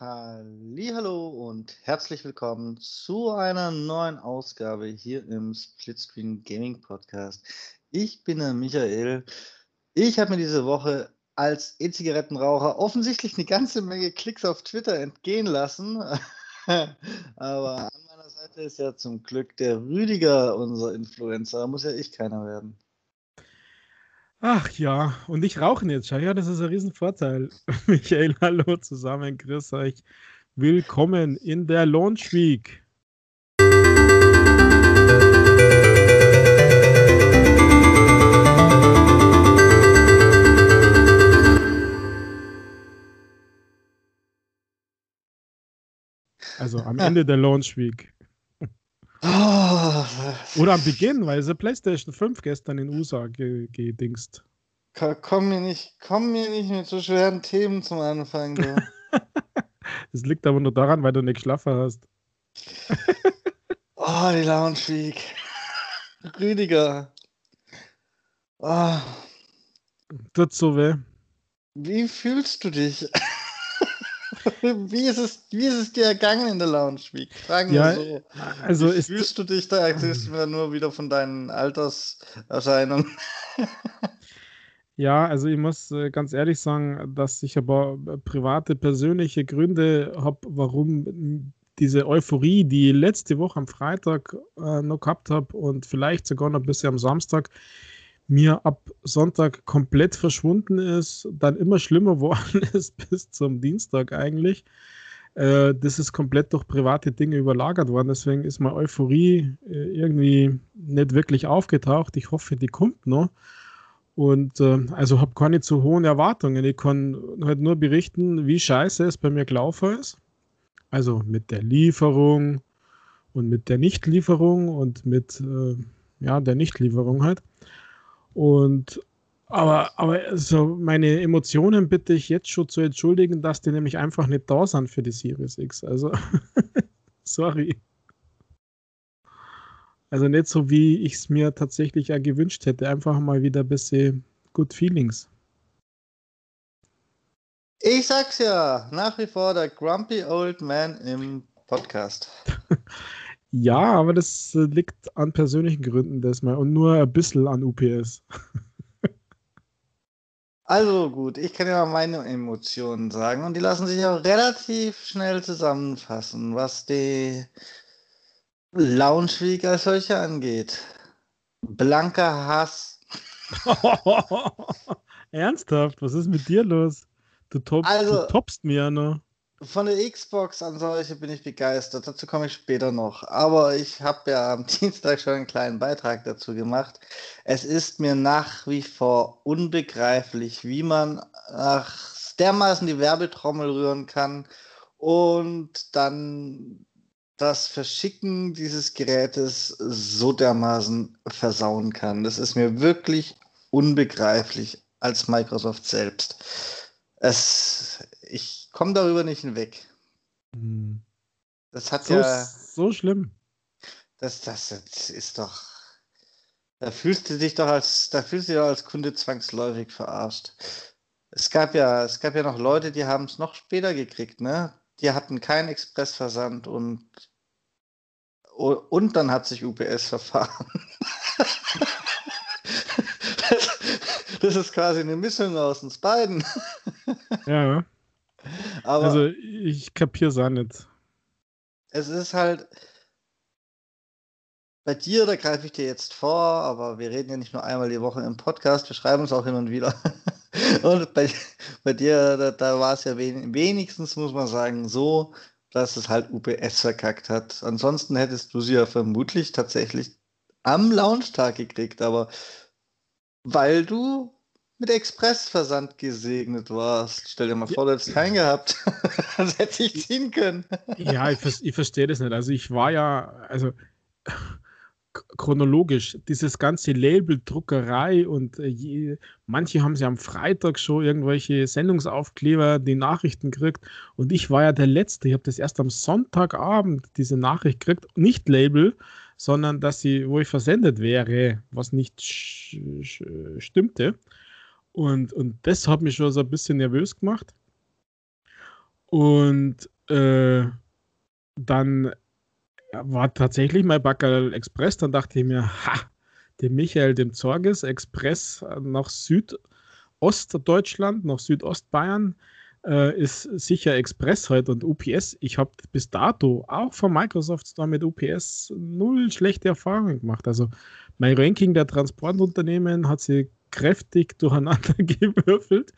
Hallo und herzlich willkommen zu einer neuen Ausgabe hier im Splitscreen Gaming Podcast. Ich bin der Michael. Ich habe mir diese Woche als E-Zigarettenraucher offensichtlich eine ganze Menge Klicks auf Twitter entgehen lassen. Aber an meiner Seite ist ja zum Glück der Rüdiger unser Influencer. Da muss ja ich keiner werden. Ach ja, und ich rauche jetzt schon. Ja, das ist ein Riesenvorteil. Michael, hallo zusammen, grüß euch. Willkommen in der Launch Week. Also am Ende der Launch Week. Oh. Oder am Beginn, weil sie PlayStation 5 gestern in USA gedingst. Komm mir, nicht, komm mir nicht mit so schweren Themen zum Anfang. das liegt aber nur daran, weil du nicht geschlafen hast. oh, die Lounge Week. Rüdiger. Oh. Tut so weh. Wie fühlst du dich? wie, ist es, wie ist es dir ergangen in der Lounge Week? Fragen ja, so. Also wie fühlst du dich da? Erzählst du nur wieder von deinen Alterserscheinungen? Ja, also ich muss äh, ganz ehrlich sagen, dass ich aber private, persönliche Gründe habe, warum diese Euphorie, die ich letzte Woche am Freitag äh, noch gehabt habe und vielleicht sogar noch bis am Samstag, mir ab Sonntag komplett verschwunden ist, dann immer schlimmer geworden ist bis zum Dienstag eigentlich. Äh, das ist komplett durch private Dinge überlagert worden. Deswegen ist meine Euphorie äh, irgendwie nicht wirklich aufgetaucht. Ich hoffe, die kommt noch. Und äh, also habe keine zu hohen Erwartungen. Ich kann halt nur berichten, wie scheiße es bei mir gelaufen ist. Also mit der Lieferung und mit der Nichtlieferung und mit äh, ja, der Nichtlieferung halt. Und aber, aber also meine Emotionen bitte ich jetzt schon zu entschuldigen, dass die nämlich einfach nicht da sind für die Series X. Also, sorry. Also nicht so, wie ich es mir tatsächlich auch gewünscht hätte. Einfach mal wieder ein bisschen Good Feelings. Ich sag's ja, nach wie vor der Grumpy Old Man im Podcast. Ja, aber das äh, liegt an persönlichen Gründen das mal und nur ein bisschen an UPS. Also gut, ich kann ja mal meine Emotionen sagen und die lassen sich auch relativ schnell zusammenfassen, was die Lounge Week als solche angeht. Blanker Hass. Ernsthaft, was ist mit dir los? Du, top, also, du toppst mir ja noch. Von der Xbox an solche bin ich begeistert. Dazu komme ich später noch. Aber ich habe ja am Dienstag schon einen kleinen Beitrag dazu gemacht. Es ist mir nach wie vor unbegreiflich, wie man ach, dermaßen die Werbetrommel rühren kann und dann das Verschicken dieses Gerätes so dermaßen versauen kann. Das ist mir wirklich unbegreiflich als Microsoft selbst. Es, ich komme darüber nicht hinweg. Hm. Das hat so, ja. So schlimm. Das, das, das ist doch. Da fühlst du dich doch als, da fühlst du dich doch als Kunde zwangsläufig verarscht. Es gab ja, es gab ja noch Leute, die haben es noch später gekriegt, ne? Die hatten keinen Expressversand und und dann hat sich UPS verfahren. das, das, ist quasi eine Mischung aus uns beiden. ja. Aber also ich kapiere es auch nicht. Es ist halt bei dir, da greife ich dir jetzt vor, aber wir reden ja nicht nur einmal die Woche im Podcast, wir schreiben uns auch hin und wieder. und bei, bei dir, da, da war es ja wen, wenigstens, muss man sagen, so, dass es halt UPS verkackt hat. Ansonsten hättest du sie ja vermutlich tatsächlich am Launchtag gekriegt, aber weil du mit Expressversand gesegnet warst. Stell dir mal vor, du hättest keinen gehabt. das hätte ich ziehen können. ja, ich, ich verstehe das nicht. Also ich war ja, also chronologisch, dieses ganze Label, Druckerei und äh, je, manche haben sie am Freitag schon irgendwelche Sendungsaufkleber, die Nachrichten gekriegt und ich war ja der Letzte. Ich habe das erst am Sonntagabend diese Nachricht gekriegt, nicht Label, sondern dass sie, wo ich versendet wäre, was nicht stimmte. Und, und das hat mich schon so ein bisschen nervös gemacht. Und äh, dann war tatsächlich mein Backerl Express. Dann dachte ich mir, ha, dem Michael, dem Zorges Express nach Südostdeutschland, nach Südostbayern äh, ist sicher Express heute und UPS. Ich habe bis dato auch von Microsoft Store mit UPS null schlechte Erfahrungen gemacht. Also mein Ranking der Transportunternehmen hat sie kräftig durcheinander gewürfelt.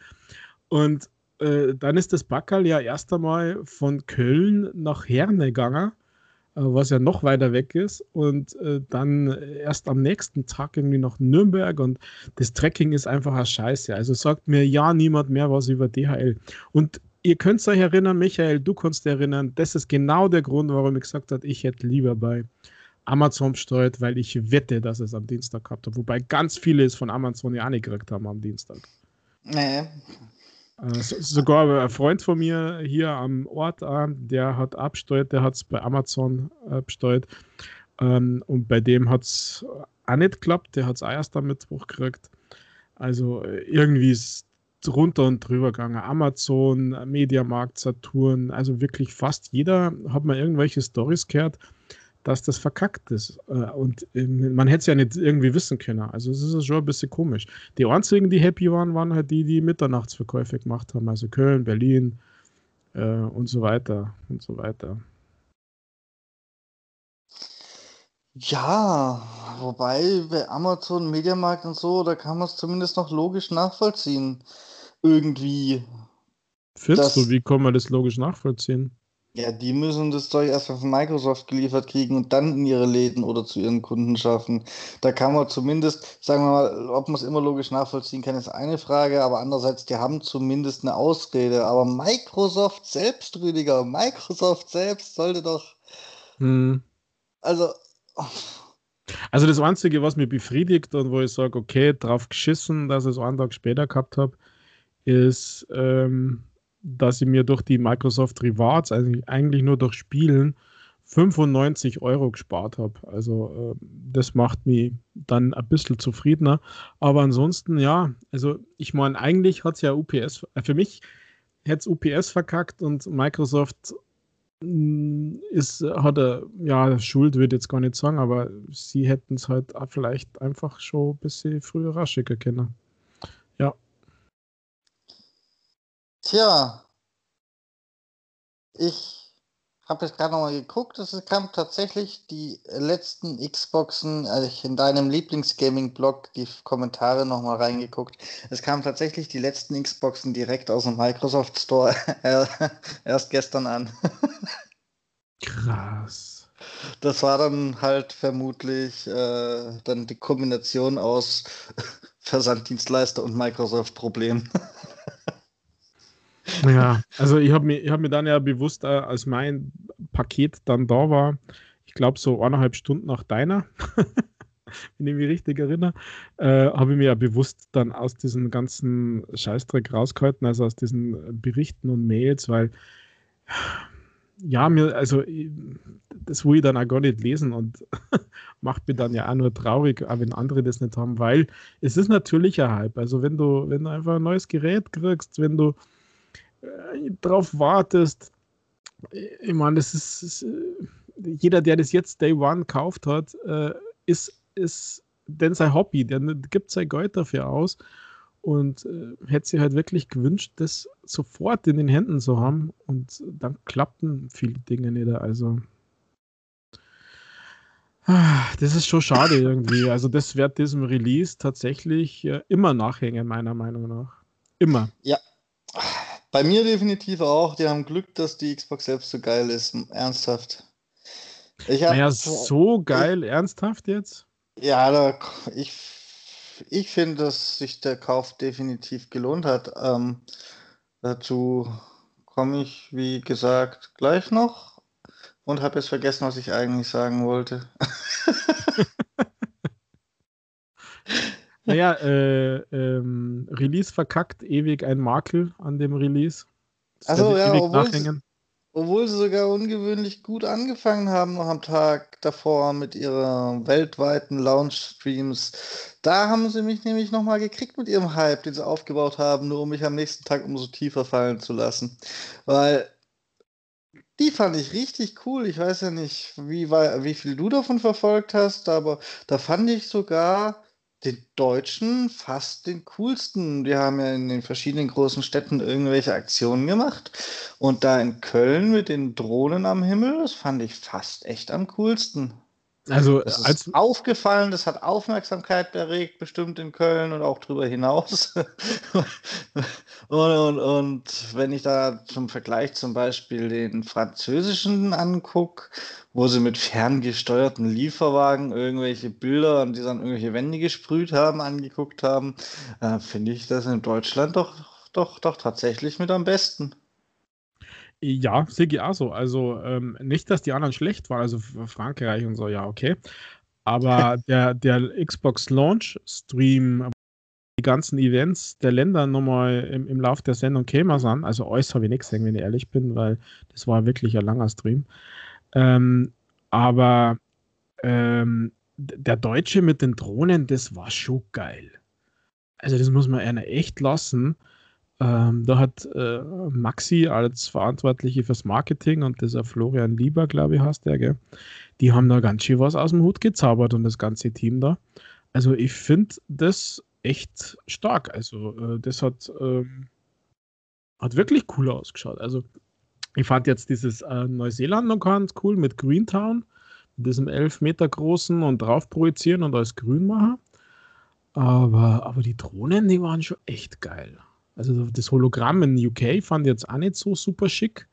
Und äh, dann ist das Backerl ja erst einmal von Köln nach Herne gegangen äh, was ja noch weiter weg ist und äh, dann erst am nächsten Tag irgendwie nach Nürnberg und das Tracking ist einfach ein Scheiße. Also sagt mir ja niemand mehr was über DHL. Und ihr könnt euch erinnern, Michael, du kannst erinnern, das ist genau der Grund, warum ich gesagt habe, ich hätte lieber bei Amazon besteuert, weil ich wette, dass es am Dienstag gehabt hat. Wobei ganz viele es von Amazon ja auch nicht gekriegt haben am Dienstag. Nee, äh, sogar ein Freund von mir hier am Ort, äh, der hat abgesteuert, der hat es bei Amazon äh, besteuert. Ähm, und bei dem hat es auch nicht geklappt, der hat es auch erst am Mittwoch gekriegt. Also irgendwie ist es runter und drüber gegangen. Amazon, Mediamarkt, Saturn, also wirklich fast jeder hat mal irgendwelche Stories gehört, dass das verkackt ist. Äh, und ähm, man hätte es ja nicht irgendwie wissen können. Also es ist schon ein bisschen komisch. Die einzigen, die happy waren, waren halt die, die Mitternachtsverkäufe gemacht haben. Also Köln, Berlin äh, und so weiter und so weiter. Ja, wobei bei Amazon, Mediamarkt und so, da kann man es zumindest noch logisch nachvollziehen. Irgendwie. Findest du, wie kann man das logisch nachvollziehen? Ja, die müssen das Zeug erst von Microsoft geliefert kriegen und dann in ihre Läden oder zu ihren Kunden schaffen. Da kann man zumindest, sagen wir mal, ob man es immer logisch nachvollziehen kann, ist eine Frage, aber andererseits, die haben zumindest eine Ausrede. Aber Microsoft selbst, Rüdiger, Microsoft selbst sollte doch. Hm. Also. Also das Einzige, was mich befriedigt und wo ich sage, okay, drauf geschissen, dass ich es einen Tag später gehabt habe, ist, ähm, dass ich mir durch die Microsoft Rewards, also eigentlich nur durch Spielen, 95 Euro gespart habe. Also äh, das macht mich dann ein bisschen zufriedener. Aber ansonsten, ja, also ich meine, eigentlich hat es ja UPS, äh, für mich hätte es UPS verkackt und Microsoft mm, ist, hat er, ja, Schuld würde jetzt gar nicht sagen, aber sie hätten es halt vielleicht einfach schon ein bisschen früher raschiger können. Ja. Tja, ich habe jetzt gerade nochmal geguckt, es kam tatsächlich die letzten Xboxen, also in deinem Lieblingsgaming-Blog die Kommentare nochmal reingeguckt. Es kamen tatsächlich die letzten Xboxen direkt aus dem Microsoft Store erst gestern an. Krass. Das war dann halt vermutlich äh, dann die Kombination aus Versanddienstleister und Microsoft-Problem. Ja, also ich habe mir, hab mir dann ja bewusst, äh, als mein Paket dann da war, ich glaube so eineinhalb Stunden nach deiner, wenn ich mich richtig erinnere, äh, habe ich mir ja bewusst dann aus diesem ganzen Scheißdreck rausgehalten, also aus diesen Berichten und Mails, weil ja, mir, also das will ich dann auch gar nicht lesen und macht mich dann ja auch nur traurig, auch wenn andere das nicht haben, weil es ist natürlich ein Hype. Also wenn du, wenn du einfach ein neues Gerät kriegst, wenn du drauf wartest. Ich meine, das ist, ist, äh, jeder, der das jetzt Day One gekauft hat, äh, ist, ist denn sein Hobby, der gibt sein Geld dafür aus und äh, hätte sich halt wirklich gewünscht, das sofort in den Händen zu haben und dann klappten viele Dinge nicht. Also ah, das ist schon schade irgendwie. Also das wird diesem Release tatsächlich äh, immer nachhängen, meiner Meinung nach. Immer. Ja, bei mir definitiv auch. Die haben Glück, dass die Xbox selbst so geil ist. Ernsthaft. Ich hab, naja, so geil, ich, ernsthaft jetzt? Ja, da, ich, ich finde, dass sich der Kauf definitiv gelohnt hat. Ähm, dazu komme ich, wie gesagt, gleich noch und habe jetzt vergessen, was ich eigentlich sagen wollte. Naja, äh, ähm, Release verkackt, ewig ein Makel an dem Release. Also ja, obwohl sie, obwohl sie sogar ungewöhnlich gut angefangen haben noch am Tag davor mit ihren weltweiten Launch-Streams. Da haben sie mich nämlich nochmal gekriegt mit ihrem Hype, den sie aufgebaut haben, nur um mich am nächsten Tag umso tiefer fallen zu lassen. Weil die fand ich richtig cool. Ich weiß ja nicht, wie, wie viel du davon verfolgt hast, aber da fand ich sogar den Deutschen fast den coolsten. Die haben ja in den verschiedenen großen Städten irgendwelche Aktionen gemacht. Und da in Köln mit den Drohnen am Himmel, das fand ich fast echt am coolsten. Also das ist als aufgefallen, das hat Aufmerksamkeit erregt, bestimmt in Köln und auch darüber hinaus. und, und, und, wenn ich da zum Vergleich zum Beispiel den französischen angucke, wo sie mit ferngesteuerten Lieferwagen irgendwelche Bilder und die dann irgendwelche Wände gesprüht haben, angeguckt haben, äh, finde ich das in Deutschland doch, doch, doch tatsächlich mit am besten. Ja, sehe ich auch so. Also ähm, nicht, dass die anderen schlecht waren, also Frankreich und so, ja, okay. Aber der, der Xbox Launch Stream, die ganzen Events der Länder nochmal im, im Lauf der Sendung kämen an. Also alles habe ich nichts wenn ich ehrlich bin, weil das war wirklich ein langer Stream. Ähm, aber ähm, der Deutsche mit den Drohnen, das war schon geil. Also das muss man einer echt lassen. Ähm, da hat äh, Maxi als Verantwortliche fürs Marketing und dieser Florian Lieber, glaube ich, heißt der, gell? die haben da ganz schön was aus dem Hut gezaubert und das ganze Team da. Also ich finde das echt stark. Also äh, das hat, ähm, hat wirklich cool ausgeschaut. Also ich fand jetzt dieses äh, Neuseeland noch ganz cool mit Greentown, mit diesem 11 Meter großen und drauf projizieren und alles grün machen. Aber, aber die Drohnen, die waren schon echt geil. Also das Hologramm in UK fand ich jetzt auch nicht so super schick.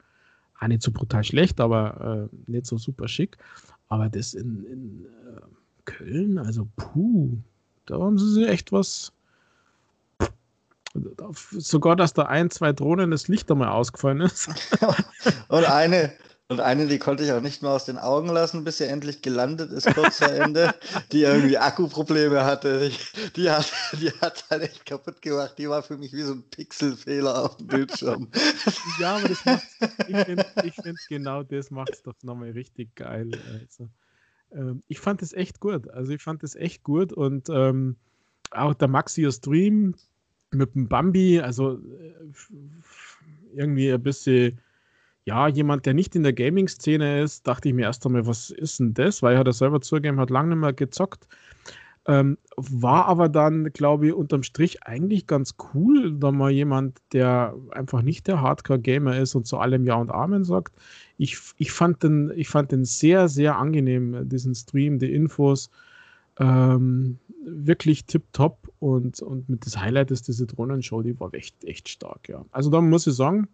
Auch nicht so brutal schlecht, aber äh, nicht so super schick. Aber das in, in äh, Köln, also puh, da haben sie sich echt was. Sogar, dass da ein, zwei Drohnen das Licht einmal ausgefallen ist. Und eine, und eine, die konnte ich auch nicht mehr aus den Augen lassen, bis sie endlich gelandet ist, kurz vor Ende, die irgendwie Akkuprobleme hatte. Die hat, die hat halt echt kaputt gemacht. Die war für mich wie so ein Pixelfehler auf dem Bildschirm. Ja, aber das ich finde find genau das macht es doch nochmal richtig geil. Also, ähm, ich fand es echt gut. Also ich fand es echt gut und ähm, auch der Maxio Stream mit dem Bambi, also äh, irgendwie ein bisschen ja, jemand, der nicht in der Gaming-Szene ist, dachte ich mir erst einmal, was ist denn das? Weil er hat selber zugegeben, hat lange nicht mehr gezockt. Ähm, war aber dann, glaube ich, unterm Strich eigentlich ganz cool, da mal jemand, der einfach nicht der Hardcore-Gamer ist und zu allem Ja und Amen sagt. Ich, ich, fand den, ich fand den sehr, sehr angenehm, diesen Stream, die Infos. Ähm, wirklich tipptopp und, und mit das Highlight ist diese Drohnenshow, die war echt, echt stark, ja. Also da muss ich sagen,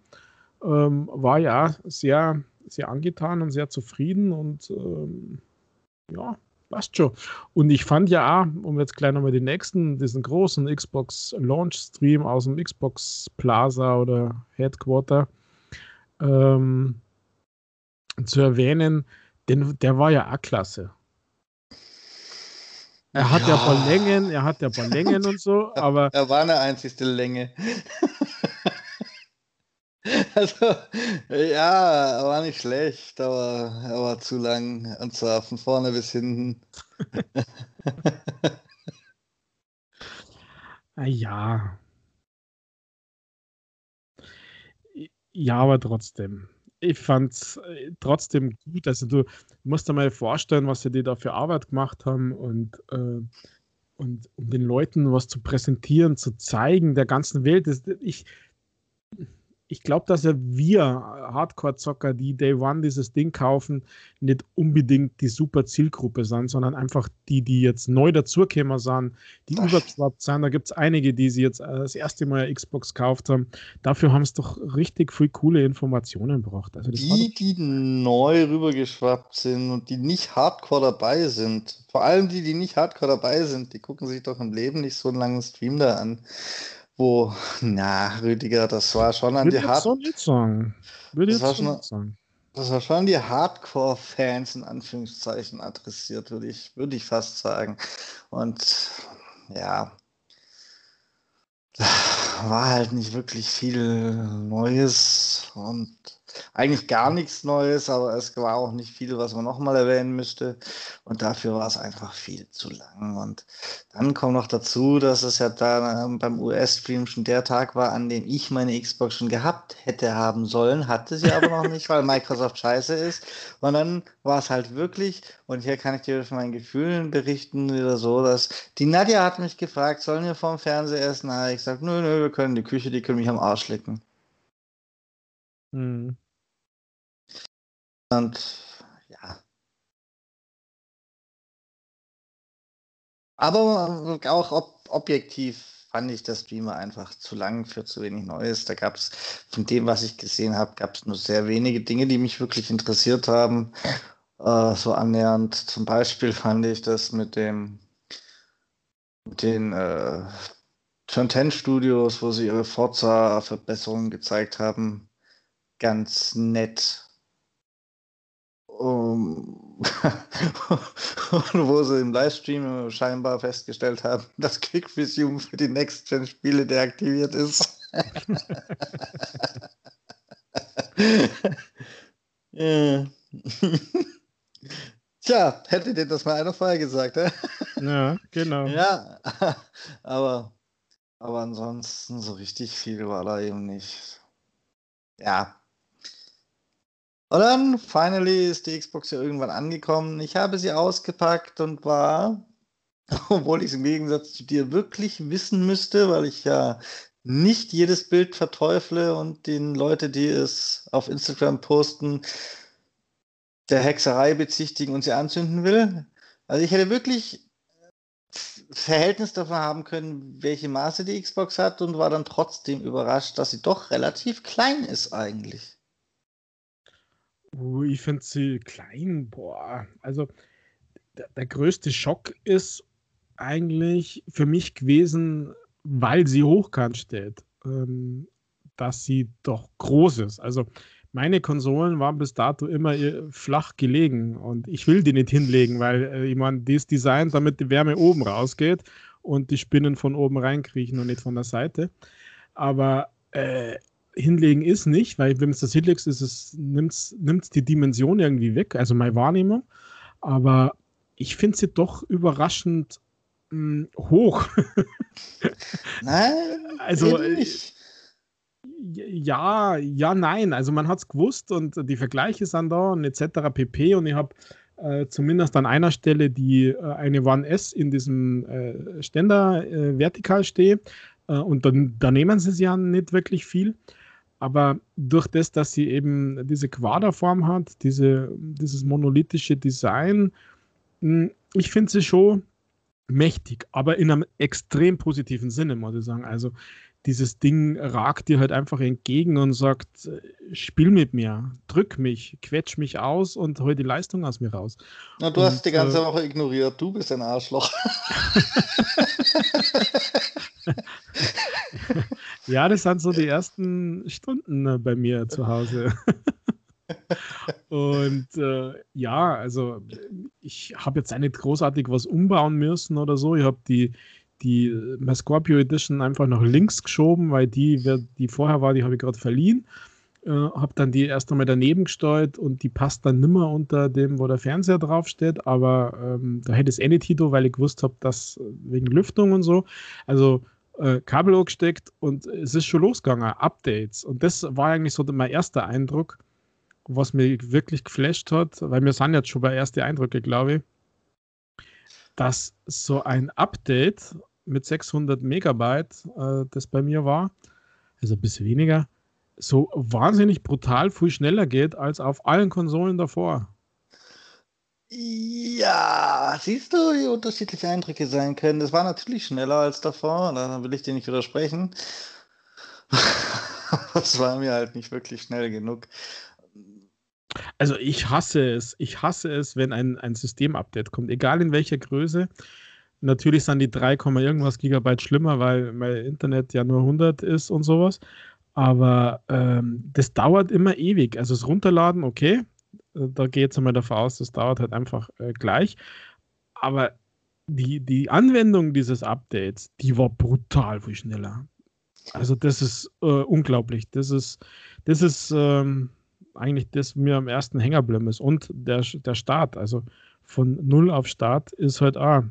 ähm, war ja sehr, sehr angetan und sehr zufrieden und ähm, ja, passt schon. Und ich fand ja auch, um jetzt gleich nochmal den nächsten, diesen großen Xbox Launch Stream aus dem Xbox Plaza oder Headquarter ähm, zu erwähnen, denn der war ja auch klasse. Er hat ja, ja ein paar Längen, er hat ja ein paar Längen und so, aber. Er war eine einzigste Länge. Also, ja, war nicht schlecht, aber er war zu lang und zwar von vorne bis hinten. Ah, ja. Ja, aber trotzdem. Ich fand es äh, trotzdem gut. Also du musst dir mal vorstellen, was sie dir da für Arbeit gemacht haben und, äh, und um den Leuten was zu präsentieren, zu zeigen, der ganzen Welt. Das, ich, ich glaube, dass ja wir Hardcore-Zocker, die Day One dieses Ding kaufen, nicht unbedingt die super Zielgruppe sind, sondern einfach die, die jetzt neu dazugekommen sind, die übergeschwappt sind. Da gibt es einige, die sie jetzt äh, das erste Mal Xbox gekauft haben. Dafür haben es doch richtig viel coole Informationen gebracht. Also die, die neu rübergeschwappt sind und die nicht Hardcore dabei sind, vor allem die, die nicht Hardcore dabei sind, die gucken sich doch im Leben nicht so einen langen Stream da an wo, na, Rüdiger, das war schon an Würde die Hard so nicht sagen. Würde das, war schon, sagen. das war schon die Hardcore-Fans in Anführungszeichen adressiert, würde ich, würde ich fast sagen. Und ja, war halt nicht wirklich viel Neues und eigentlich gar nichts Neues, aber es war auch nicht viel, was man nochmal erwähnen müsste. Und dafür war es einfach viel zu lang. Und dann kommt noch dazu, dass es ja da ähm, beim US-Stream schon der Tag war, an dem ich meine Xbox schon gehabt hätte haben sollen, hatte sie aber noch nicht, weil Microsoft scheiße ist. Und dann war es halt wirklich, und hier kann ich dir von meinen Gefühlen berichten, wieder so, dass die Nadja hat mich gefragt, sollen wir vorm Fernseher essen? Na, ich sag, nö, nö, wir können die Küche, die können mich am Arsch lecken. Hm. Und ja. Aber auch ob, objektiv fand ich das Streamer einfach zu lang für zu wenig Neues. Da gab es von dem, was ich gesehen habe, gab es nur sehr wenige Dinge, die mich wirklich interessiert haben. Äh, so annähernd. Zum Beispiel fand ich das mit dem mit den äh, Turn 10 Studios, wo sie ihre Forza-Verbesserungen gezeigt haben, ganz nett. Um, wo sie im Livestream scheinbar festgestellt haben, dass Quick Resume für die Next-Gen-Spiele deaktiviert ist. ja. Tja, hätte dir das mal einer vorher gesagt, äh? Ja, genau. Ja, aber, aber ansonsten so richtig viel war da eben nicht. Ja. Und dann, finally, ist die Xbox ja irgendwann angekommen. Ich habe sie ausgepackt und war, obwohl ich es im Gegensatz zu dir wirklich wissen müsste, weil ich ja nicht jedes Bild verteufle und den Leute, die es auf Instagram posten, der Hexerei bezichtigen und sie anzünden will. Also ich hätte wirklich Verhältnis davon haben können, welche Maße die Xbox hat und war dann trotzdem überrascht, dass sie doch relativ klein ist eigentlich. Uh, ich finde sie klein, boah. Also der, der, größte Schock ist eigentlich für mich gewesen, weil sie hochkant steht, ähm, dass sie doch groß ist. Also meine Konsolen waren bis dato immer flach gelegen und ich will die nicht hinlegen, weil äh, ich meine, die ist designt, damit die Wärme oben rausgeht und die Spinnen von oben reinkriechen und nicht von der Seite. Aber äh, hinlegen ist nicht, weil wenn es das hinlegst, ist es, nimmt die Dimension irgendwie weg, also meine Wahrnehmung. Aber ich finde sie doch überraschend mh, hm, hoch. Nein, also nicht ja, ja, nein. Also man hat es gewusst und die Vergleiche sind da und etc. pp. Und ich habe äh, zumindest an einer Stelle die äh, eine One S in diesem äh, Ständer äh, vertikal stehe. Äh, und dann, da nehmen sie es ja nicht wirklich viel. Aber durch das, dass sie eben diese Quaderform hat, diese, dieses monolithische Design, hm, ich finde sie schon mächtig, aber in einem extrem positiven Sinne, muss ich sagen. Also dieses Ding ragt dir halt einfach entgegen und sagt, spiel mit mir, drück mich, quetsch mich aus und hol die Leistung aus mir raus. Na, du und, hast die ganze äh, Woche ignoriert, du bist ein Arschloch. ja, das sind so die ersten Stunden äh, bei mir zu Hause. und äh, ja, also ich habe jetzt nicht großartig was umbauen müssen oder so. Ich habe die, die äh, Scorpio Edition einfach nach links geschoben, weil die, die vorher war, die habe ich gerade verliehen. Äh, habe dann die erst einmal daneben gesteuert und die passt dann nimmer unter dem, wo der Fernseher draufsteht. Aber ähm, da hätte es eh nicht Tito, weil ich gewusst habe, dass äh, wegen Lüftung und so. Also äh, Kabel gesteckt und es ist schon losgegangen, Updates. Und das war eigentlich so mein erster Eindruck, was mich wirklich geflasht hat, weil wir sind jetzt schon bei ersten Eindrücke, glaube ich, dass so ein Update mit 600 Megabyte, äh, das bei mir war, also ein bisschen weniger, so wahnsinnig brutal viel schneller geht als auf allen Konsolen davor. Ja, siehst du, wie unterschiedliche Eindrücke sein können. Das war natürlich schneller als davor, da will ich dir nicht widersprechen. das war mir halt nicht wirklich schnell genug. Also ich hasse es. Ich hasse es, wenn ein, ein System-Update kommt, egal in welcher Größe. Natürlich sind die 3, irgendwas Gigabyte schlimmer, weil mein Internet ja nur 100 ist und sowas. Aber ähm, das dauert immer ewig. Also das Runterladen, okay, da geht es einmal davon aus, das dauert halt einfach äh, gleich. Aber die, die Anwendung dieses Updates, die war brutal viel schneller. Also das ist äh, unglaublich. Das ist, das ist, ähm, eigentlich das mir am ersten Hängerblimm ist. Und der, der Start, also von null auf Start, ist halt auch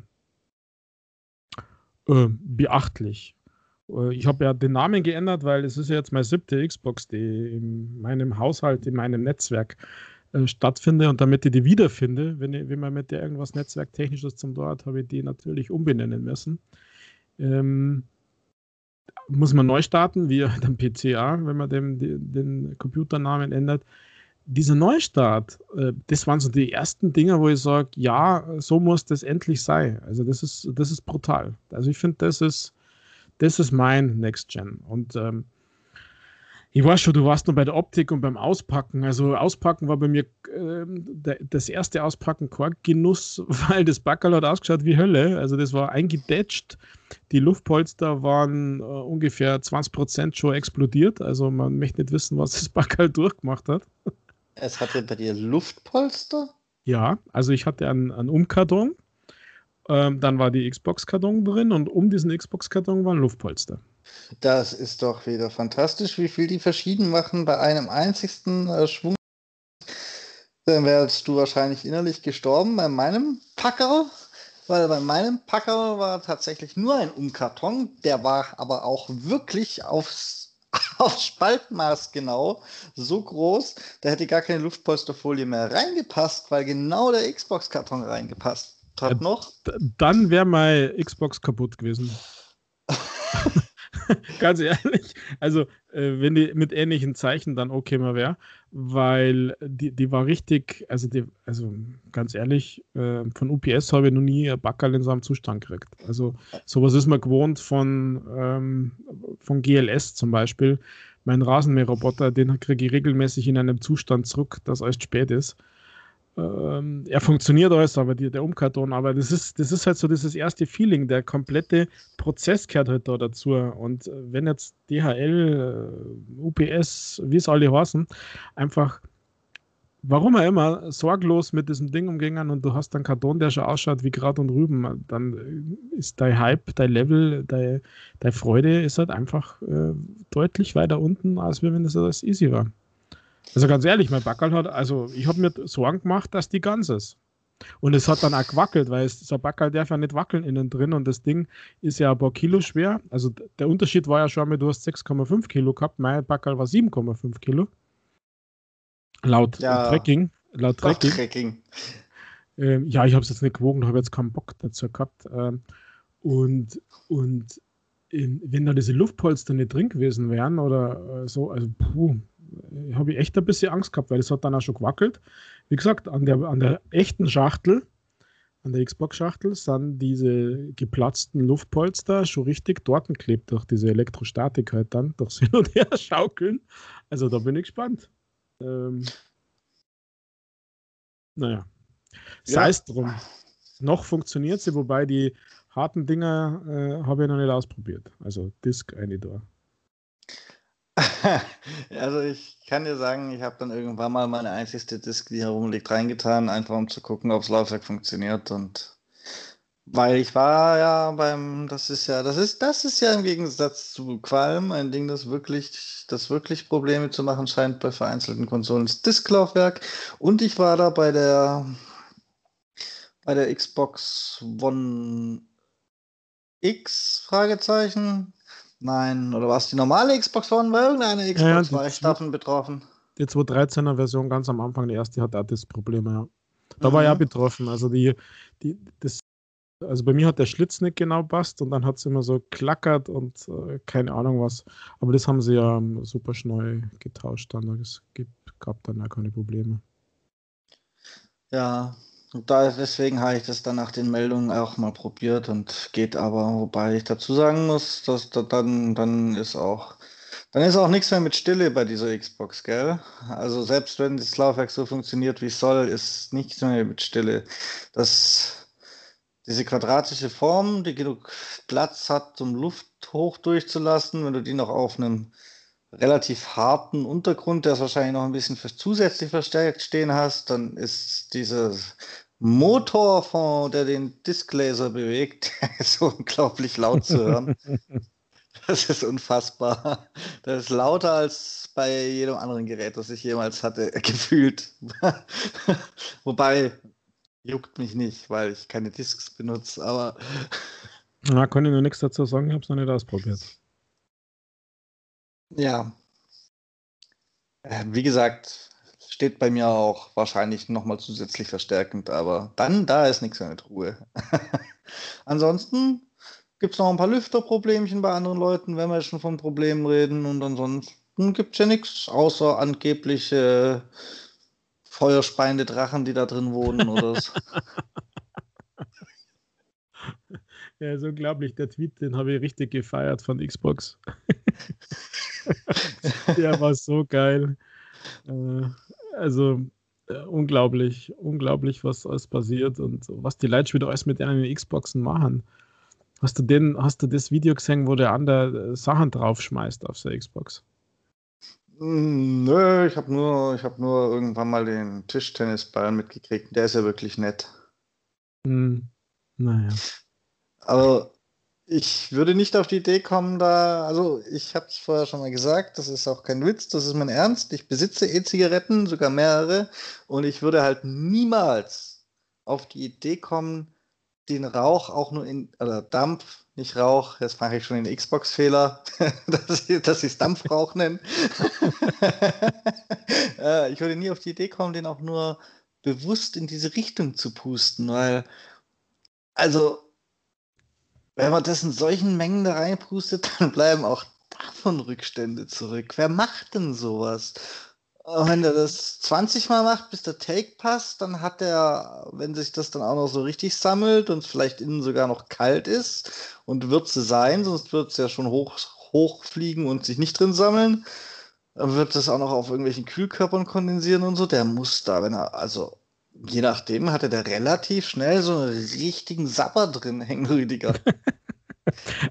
äh, beachtlich. Äh, ich habe ja den Namen geändert, weil es ist ja jetzt meine siebte Xbox, die in meinem Haushalt, in meinem Netzwerk äh, stattfindet. Und damit ich die wiederfinde, wenn, ich, wenn man mit der irgendwas Netzwerktechnisches zum Dort, habe ich die natürlich umbenennen müssen. Ähm, muss man neu starten, wie am PCA, wenn man den, den Computernamen ändert. Dieser Neustart, äh, das waren so die ersten Dinge, wo ich sage, ja, so muss das endlich sein. Also das ist, das ist brutal. Also ich finde, das ist, das ist mein Next Gen. Und ähm, ich weiß schon, du warst nur bei der Optik und beim Auspacken. Also Auspacken war bei mir äh, das erste Auspacken kein Genuss, weil das Backerl hat ausgeschaut wie Hölle. Also das war eingedetscht. Die Luftpolster waren äh, ungefähr 20% schon explodiert. Also man möchte nicht wissen, was das Backerl durchgemacht hat. Es hatte bei dir Luftpolster? Ja, also ich hatte einen, einen Umkarton. Ähm, dann war die Xbox-Karton drin und um diesen Xbox-Karton waren Luftpolster. Das ist doch wieder fantastisch, wie viel die verschieden machen bei einem einzigsten äh, Schwung. Dann wärst du wahrscheinlich innerlich gestorben bei meinem Packerl, weil bei meinem Packerl war tatsächlich nur ein Umkarton, der war aber auch wirklich aufs, aufs Spaltmaß genau so groß, da hätte gar keine Luftpolsterfolie mehr reingepasst, weil genau der Xbox-Karton reingepasst hat noch. Dann wäre mein Xbox kaputt gewesen. Ganz ehrlich. Also, äh, wenn die mit ähnlichen Zeichen dann okay mal wäre, weil die, die war richtig, also, die, also ganz ehrlich, äh, von UPS habe ich noch nie ein Backerl in so einem Zustand gekriegt. Also, sowas ist man gewohnt von, ähm, von GLS zum Beispiel. Mein Rasenmäherroboter, den kriege ich regelmäßig in einem Zustand zurück, dass alles spät ist. Ähm, er funktioniert alles, aber die, der Umkarton, aber das ist, das ist halt so dieses erste Feeling, der komplette Prozess gehört halt da dazu. Und äh, wenn jetzt DHL, äh, UPS, wie es alle heißen, einfach, warum auch immer, sorglos mit diesem Ding umgehen und du hast einen Karton, der schon ausschaut wie Grad und Rüben, dann ist dein Hype, dein Level, deine dein Freude ist halt einfach äh, deutlich weiter unten, als wenn das alles easy war. Also ganz ehrlich, mein Backerl hat, also ich habe mir Sorgen gemacht, dass die ganz ist. Und es hat dann auch gewackelt, weil es, so ein Backerl darf ja nicht wackeln innen drin und das Ding ist ja ein paar Kilo schwer. Also der Unterschied war ja schon mal, du hast 6,5 Kilo gehabt, mein Backerl war 7,5 Kilo. Laut ja, Tracking. Laut Tracking. Tracking. Ähm, ja, ich habe es jetzt nicht gewogen, habe jetzt keinen Bock dazu gehabt. Ähm, und und in, wenn da diese Luftpolster nicht drin gewesen wären oder äh, so, also puh, habe ich echt ein bisschen Angst gehabt, weil es hat dann auch schon gewackelt. Wie gesagt, an der, an der echten Schachtel, an der Xbox-Schachtel, sind diese geplatzten Luftpolster schon richtig dort geklebt durch diese Elektrostatik halt dann, durch Hin und Her schaukeln. Also da bin ich gespannt. Ähm, naja. Sei es drum. Noch funktioniert sie, wobei die harten Dinger äh, habe ich noch nicht ausprobiert. Also Disk eine da. Also ich kann dir sagen, ich habe dann irgendwann mal meine einzigste Disk, die herumliegt, reingetan, einfach um zu gucken, ob das Laufwerk funktioniert. Und weil ich war ja beim, das ist ja, das ist, das ist ja im Gegensatz zu Qualm ein Ding, das wirklich, das wirklich Probleme zu machen scheint bei vereinzelten Konsolen, das Disklaufwerk. Und ich war da bei der bei der Xbox One X Fragezeichen Nein, oder war es die normale Xbox One? War irgendeine Xbox ja, war ich davon betroffen? Die 213er Version ganz am Anfang, die erste hat auch das Problem, ja. Da mhm. war ja betroffen. Also die, die, das, also bei mir hat der Schlitz nicht genau passt und dann hat es immer so klackert und äh, keine Ahnung was. Aber das haben sie ja um, super schnell getauscht dann. Es gab dann ja keine Probleme. Ja, und da, deswegen habe ich das dann nach den Meldungen auch mal probiert und geht aber, wobei ich dazu sagen muss, dass dann, dann ist auch, dann ist auch nichts mehr mit Stille bei dieser Xbox, gell? Also selbst wenn das Laufwerk so funktioniert, wie es soll, ist nichts mehr mit Stille. Das, diese quadratische Form, die genug Platz hat, um Luft hoch durchzulassen, wenn du die noch auf einem relativ harten Untergrund, der es wahrscheinlich noch ein bisschen zusätzlich verstärkt stehen hast, dann ist dieses Motor, von, der den Disklaser bewegt, ist unglaublich laut zu hören. das ist unfassbar. Das ist lauter als bei jedem anderen Gerät, das ich jemals hatte, gefühlt. Wobei, juckt mich nicht, weil ich keine Discs benutze, aber. Na, kann ich nur nichts dazu sagen, ich habe es noch nicht ausprobiert. Ja. Äh, wie gesagt, steht bei mir auch wahrscheinlich nochmal zusätzlich verstärkend, aber dann, da ist nichts mehr mit Ruhe. Ansonsten gibt es noch ein paar Lüfterproblemchen bei anderen Leuten, wenn wir schon von Problemen reden. Und ansonsten gibt es ja nichts, außer angebliche feuerspeiende Drachen, die da drin wohnen oder so. Ja, ist unglaublich. Der Tweet, den habe ich richtig gefeiert von Xbox. Der war so geil. Äh, also äh, unglaublich, unglaublich, was alles passiert und was die Leute wieder alles mit ihren Xboxen machen. Hast du, den, hast du das Video gesehen, wo der andere äh, Sachen draufschmeißt auf der Xbox? Hm, nö, ich habe nur, hab nur irgendwann mal den Tischtennisball mitgekriegt. Der ist ja wirklich nett. Hm, naja. Aber ich würde nicht auf die Idee kommen, da, also ich habe es vorher schon mal gesagt, das ist auch kein Witz, das ist mein Ernst. Ich besitze E-Zigaretten, sogar mehrere, und ich würde halt niemals auf die Idee kommen, den Rauch auch nur in, oder Dampf, nicht Rauch, jetzt mache ich schon den Xbox-Fehler, dass, ich, es Dampfrauch nenne. Äh, ich würde nie auf die Idee kommen, den auch nur bewusst in diese Richtung zu pusten, weil, also wenn man das in solchen Mengen da reinpustet, dann bleiben auch davon Rückstände zurück. Wer macht denn sowas? wenn er das 20 Mal macht, bis der Take passt, dann hat er, wenn sich das dann auch noch so richtig sammelt und vielleicht innen sogar noch kalt ist und wird sie sein, sonst wird es ja schon hoch, hochfliegen und sich nicht drin sammeln, dann wird das auch noch auf irgendwelchen Kühlkörpern kondensieren und so. Der muss da, wenn er, also je nachdem, hatte der relativ schnell so einen richtigen Sapper drin hängen, Rüdiger.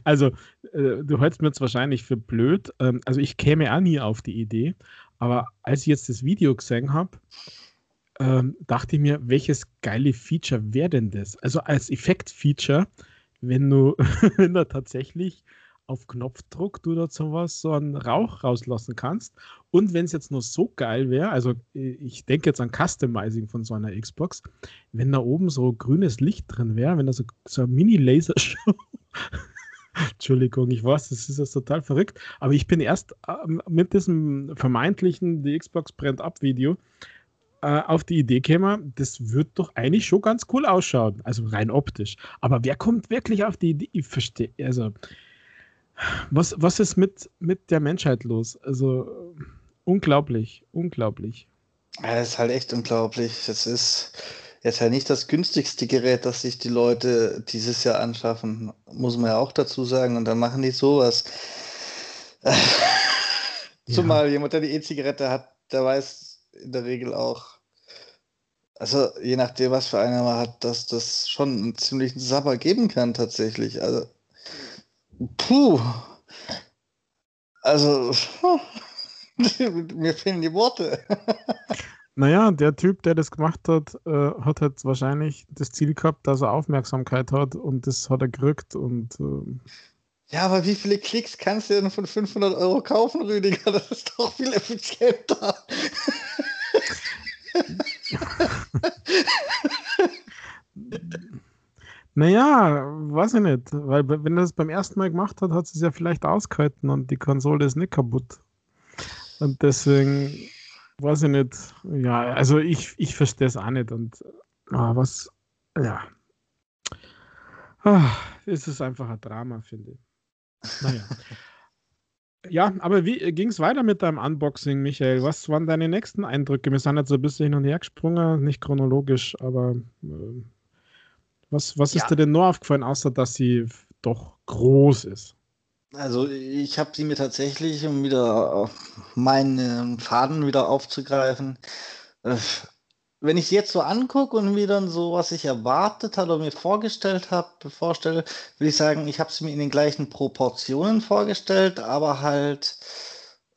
Also, äh, du hältst mir jetzt wahrscheinlich für blöd. Ähm, also, ich käme auch nie auf die Idee. Aber als ich jetzt das Video gesehen habe, ähm, dachte ich mir, welches geile Feature wäre denn das? Also, als Effekt-Feature, wenn du, wenn du tatsächlich auf Knopfdruck du da sowas, so einen Rauch rauslassen kannst. Und wenn es jetzt nur so geil wäre, also ich denke jetzt an Customizing von so einer Xbox, wenn da oben so grünes Licht drin wäre, wenn da so, so ein Mini-Lasershow. Entschuldigung, ich weiß, das ist jetzt total verrückt, aber ich bin erst äh, mit diesem vermeintlichen Die Xbox brennt ab Video äh, auf die Idee gekommen, das wird doch eigentlich schon ganz cool ausschauen, also rein optisch. Aber wer kommt wirklich auf die Idee? Ich verstehe, also was, was ist mit, mit der Menschheit los? Also unglaublich, unglaublich. Ja, das ist halt echt unglaublich. Das ist jetzt halt nicht das günstigste Gerät, das sich die Leute dieses Jahr anschaffen, muss man ja auch dazu sagen. Und dann machen die sowas. Ja. Zumal jemand, der die E-Zigarette hat, der weiß in der Regel auch, also je nachdem, was für eine man hat, dass das schon einen ziemlichen Sabber geben kann tatsächlich. Also Puh. Also, mir fehlen die Worte. Naja, der Typ, der das gemacht hat, äh, hat halt wahrscheinlich das Ziel gehabt, dass er Aufmerksamkeit hat und das hat er gerückt und. Äh ja, aber wie viele Klicks kannst du denn von 500 Euro kaufen, Rüdiger? Das ist doch viel effizienter. Naja, weiß ich nicht. Weil wenn er das beim ersten Mal gemacht hat, hat es ja vielleicht ausgehalten und die Konsole ist nicht kaputt. Und deswegen weiß ich nicht. Ja, also ich, ich verstehe es auch nicht. Und ah, was, ja. Ah, es ist einfach ein Drama, finde ich. Naja. ja, aber wie ging es weiter mit deinem Unboxing, Michael? Was waren deine nächsten Eindrücke? Wir sind jetzt so ein bisschen hin und her gesprungen, nicht chronologisch, aber äh, was, was ist dir denn nur aufgefallen, außer dass sie doch groß ist? Also ich habe sie mir tatsächlich, um wieder meinen Faden wieder aufzugreifen, äh, wenn ich sie jetzt so angucke und mir dann so, was ich erwartet habe oder mir vorgestellt habe, vorstelle, würde ich sagen, ich habe sie mir in den gleichen Proportionen vorgestellt, aber halt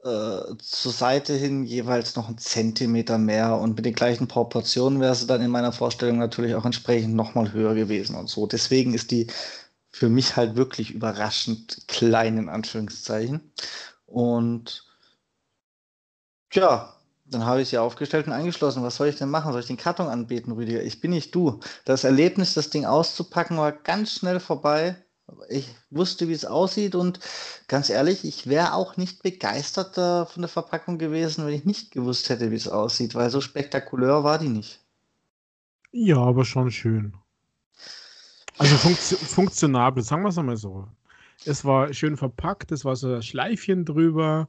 äh, zur Seite hin jeweils noch einen Zentimeter mehr und mit den gleichen Proportionen wäre sie dann in meiner Vorstellung natürlich auch entsprechend nochmal höher gewesen und so. Deswegen ist die für mich halt wirklich überraschend klein in Anführungszeichen. Und ja, dann habe ich sie aufgestellt und eingeschlossen. Was soll ich denn machen? Soll ich den Karton anbeten, Rüdiger? Ich bin nicht du. Das Erlebnis, das Ding auszupacken, war ganz schnell vorbei. Ich wusste, wie es aussieht und ganz ehrlich, ich wäre auch nicht begeistert von der Verpackung gewesen, wenn ich nicht gewusst hätte, wie es aussieht, weil so spektakulär war die nicht. Ja, aber schon schön. Also funktio funktionabel, sagen wir es einmal so. Es war schön verpackt, es war so ein Schleifchen drüber,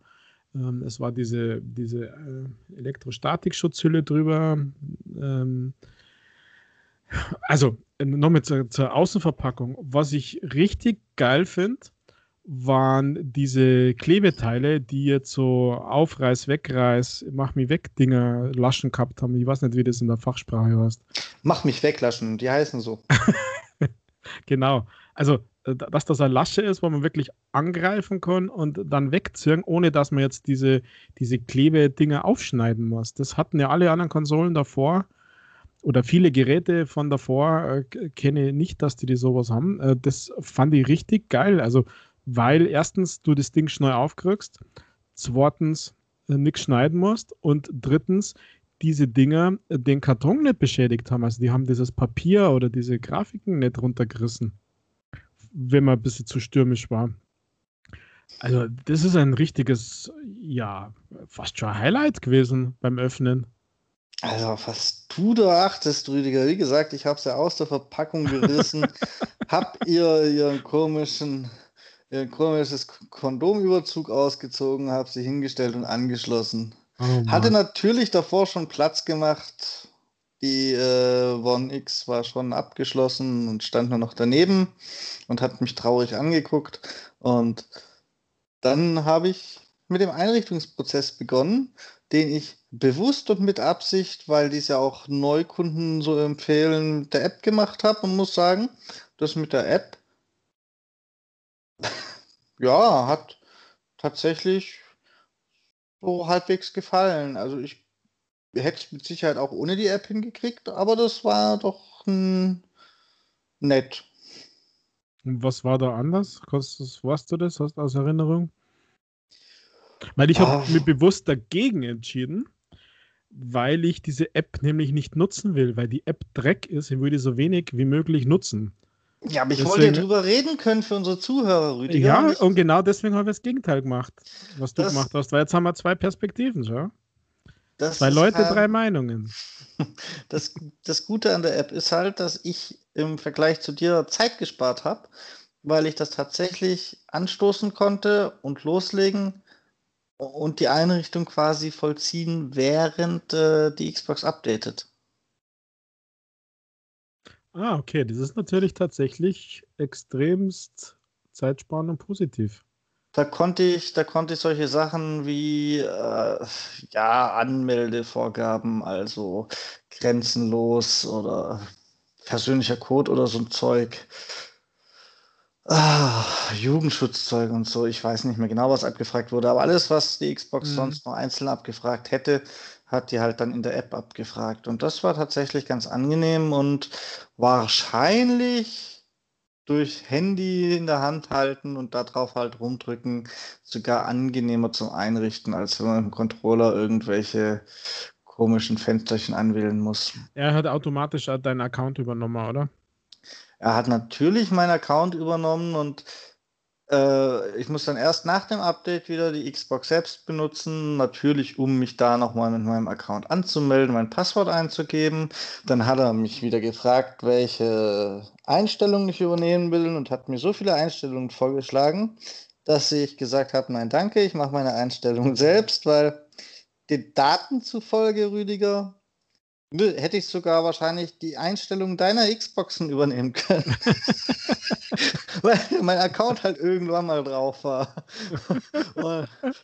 ähm, es war diese, diese äh, Elektrostatik-Schutzhülle drüber. Ähm, also nochmal zur, zur Außenverpackung. Was ich richtig geil finde, waren diese Klebeteile, die jetzt so Aufreiß, Wegreiß, Mach mich weg Dinger Laschen gehabt haben. Ich weiß nicht, wie das in der Fachsprache heißt. Mach mich weglaschen, die heißen so. genau. Also, äh, dass das eine Lasche ist, wo man wirklich angreifen kann und dann wegziehen, ohne dass man jetzt diese, diese Klebedinger aufschneiden muss. Das hatten ja alle anderen Konsolen davor oder viele Geräte von davor äh, kenne nicht, dass die, die sowas haben. Äh, das fand ich richtig geil. Also, weil erstens du das Ding schnell aufkriegst, zweitens äh, nichts schneiden musst und drittens diese Dinger äh, den Karton nicht beschädigt haben. Also, die haben dieses Papier oder diese Grafiken nicht runtergerissen wenn man ein bisschen zu stürmisch war. Also, das ist ein richtiges, ja, fast schon Highlight gewesen beim Öffnen. Also, was du da achtest, Rüdiger. Wie gesagt, ich habe es ja aus der Verpackung gerissen. hab ihr ihren komischen, ihr komisches Kondomüberzug ausgezogen, habe sie hingestellt und angeschlossen. Oh Hatte natürlich davor schon Platz gemacht. Die äh, One X war schon abgeschlossen und stand nur noch daneben und hat mich traurig angeguckt. Und dann habe ich mit dem Einrichtungsprozess begonnen, den ich bewusst und mit Absicht, weil dies ja auch Neukunden so empfehlen, mit der App gemacht habe und muss sagen, das mit der App ja, hat tatsächlich so halbwegs gefallen. Also ich hätte es mit Sicherheit auch ohne die App hingekriegt, aber das war doch nett. Und was war da anders? Kostet, weißt du das? Hast du aus Erinnerung? Weil ich habe ah. mich bewusst dagegen entschieden, weil ich diese App nämlich nicht nutzen will, weil die App Dreck ist, ich würde so wenig wie möglich nutzen. Ja, aber ich deswegen, wollte drüber reden können für unsere Zuhörer, Rüdiger. Ja, und, genau deswegen habe ich das Gegenteil gemacht, was du gemacht hast, weil jetzt haben wir zwei Perspektiven. Das Zwei Leute, halt, drei Meinungen. Das, das Gute an der App ist halt, dass ich im Vergleich zu dir Zeit gespart habe, weil ich das tatsächlich anstoßen konnte und loslegen und die Einrichtung quasi vollziehen, während äh, die Xbox updatet. Ah, okay. Das ist natürlich tatsächlich extremst zeitsparend und positiv. Da konnte ich, da konnte ich solche Sachen wie äh, ja, Anmeldevorgaben, also grenzenlos oder persönlicher Code oder so ein Zeug. Ah, Jugendschutzzeug und so, ich weiß nicht mehr genau, was abgefragt wurde, aber alles, was die Xbox mhm. sonst noch einzeln abgefragt hätte, hat die halt dann in der App abgefragt. Und das war tatsächlich ganz angenehm und wahrscheinlich durch Handy in der Hand halten und darauf halt rumdrücken sogar angenehmer zum Einrichten, als wenn man im Controller irgendwelche komischen Fensterchen anwählen muss. Er hat automatisch deinen Account übernommen, oder? Er hat natürlich meinen Account übernommen und äh, ich muss dann erst nach dem Update wieder die Xbox selbst benutzen, natürlich um mich da nochmal mit meinem Account anzumelden, mein Passwort einzugeben. Dann hat er mich wieder gefragt, welche Einstellungen ich übernehmen will und hat mir so viele Einstellungen vorgeschlagen, dass ich gesagt habe, nein danke, ich mache meine Einstellungen selbst, weil den Daten zufolge, Rüdiger, hätte ich sogar wahrscheinlich die Einstellung deiner Xboxen übernehmen können. Weil mein Account halt irgendwann mal drauf war.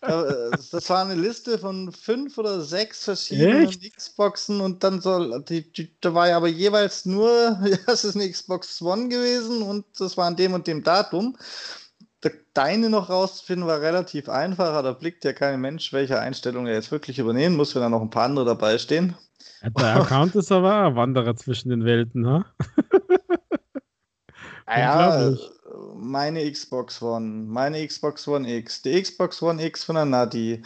das war eine Liste von fünf oder sechs verschiedenen Echt? Xboxen und dann soll, die, die, da war ja aber jeweils nur, das ist eine Xbox One gewesen und das war an dem und dem Datum. Deine noch rauszufinden war relativ einfach, da blickt ja kein Mensch, welche Einstellung er jetzt wirklich übernehmen muss, wenn da noch ein paar andere dabei stehen. Der Account ist aber ein Wanderer zwischen den Welten, ne? Naja, meine Xbox One, meine Xbox One X, die Xbox One X von der Nadi,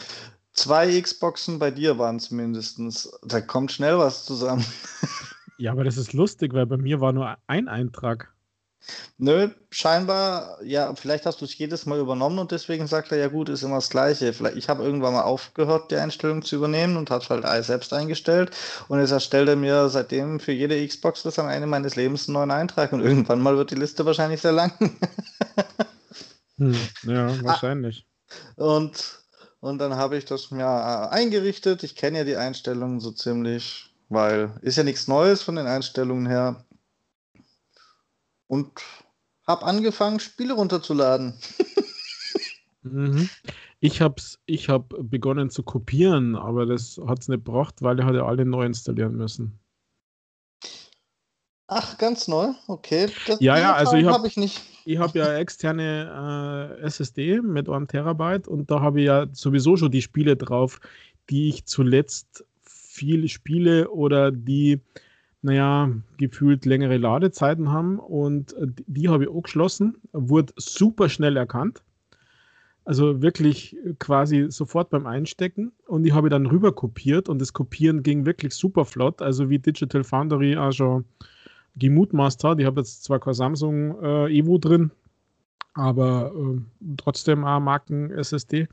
zwei Xboxen bei dir waren es mindestens. Da kommt schnell was zusammen. Ja, aber das ist lustig, weil bei mir war nur ein Eintrag. Nö, scheinbar, ja, vielleicht hast du es jedes Mal übernommen und deswegen sagt er, ja gut, ist immer das Gleiche. Vielleicht, ich habe irgendwann mal aufgehört, die Einstellung zu übernehmen und habe es halt selbst eingestellt und jetzt erstellt er mir seitdem für jede Xbox das am Ende meines Lebens einen neuen Eintrag und irgendwann mal wird die Liste wahrscheinlich sehr lang. hm, ja, wahrscheinlich. Ah, und, und dann habe ich das mir äh, eingerichtet. Ich kenne ja die Einstellungen so ziemlich, weil ist ja nichts Neues von den Einstellungen her und habe angefangen, Spiele runterzuladen. mhm. Ich habe ich hab begonnen zu kopieren, aber das hat es nicht gebracht, weil er hatte alle neu installieren müssen. Ach, ganz neu? Okay. Das ja, ja, also ich habe hab ich nicht. Ich habe ja externe äh, SSD mit einem Terabyte und da habe ich ja sowieso schon die Spiele drauf, die ich zuletzt viel spiele oder die naja, gefühlt längere Ladezeiten haben und äh, die habe ich auch geschlossen, wurde super schnell erkannt. Also wirklich quasi sofort beim Einstecken und die habe ich dann rüber kopiert und das Kopieren ging wirklich super flott, also wie Digital Foundry auch schon gemutmaßt hat. Ich habe jetzt zwar kein Samsung äh, Evo drin, aber äh, trotzdem auch Marken SSD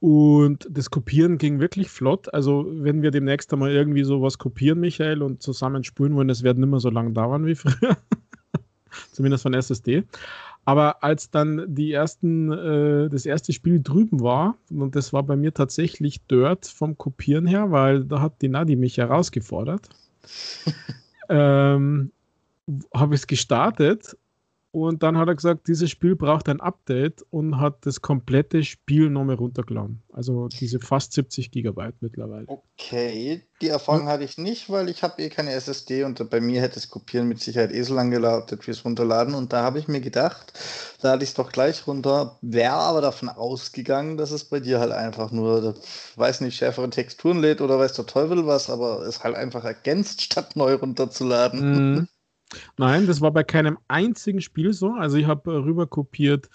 und das Kopieren ging wirklich flott. Also, wenn wir demnächst einmal irgendwie sowas kopieren, Michael, und zusammen spulen wollen, das wird nicht mehr so lange dauern wie früher. Zumindest von SSD. Aber als dann die ersten, äh, das erste Spiel drüben war, und das war bei mir tatsächlich Dirt vom Kopieren her, weil da hat die Nadi mich herausgefordert, ähm, habe ich es gestartet und dann hat er gesagt, dieses Spiel braucht ein Update und hat das komplette Spiel nochmal runtergeladen. Also diese fast 70 Gigabyte mittlerweile. Okay, die Erfahrung ja. hatte ich nicht, weil ich habe eh keine SSD und bei mir hätte das Kopieren mit Sicherheit eh so lange gelautet wie es Runterladen. Und da habe ich mir gedacht, da hatte ich es doch gleich runter, wäre aber davon ausgegangen, dass es bei dir halt einfach nur, weiß nicht, schärfere Texturen lädt oder weiß der Teufel was, aber es halt einfach ergänzt, statt neu runterzuladen. Mhm. Nein, das war bei keinem einzigen Spiel so. Also ich habe äh, rüber kopiert.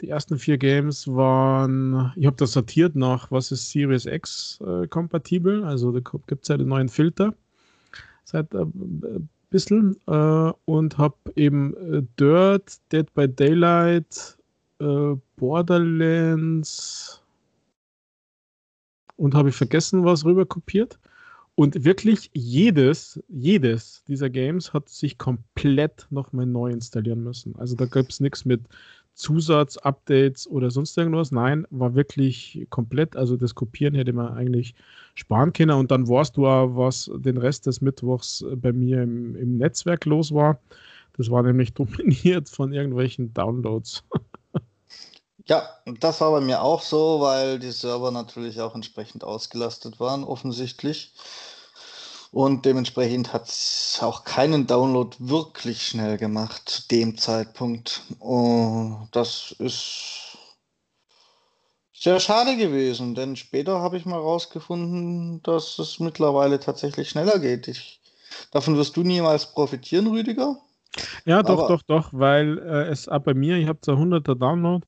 Die ersten vier Games waren, ich habe das sortiert nach, was ist Series X äh, kompatibel. Also da gibt es ja den neuen Filter seit äh, ein bisschen. Äh, und habe eben äh, Dirt, Dead by Daylight, äh, Borderlands und habe ich vergessen, was rüber kopiert. Und wirklich jedes, jedes dieser Games hat sich komplett nochmal neu installieren müssen. Also da gibt es nichts mit Zusatzupdates oder sonst irgendwas. Nein, war wirklich komplett. Also das Kopieren hätte man eigentlich sparen können. Und dann warst du auch, was den Rest des Mittwochs bei mir im, im Netzwerk los war. Das war nämlich dominiert von irgendwelchen Downloads. Ja, das war bei mir auch so, weil die Server natürlich auch entsprechend ausgelastet waren, offensichtlich. Und dementsprechend hat es auch keinen Download wirklich schnell gemacht zu dem Zeitpunkt. Und das ist sehr schade gewesen, denn später habe ich mal rausgefunden, dass es mittlerweile tatsächlich schneller geht. Ich, davon wirst du niemals profitieren, Rüdiger. Ja, doch, Aber, doch, doch, weil äh, es auch bei mir, ich habe zwar 100er Download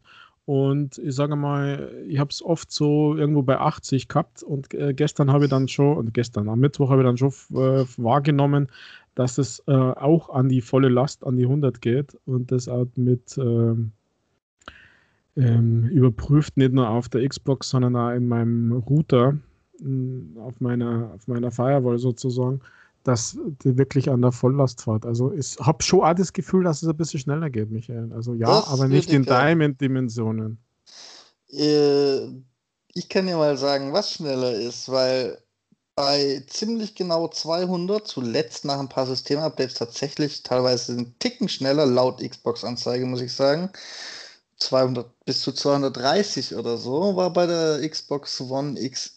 und ich sage mal, ich habe es oft so irgendwo bei 80 gehabt und äh, gestern habe ich dann schon, und gestern am Mittwoch habe ich dann schon äh, wahrgenommen, dass es äh, auch an die volle Last, an die 100 geht und das auch mit ähm, ähm, überprüft, nicht nur auf der Xbox, sondern auch in meinem Router, auf meiner, auf meiner Firewall sozusagen dass die wirklich an der Volllast fährt. Also ich habe schon auch das Gefühl, dass es ein bisschen schneller geht, Michael. Also ja, das aber nicht in deinen Dimensionen. Äh, ich kann dir mal sagen, was schneller ist, weil bei ziemlich genau 200, zuletzt nach ein paar Systemupdates tatsächlich teilweise einen Ticken schneller, laut Xbox-Anzeige, muss ich sagen. 200 bis zu 230 oder so war bei der Xbox One X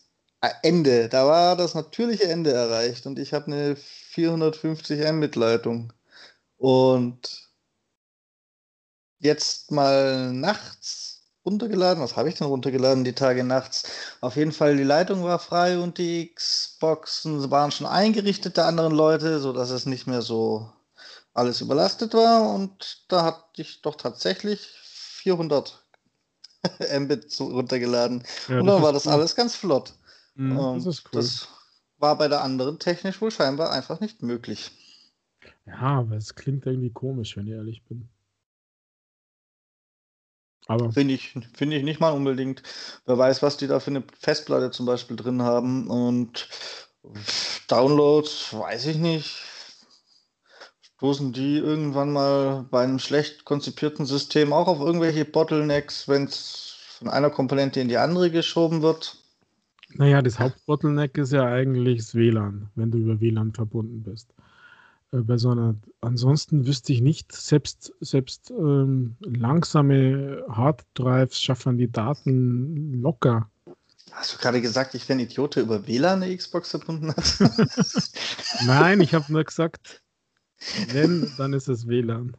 Ende, da war das natürliche Ende erreicht und ich habe eine 450 Mbit Leitung. Und jetzt mal nachts runtergeladen. Was habe ich denn runtergeladen die Tage nachts? Auf jeden Fall, die Leitung war frei und die Xboxen waren schon eingerichtet der anderen Leute, sodass es nicht mehr so alles überlastet war und da hatte ich doch tatsächlich 400 Mbit runtergeladen. Ja, und dann war das alles ganz flott. Mhm, das ist cool. Das war bei der anderen technisch wohl scheinbar einfach nicht möglich. Ja, aber es klingt irgendwie komisch, wenn ich ehrlich bin. Aber finde ich, find ich nicht mal unbedingt. Wer weiß, was die da für eine Festplatte zum Beispiel drin haben. Und Downloads, weiß ich nicht. Stoßen die irgendwann mal bei einem schlecht konzipierten System auch auf irgendwelche Bottlenecks, wenn es von einer Komponente in die andere geschoben wird? Naja, das Hauptbottleneck ist ja eigentlich das WLAN, wenn du über WLAN verbunden bist. Äh, bei so einer, ansonsten wüsste ich nicht, selbst, selbst ähm, langsame Harddrives schaffen die Daten locker. Hast du gerade gesagt, ich wäre ein Idiot, der über WLAN eine Xbox verbunden hat? Nein, ich habe nur gesagt, wenn, dann ist es WLAN.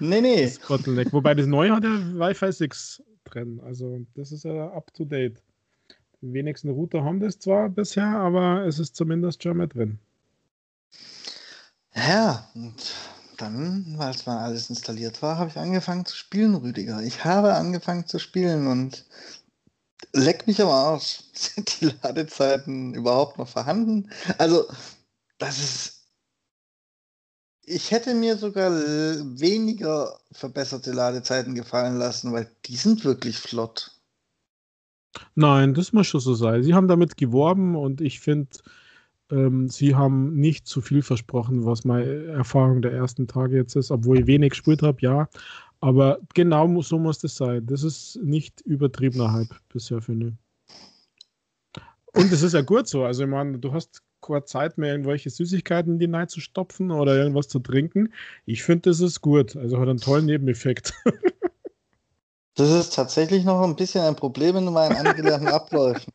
Nee, nee. Das Bottleneck. Wobei das neue hat ja Wi-Fi 6 drin. Also das ist ja up to date. Wenigsten Router haben das zwar bisher, aber es ist zumindest schon mit drin. Ja, und dann, es mal alles installiert war, habe ich angefangen zu spielen, Rüdiger. Ich habe angefangen zu spielen und leck mich am Arsch. Sind die Ladezeiten überhaupt noch vorhanden? Also, das ist. Ich hätte mir sogar weniger verbesserte Ladezeiten gefallen lassen, weil die sind wirklich flott. Nein, das muss schon so sein. Sie haben damit geworben und ich finde, ähm, sie haben nicht zu viel versprochen, was meine Erfahrung der ersten Tage jetzt ist, obwohl ich wenig gespielt habe, ja. Aber genau so muss das sein. Das ist nicht übertriebener Hype bisher, finde ich. Und es ist ja gut so. Also, ich meine, du hast keine Zeit mehr, irgendwelche Süßigkeiten in die Neid zu stopfen oder irgendwas zu trinken. Ich finde, das ist gut. Also hat einen tollen Nebeneffekt. Das ist tatsächlich noch ein bisschen ein Problem in meinen angelernten Abläufen.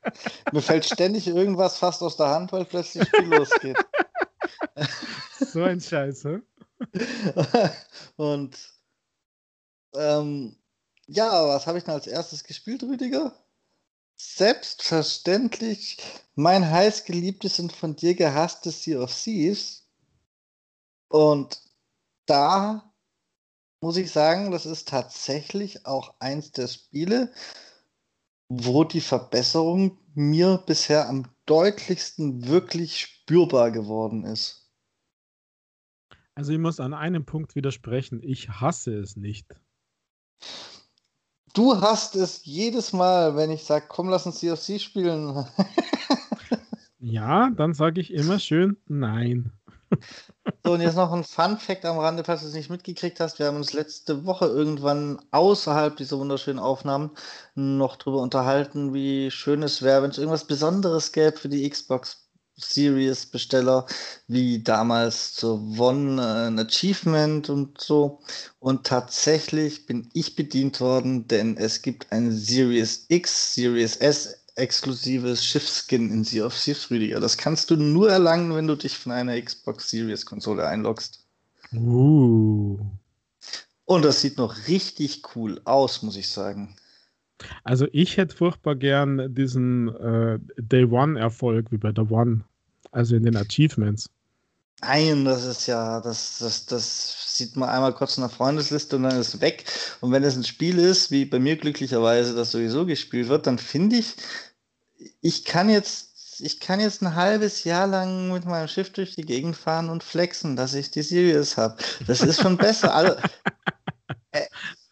Mir fällt ständig irgendwas fast aus der Hand, weil plötzlich Spiel losgeht. So ein Scheiße. Und ähm, ja, was habe ich denn als erstes gespielt, Rüdiger? Selbstverständlich mein heißgeliebtes und von dir gehasstes Sea of Thieves. Und da muss ich sagen, das ist tatsächlich auch eins der Spiele, wo die Verbesserung mir bisher am deutlichsten wirklich spürbar geworden ist. Also ich muss an einem Punkt widersprechen. Ich hasse es nicht. Du hast es jedes Mal, wenn ich sage, komm, lass uns CFC spielen. ja, dann sage ich immer schön nein. So, und jetzt noch ein Fun-Fact am Rande, falls du es nicht mitgekriegt hast. Wir haben uns letzte Woche irgendwann außerhalb dieser wunderschönen Aufnahmen noch darüber unterhalten, wie schön es wäre, wenn es irgendwas Besonderes gäbe für die Xbox Series Besteller, wie damals zur One äh, ein Achievement und so. Und tatsächlich bin ich bedient worden, denn es gibt ein Series X, Series S exklusives Schiffskin in Sea of Thieves, Rüdiger. Das kannst du nur erlangen, wenn du dich von einer Xbox Series Konsole einloggst. Uh. Und das sieht noch richtig cool aus, muss ich sagen. Also ich hätte furchtbar gern diesen äh, Day One Erfolg wie bei der One, also in den Achievements. Nein, das ist ja, das, das, das sieht man einmal kurz in der Freundesliste und dann ist es weg. Und wenn es ein Spiel ist, wie bei mir glücklicherweise, das sowieso gespielt wird, dann finde ich, ich kann jetzt, ich kann jetzt ein halbes Jahr lang mit meinem Schiff durch die Gegend fahren und flexen, dass ich die Series habe. Das ist schon besser. Also, äh,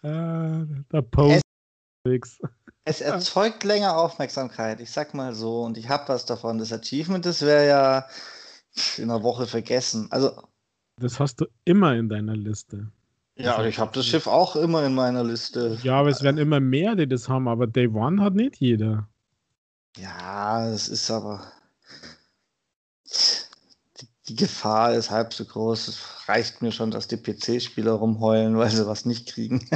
ah, der Post es, es erzeugt länger Aufmerksamkeit, ich sag mal so, und ich habe was davon. Das Achievement, das wäre ja in einer Woche vergessen. Also. Das hast du immer in deiner Liste. Ja, ich habe das Schiff auch immer in meiner Liste. Ja, aber es werden immer mehr, die das haben, aber Day One hat nicht jeder. Ja, es ist aber. Die, die, Gefahr ist halb so groß. Es reicht mir schon, dass die PC-Spieler rumheulen, weil sie was nicht kriegen.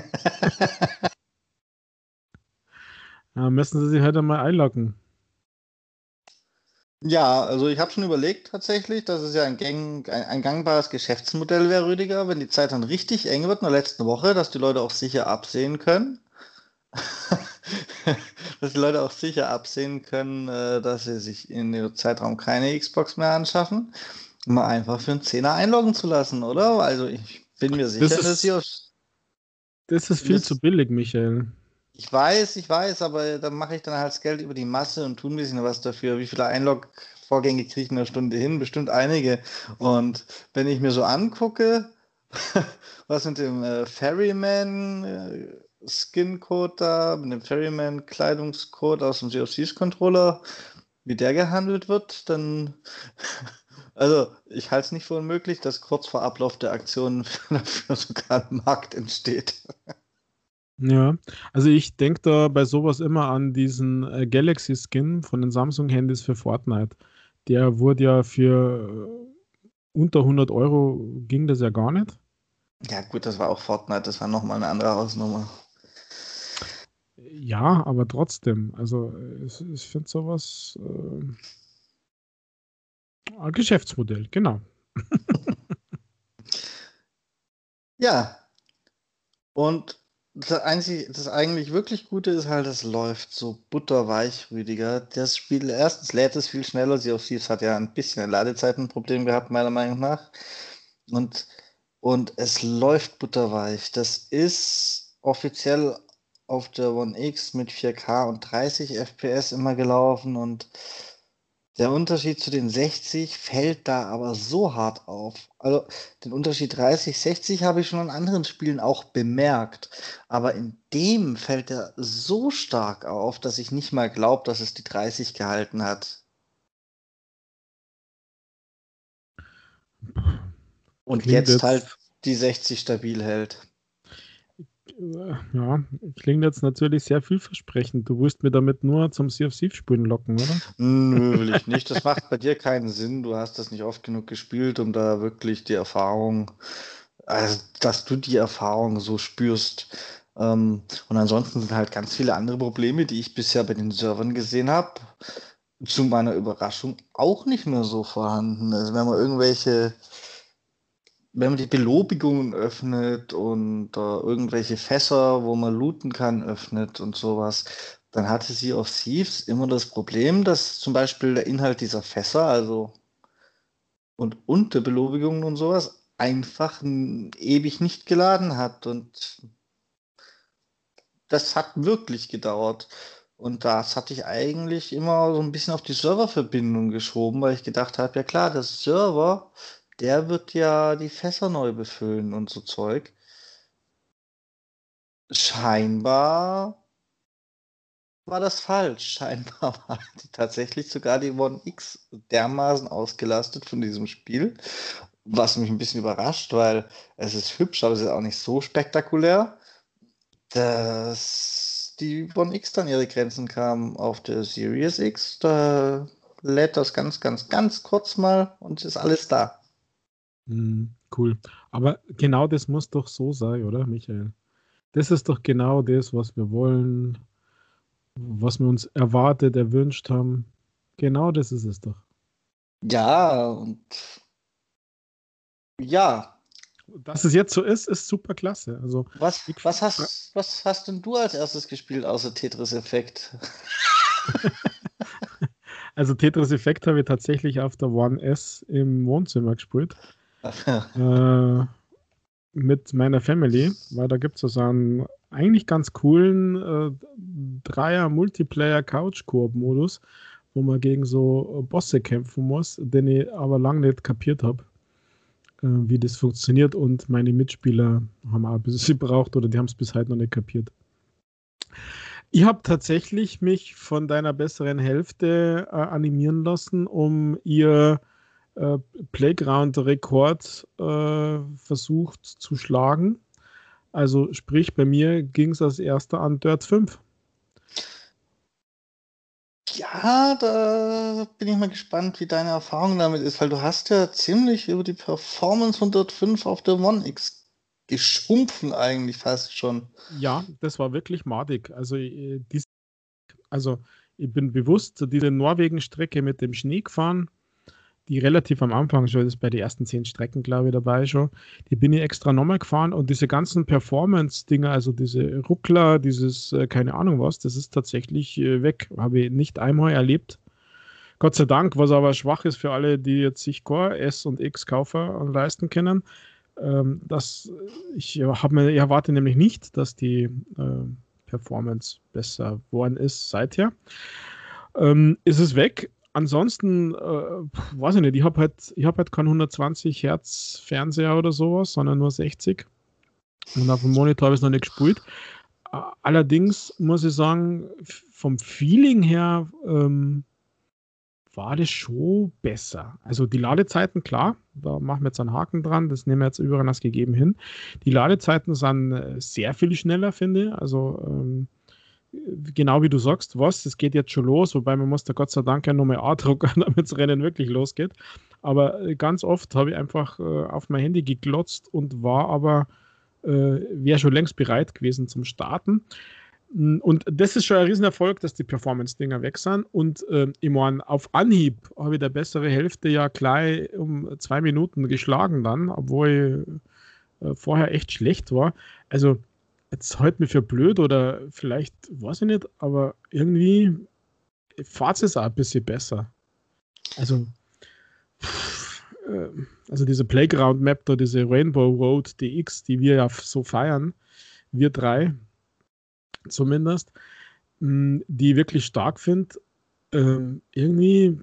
ja, müssen sie sich heute mal einloggen. Ja, also ich habe schon überlegt tatsächlich, dass es ja ein, gang, ein, ein, gangbares Geschäftsmodell wäre, Rüdiger, wenn die Zeit dann richtig eng wird in der letzten Woche, dass die Leute auch sicher absehen können. dass die Leute auch sicher absehen können, äh, dass sie sich in dem Zeitraum keine Xbox mehr anschaffen. mal einfach für einen Zehner einloggen zu lassen, oder? Also ich bin mir sicher, Das ist- dass sie aus Das ist viel Das- zu billig, Michael. Ich weiß, ich weiß, aber dann mache ich dann halt das Geld über die Masse und tun ein bisschen was dafür. Wie viele Einlog-Vorgänge kriege ich in einer Stunde hin? Bestimmt einige. Und wenn ich mir so angucke, was mit dem äh, Ferryman äh, Skin-Code da, mit dem Ferryman-Kleidungscode aus dem CFCs-Controller, wie der gehandelt wird, dann also ich halte es nicht für unmöglich, dass kurz vor Ablauf der Aktion dafür sogar ein Markt entsteht. Ja, also ich denke da bei sowas immer an diesen äh, Galaxy Skin von den Samsung-Handys für Fortnite. Der wurde ja für äh, unter 100 Euro ging das ja gar nicht. Ja, gut, das war auch Fortnite, das war nochmal eine andere Hausnummer. Ja, aber trotzdem, also äh, ich, ich finde sowas äh, Geschäftsmodell, genau. Ja. Und das, einzig, das eigentlich wirklich Gute ist halt, es läuft so butterweich, Rüdiger. Das Spiel, erstens lädt es viel schneller. Sea of Thieves hat ja ein bisschen ein Ladezeitenproblem gehabt, meiner Meinung nach. Und, und es läuft butterweich. Das ist offiziell auf der One X mit 4K und 30 FPS immer gelaufen und der Unterschied zu den 60 fällt da aber so hart auf. Also den Unterschied 30, 60 habe ich schon in anderen Spielen auch bemerkt. Aber in dem fällt er so stark auf, dass ich nicht mal glaube, dass es die 30 gehalten hat. Und Klingt jetzt- halt die 60 stabil hält. Ja, klingt jetzt natürlich sehr vielversprechend. Du willst mir damit nur zum Sea of Thieves spielen locken, oder? Nö, will ich nicht. Das macht bei dir keinen Sinn. Du hast das nicht oft genug gespielt, um da wirklich die Erfahrung, also dass du die Erfahrung so spürst. Ähm, und ansonsten sind halt ganz viele andere Probleme, die ich bisher bei den Servern gesehen habe, zu meiner Überraschung auch nicht mehr so vorhanden. Also wenn man irgendwelche, wenn man die Belobigungen öffnet und äh, irgendwelche Fässer, wo man looten kann, öffnet und sowas, dann hatte sie auf Thieves immer das Problem, dass zum Beispiel der Inhalt dieser Fässer, also und Unterbelobigungen und sowas, einfach ewig nicht geladen hat. Und das hat wirklich gedauert. Und das hatte ich eigentlich immer so ein bisschen auf die Serververbindung geschoben, weil ich gedacht habe, ja klar, der Server, der wird ja die Fässer neu befüllen und so Zeug. Scheinbar war das falsch. Scheinbar war die tatsächlich sogar die One X dermaßen ausgelastet von diesem Spiel, was mich ein bisschen überrascht, weil es ist hübsch, aber es ist auch nicht so spektakulär, dass die One X dann ihre Grenzen kam auf der Series X. Da lädt das ganz, ganz, ganz kurz mal und ist alles da. Hm, cool. Aber genau das muss doch so sein, oder, Michael? Das ist doch genau das, was wir wollen, was wir uns erwartet, erwünscht haben. Genau das ist es doch. Ja, und ja, Dass es jetzt so ist, ist super klasse. Also, was, was, hast, was hast denn du als erstes gespielt außer Tetris Effekt? also Tetris Effect habe ich tatsächlich auf der One S im Wohnzimmer gespielt. Äh, mit meiner Family, weil da gibt es so einen eigentlich ganz coolen äh, Dreier-Multiplayer-Couch-Koop-Modus, wo man gegen so Bosse kämpfen muss, den ich aber lange nicht kapiert habe, äh, wie das funktioniert und meine Mitspieler haben auch ein bisschen gebraucht oder die haben es bis heute noch nicht kapiert. Ich habe tatsächlich mich von deiner besseren Hälfte äh, animieren lassen, um ihr äh, Playground-Rekord äh, versucht zu schlagen. Also sprich, bei mir ging es als erster an Dirt 5. Ja, da bin ich mal gespannt, wie deine Erfahrung damit ist, weil du hast ja ziemlich über die Performance von Dirt 5 auf der One X geschumpfen eigentlich fast schon. Ja, das war wirklich madig. Also, äh, also ich bin bewusst diese Norwegen-Strecke mit dem Schnee gefahren, die relativ am Anfang schon ist, bei den ersten zehn Strecken, glaube ich, dabei schon. Die bin ich extra nochmal gefahren und diese ganzen Performance-Dinger, also diese Ruckler, dieses, äh, keine Ahnung was, das ist tatsächlich äh, weg. Habe ich nicht einmal erlebt. Gott sei Dank, was aber schwach ist für alle, die jetzt sich Core S und X kaufen und leisten können. Ähm, das, ich, mir, ich erwarte nämlich nicht, dass die äh, Performance besser geworden ist seither. Ähm, ist es weg? Ansonsten, äh, weiß ich nicht, ich habe halt, hab halt keinen 120 Hertz Fernseher oder sowas, sondern nur 60. Und auf dem Monitor habe ich es noch nicht gespielt. Allerdings muss ich sagen, vom Feeling her ähm, war das schon besser. Also die Ladezeiten, klar, da machen wir jetzt einen Haken dran, das nehmen wir jetzt überall als gegeben hin. Die Ladezeiten sind äh, sehr viel schneller, finde ich. Also ähm, genau wie du sagst, was, es geht jetzt schon los, wobei man muss da Gott sei Dank ja nochmal A drucken, damit das Rennen wirklich losgeht. Aber äh, ganz oft habe ich einfach äh, auf mein Handy geglotzt und war aber, äh, wäre schon längst bereit gewesen zum Starten. Und das ist schon ein Riesenerfolg, dass die Performance-Dinger weg sind. Und äh, ich meine, auf Anhieb habe ich der bessere Hälfte ja gleich um zwei Minuten geschlagen dann, obwohl ich äh, vorher echt schlecht war. Also, jetzt halt mir für blöd oder vielleicht, weiß ich nicht, aber irgendwie fahrt es auch ein bisschen besser. Also, pff, äh, also diese Playground-Map da, diese Rainbow Road DX, die wir ja so feiern, wir drei, zumindest, hm, die wirklich stark finde. Ähm, irgendwie,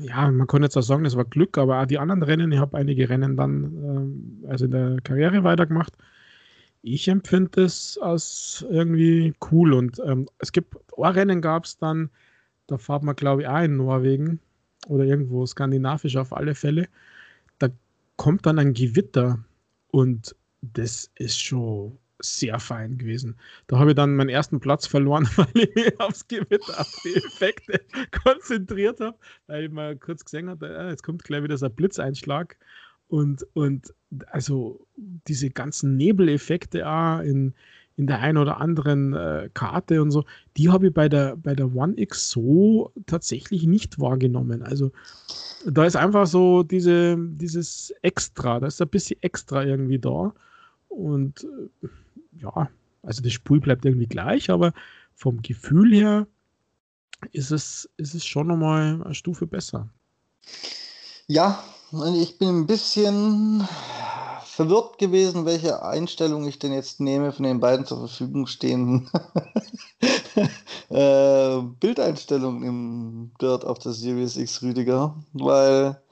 ja, man kann jetzt auch sagen, das war Glück, aber auch die anderen Rennen, ich habe einige Rennen dann, ähm, also in der Karriere weitergemacht. Ich empfinde es als irgendwie cool und ähm, es gibt, ein Rennen gab es dann, da fahrt man glaube ich auch in Norwegen oder irgendwo skandinavisch auf alle Fälle. Da kommt dann ein Gewitter und das ist schon sehr fein gewesen. Da habe ich dann meinen ersten Platz verloren, weil ich mich aufs Gewitter, auf die Effekte konzentriert habe, weil ich mal kurz gesehen habe, äh, jetzt kommt gleich wieder so ein Blitzeinschlag. Und, und also diese ganzen Nebeleffekte auch in, in der einen oder anderen äh, Karte und so, die habe ich bei der, bei der One X so tatsächlich nicht wahrgenommen. Also da ist einfach so diese, dieses Extra, da ist ein bisschen extra irgendwie da. Und äh, ja, also das Spiel bleibt irgendwie gleich, aber vom Gefühl her ist es, ist es schon nochmal eine Stufe besser. Ja, ich bin ein bisschen verwirrt gewesen, welche Einstellung ich denn jetzt nehme von den beiden zur Verfügung stehenden äh, Bildeinstellungen im Dirt auf der Series X Rüdiger, weil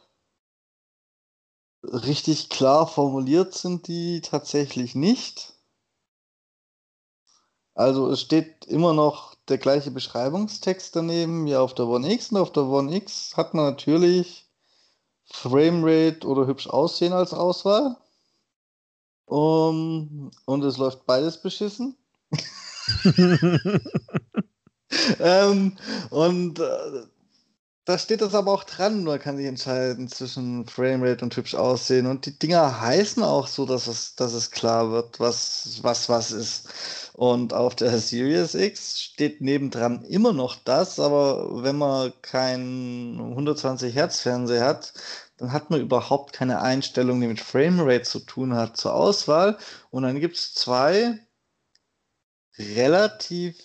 richtig klar formuliert sind die tatsächlich nicht. Also es steht immer noch der gleiche Beschreibungstext daneben wie auf der One X und auf der One X hat man natürlich Framerate oder hübsch aussehen als Auswahl. Um, und es läuft beides beschissen. ähm, und äh, da steht das aber auch dran, man kann sich entscheiden zwischen Framerate und hübsch aussehen. Und die Dinger heißen auch so, dass es, dass es klar wird, was, was was ist. Und auf der Series X steht nebendran immer noch das, aber wenn man keinen 120 Hertz Fernseher hat, dann hat man überhaupt keine Einstellung, die mit Framerate zu tun hat, zur Auswahl. Und dann gibt es zwei relativ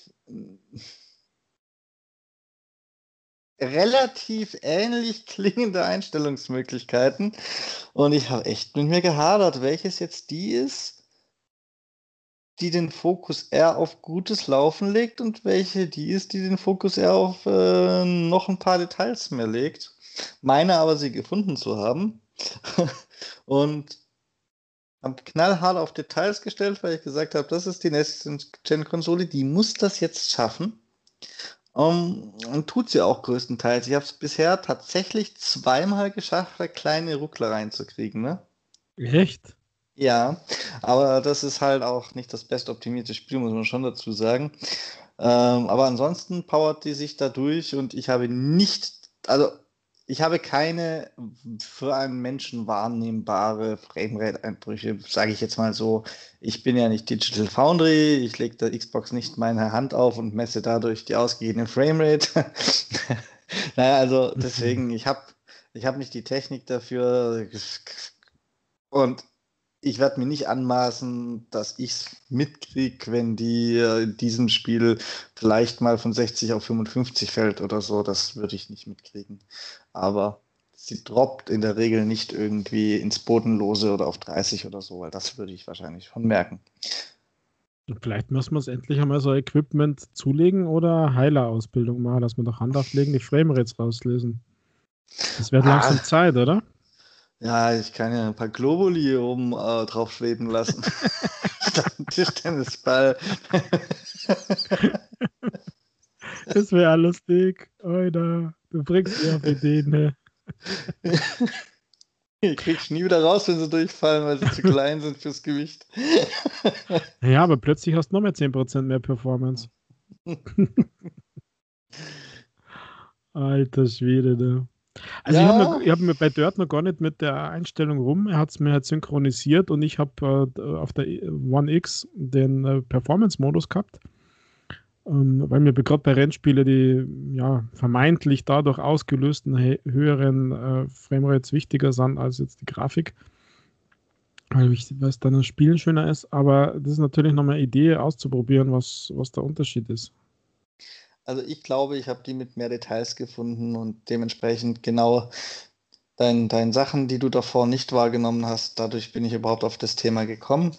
relativ ähnlich klingende Einstellungsmöglichkeiten. Und ich habe echt mit mir gehadert, welches jetzt die ist, die den Fokus eher auf gutes Laufen legt und welche die ist, die den Fokus eher auf äh, noch ein paar Details mehr legt. Meine aber sie gefunden zu haben. und habe knallhart auf Details gestellt, weil ich gesagt habe, das ist die Next-Gen-Konsole, die muss das jetzt schaffen. Um, und tut sie auch größtenteils. Ich habe es bisher tatsächlich zweimal geschafft, da kleine Ruckler reinzukriegen, ne? Echt? Ja, aber das ist halt auch nicht das bestoptimierte Spiel, muss man schon dazu sagen. Ähm, aber ansonsten powert die sich da durch und ich habe nicht, also ich habe keine für einen Menschen wahrnehmbare Framerate-Einbrüche, sage ich jetzt mal so. Ich bin ja nicht Digital Foundry, ich lege der Xbox nicht meine Hand auf und messe dadurch die ausgegebene Framerate. naja, also deswegen, ich habe ich hab nicht die Technik dafür und ich werde mir nicht anmaßen, dass ich es mitkriege, wenn die äh, in diesem Spiel vielleicht mal von 60 auf 55 fällt oder so. Das würde ich nicht mitkriegen. Aber sie droppt in der Regel nicht irgendwie ins Bodenlose oder auf 30 oder so, weil das würde ich wahrscheinlich schon merken. Vielleicht müssen wir es endlich einmal so Equipment zulegen oder Heiler-Ausbildung machen, dass wir doch Hand auflegen, die Framerates rauslesen. Das wäre ah. langsam Zeit, oder? Ja, ich kann ja ein paar Globuli hier oben äh, drauf schweben lassen. Statt ein Tischtennisball. das wäre lustig. Alter, du bringst mir auf Ideen, ne? Ich krieg's nie wieder raus, wenn sie durchfallen, weil sie zu klein sind fürs Gewicht. Ja, aber plötzlich hast du noch mehr 10% mehr Performance. Alter Schwede, da. Also ja. ich habe hab mir bei Dirt noch gar nicht mit der Einstellung rum. Er hat es mir halt synchronisiert und ich habe äh, auf der One X den äh, Performance-Modus gehabt. Ähm, weil mir gerade bei Rennspielen die ja, vermeintlich dadurch ausgelösten höheren äh, Framerates wichtiger sind als jetzt die Grafik. Weil es dann das Spielen schöner ist. Aber das ist natürlich nochmal eine Idee auszuprobieren, was, was der Unterschied ist. Also ich glaube, ich habe die mit mehr Details gefunden und dementsprechend genau deinen dein Sachen, die du davor nicht wahrgenommen hast, dadurch bin ich überhaupt auf das Thema gekommen.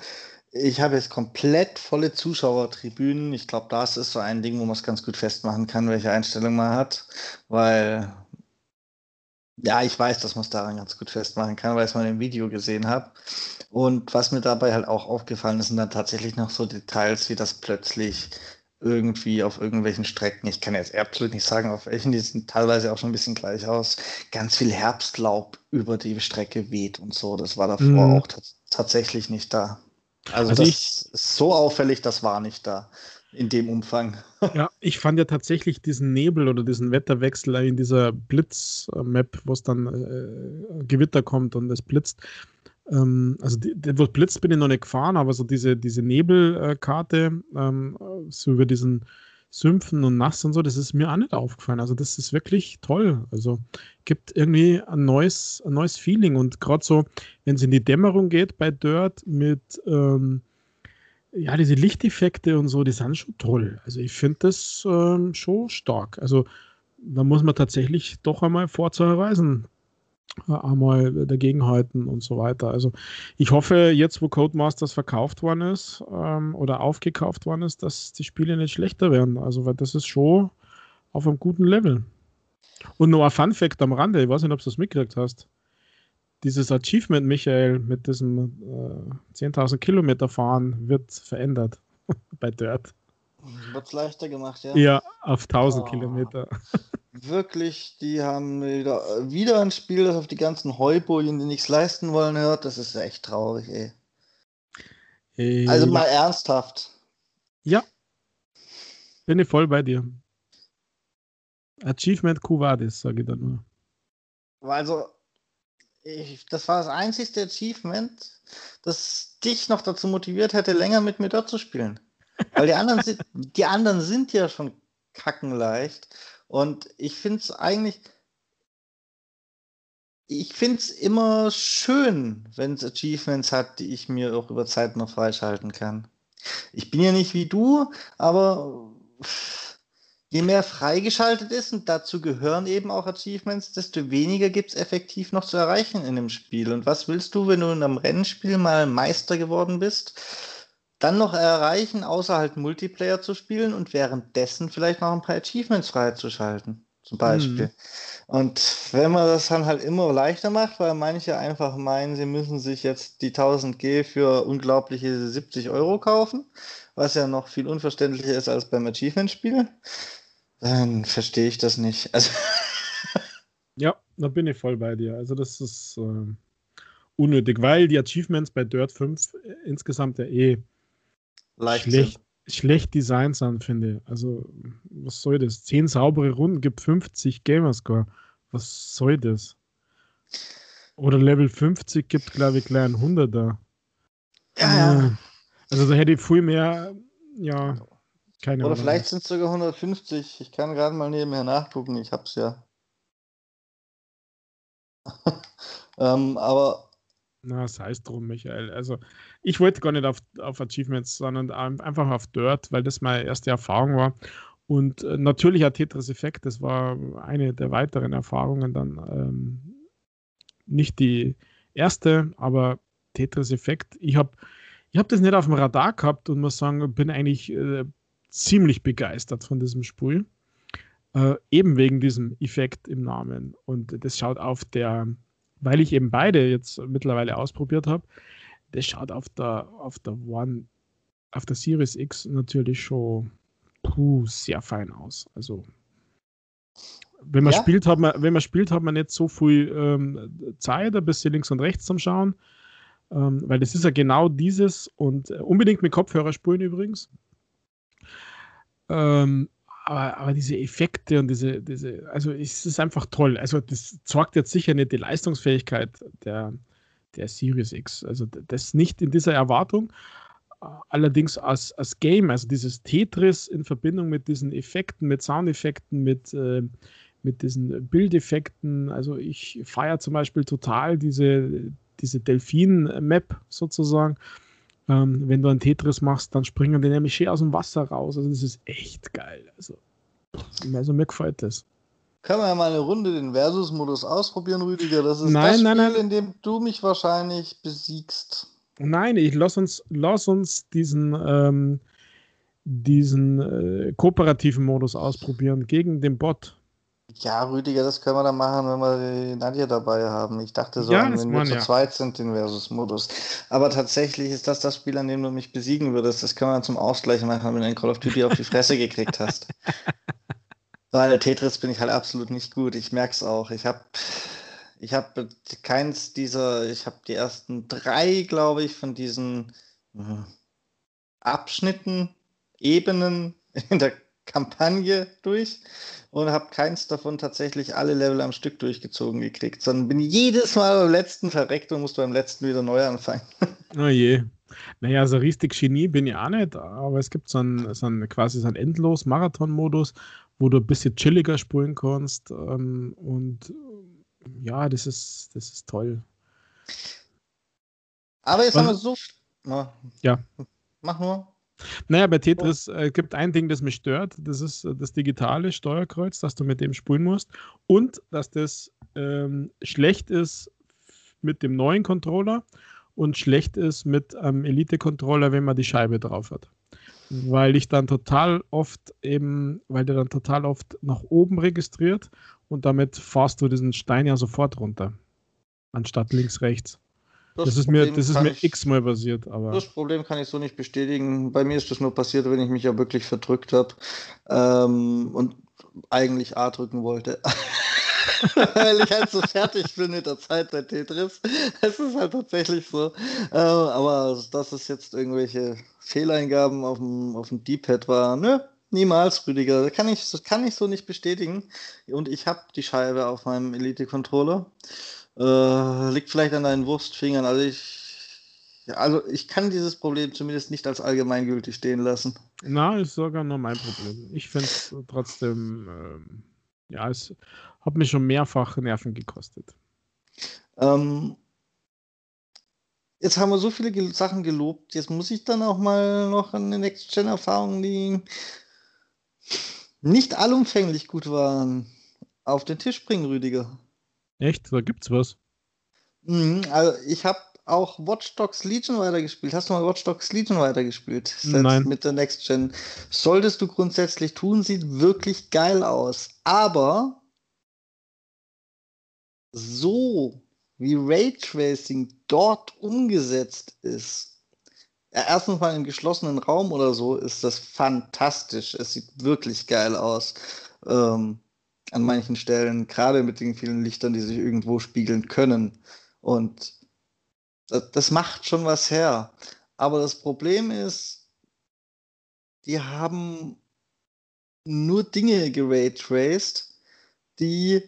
Ich habe jetzt komplett volle Zuschauertribünen. Ich glaube, das ist so ein Ding, wo man es ganz gut festmachen kann, welche Einstellung man hat. Weil, ja, ich weiß, dass man es daran ganz gut festmachen kann, weil ich es mal im Video gesehen habe. Und was mir dabei halt auch aufgefallen ist, sind dann tatsächlich noch so Details, wie das plötzlich irgendwie auf irgendwelchen Strecken, ich kann jetzt absolut nicht sagen, auf welchen, die sind teilweise auch schon ein bisschen gleich aus, ganz viel Herbstlaub über die Strecke weht und so. Das war davor mhm. auch tatsächlich nicht da. Also, also das ich, ist so auffällig, das war nicht da in dem Umfang. Ja, ich fand ja tatsächlich diesen Nebel oder diesen Wetterwechsel in dieser Blitz-Map, wo es dann äh, Gewitter kommt und es blitzt, ähm, also die, die, wo blitzt bin ich noch nicht gefahren, aber so diese, diese Nebelkarte, ähm, so über diesen Sümpfen und Nass und so, das ist mir auch nicht aufgefallen. Also das ist wirklich toll. Also gibt irgendwie ein neues, ein neues Feeling und gerade so, wenn es in die Dämmerung geht bei Dirt mit ähm, ja, diese Lichteffekte und so, die sind schon toll. Also ich finde das ähm, schon stark. Also da muss man tatsächlich doch einmal Forza Horizon einmal dagegenhalten und so weiter. Also ich hoffe, jetzt wo Codemasters verkauft worden ist ähm, oder aufgekauft worden ist, dass die Spiele nicht schlechter werden. Also weil das ist schon auf einem guten Level. Und nur ein Fun Fact am Rande, ich weiß nicht, ob du das mitgekriegt hast. Dieses Achievement, Michael, mit diesem äh, 10.000 Kilometer fahren, wird verändert bei Dirt. Wird es leichter gemacht, ja? Ja, auf 1000 oh. Kilometer. Wirklich, die haben wieder, wieder ein Spiel, das auf die ganzen Heubojen, die nichts leisten wollen, hört. Das ist echt traurig, ey. Äh, also mal ernsthaft. Ja. Bin ich voll bei dir. Achievement Cuvadis, sage ich da nur. Also, ich, das war das einzigste Achievement, das dich noch dazu motiviert hätte, länger mit mir dort zu spielen. Weil die anderen sind, die anderen sind ja schon kackenleicht. Und ich finde es eigentlich, ich finde es immer schön, wenn es Achievements hat, die ich mir auch über Zeit noch freischalten kann. Ich bin ja nicht wie du, aber je mehr freigeschaltet ist, und dazu gehören eben auch Achievements, desto weniger gibt es effektiv noch zu erreichen in einem Spiel. Und was willst du, wenn du in einem Rennspiel mal Meister geworden bist? Dann noch erreichen, außer halt Multiplayer zu spielen und währenddessen vielleicht noch ein paar Achievements freizuschalten, zum Beispiel. Mhm. Und wenn man das dann halt immer leichter macht, weil manche einfach meinen, sie müssen sich jetzt die 1000G für unglaubliche 70 Euro kaufen, was ja noch viel unverständlicher ist als beim Achievement-Spiel, dann verstehe ich das nicht. Also ja, da bin ich voll bei dir. Also das ist äh, unnötig, weil die Achievements bei Dirt 5 insgesamt ja eh schlecht, schlecht designt sind, finde ich. Also, was soll das? Zehn saubere Runden gibt 50 Gamerscore. Was soll das? Oder Level 50 gibt, glaube ich, gleich ein 100er. Ja, ja. Also, da hätte ich viel mehr, ja, keine Oder Ahnung. vielleicht sind es sogar 150. Ich kann gerade mal nebenher nachgucken. Ich hab's ja. ähm, aber Na, sei es drum, Michael. Also, ich wollte gar nicht auf, auf Achievements, sondern einfach auf Dirt, weil das meine erste Erfahrung war. Und äh, natürlich hat Tetris Effekt, das war eine der weiteren Erfahrungen dann. Ähm, nicht die erste, aber Tetris Effekt. Ich habe ich hab das nicht auf dem Radar gehabt und muss sagen, bin eigentlich äh, ziemlich begeistert von diesem Spiel. Äh, eben wegen diesem Effekt im Namen. Und das schaut auf der weil ich eben beide jetzt mittlerweile ausprobiert habe, das schaut auf der, auf der One, auf der Series X natürlich schon puh, sehr fein aus. Also wenn man ja. spielt, hat man, wenn man spielt, hat man nicht so viel ähm, Zeit, ein bisschen links und rechts zum Schauen. Ähm, weil das ist ja genau dieses und äh, unbedingt mit Kopfhörer spulen übrigens. Ähm, aber, aber diese Effekte und diese, diese, also es ist einfach toll. Also das sorgt jetzt sicher nicht die Leistungsfähigkeit der, der Series X. Also das nicht in dieser Erwartung. Allerdings als, als Game, also dieses Tetris in Verbindung mit diesen Effekten, mit Soundeffekten, mit, äh, mit diesen Bildeffekten. Also ich feiere zum Beispiel total diese, diese Delfin-Map sozusagen. Ähm, wenn du ein Tetris machst, dann springen die nämlich schön aus dem Wasser raus. Also das ist echt geil. Also, also mir gefällt das. Können wir ja mal eine Runde den Versus-Modus ausprobieren, Rüdiger? Das ist nein, das nein, Spiel, nein. in dem du mich wahrscheinlich besiegst. Nein, ich lass uns, lass uns diesen, ähm, diesen äh, kooperativen Modus ausprobieren gegen den Bot. Ja, Rüdiger, das können wir dann machen, wenn wir Nadja dabei haben. Ich dachte so, ja, wenn wir zu ja. zweit sind, den Versus-Modus. Aber tatsächlich ist das das Spiel, an dem du mich besiegen würdest. Das können wir dann zum Ausgleich machen, wenn du in Call of Duty auf die Fresse gekriegt hast. Weil Tetris bin ich halt absolut nicht gut. Ich merke es auch. Ich habe ich hab keins dieser, ich habe die ersten drei, glaube ich, von diesen hm, Abschnitten, Ebenen in der Kampagne durch und habe keins davon tatsächlich alle Level am Stück durchgezogen gekriegt, sondern bin jedes Mal beim letzten verreckt und musste beim letzten wieder neu anfangen. Oh je. Naja, so richtig Genie bin ich auch nicht, aber es gibt so einen, so einen quasi so einen Endlos-Marathon-Modus, wo du ein bisschen chilliger spulen kannst ähm, und ja, das ist, das ist toll. Aber jetzt Was? haben wir so. Ja. Mach nur. Naja, bei Tetris äh, gibt ein Ding, das mich stört. Das ist äh, das digitale Steuerkreuz, dass du mit dem spulen musst. Und dass das ähm, schlecht ist mit dem neuen Controller und schlecht ist mit einem Elite-Controller, wenn man die Scheibe drauf hat. Weil ich dann total oft eben, weil der dann total oft nach oben registriert und damit fahrst du diesen Stein ja sofort runter. Anstatt links, rechts. Das, das ist mir, das ist mir x-mal passiert. Aber das Problem kann ich so nicht bestätigen. Bei mir ist das nur passiert, wenn ich mich ja wirklich verdrückt habe ähm, und eigentlich A drücken wollte. Weil ich halt so fertig bin mit der Zeit bei Tetris. Es ist halt tatsächlich so. Äh, aber dass es jetzt irgendwelche Fehleingaben auf dem, auf dem D-Pad war, ne? Niemals, Rüdiger. Das kann ich, das kann ich so nicht bestätigen. Und ich habe die Scheibe auf meinem Elite-Controller. Äh, liegt vielleicht an deinen Wurstfingern. Also ich, also ich kann dieses Problem zumindest nicht als allgemeingültig stehen lassen. Na, ist sogar nur mein Problem. Ich finde es trotzdem, ähm, ja, es hat mich schon mehrfach Nerven gekostet. Ähm, jetzt haben wir so viele Gel Sachen gelobt. Jetzt muss ich dann auch mal noch eine Next-Gen-Erfahrung, die nicht allumfänglich gut waren, auf den Tisch bringen, Rüdiger. Echt? Da gibt's was. Mhm, also ich habe auch Watch Dogs Legion weitergespielt. Hast du mal Watch Dogs Legion weitergespielt? Nein. Mit der Next Gen. Solltest du grundsätzlich tun, sieht wirklich geil aus. Aber so wie Raytracing dort umgesetzt ist, ja, erstens mal im geschlossenen Raum oder so, ist das fantastisch. Es sieht wirklich geil aus. Ähm, an manchen Stellen, gerade mit den vielen Lichtern, die sich irgendwo spiegeln können. Und das, das macht schon was her. Aber das Problem ist, die haben nur Dinge geraytraced, die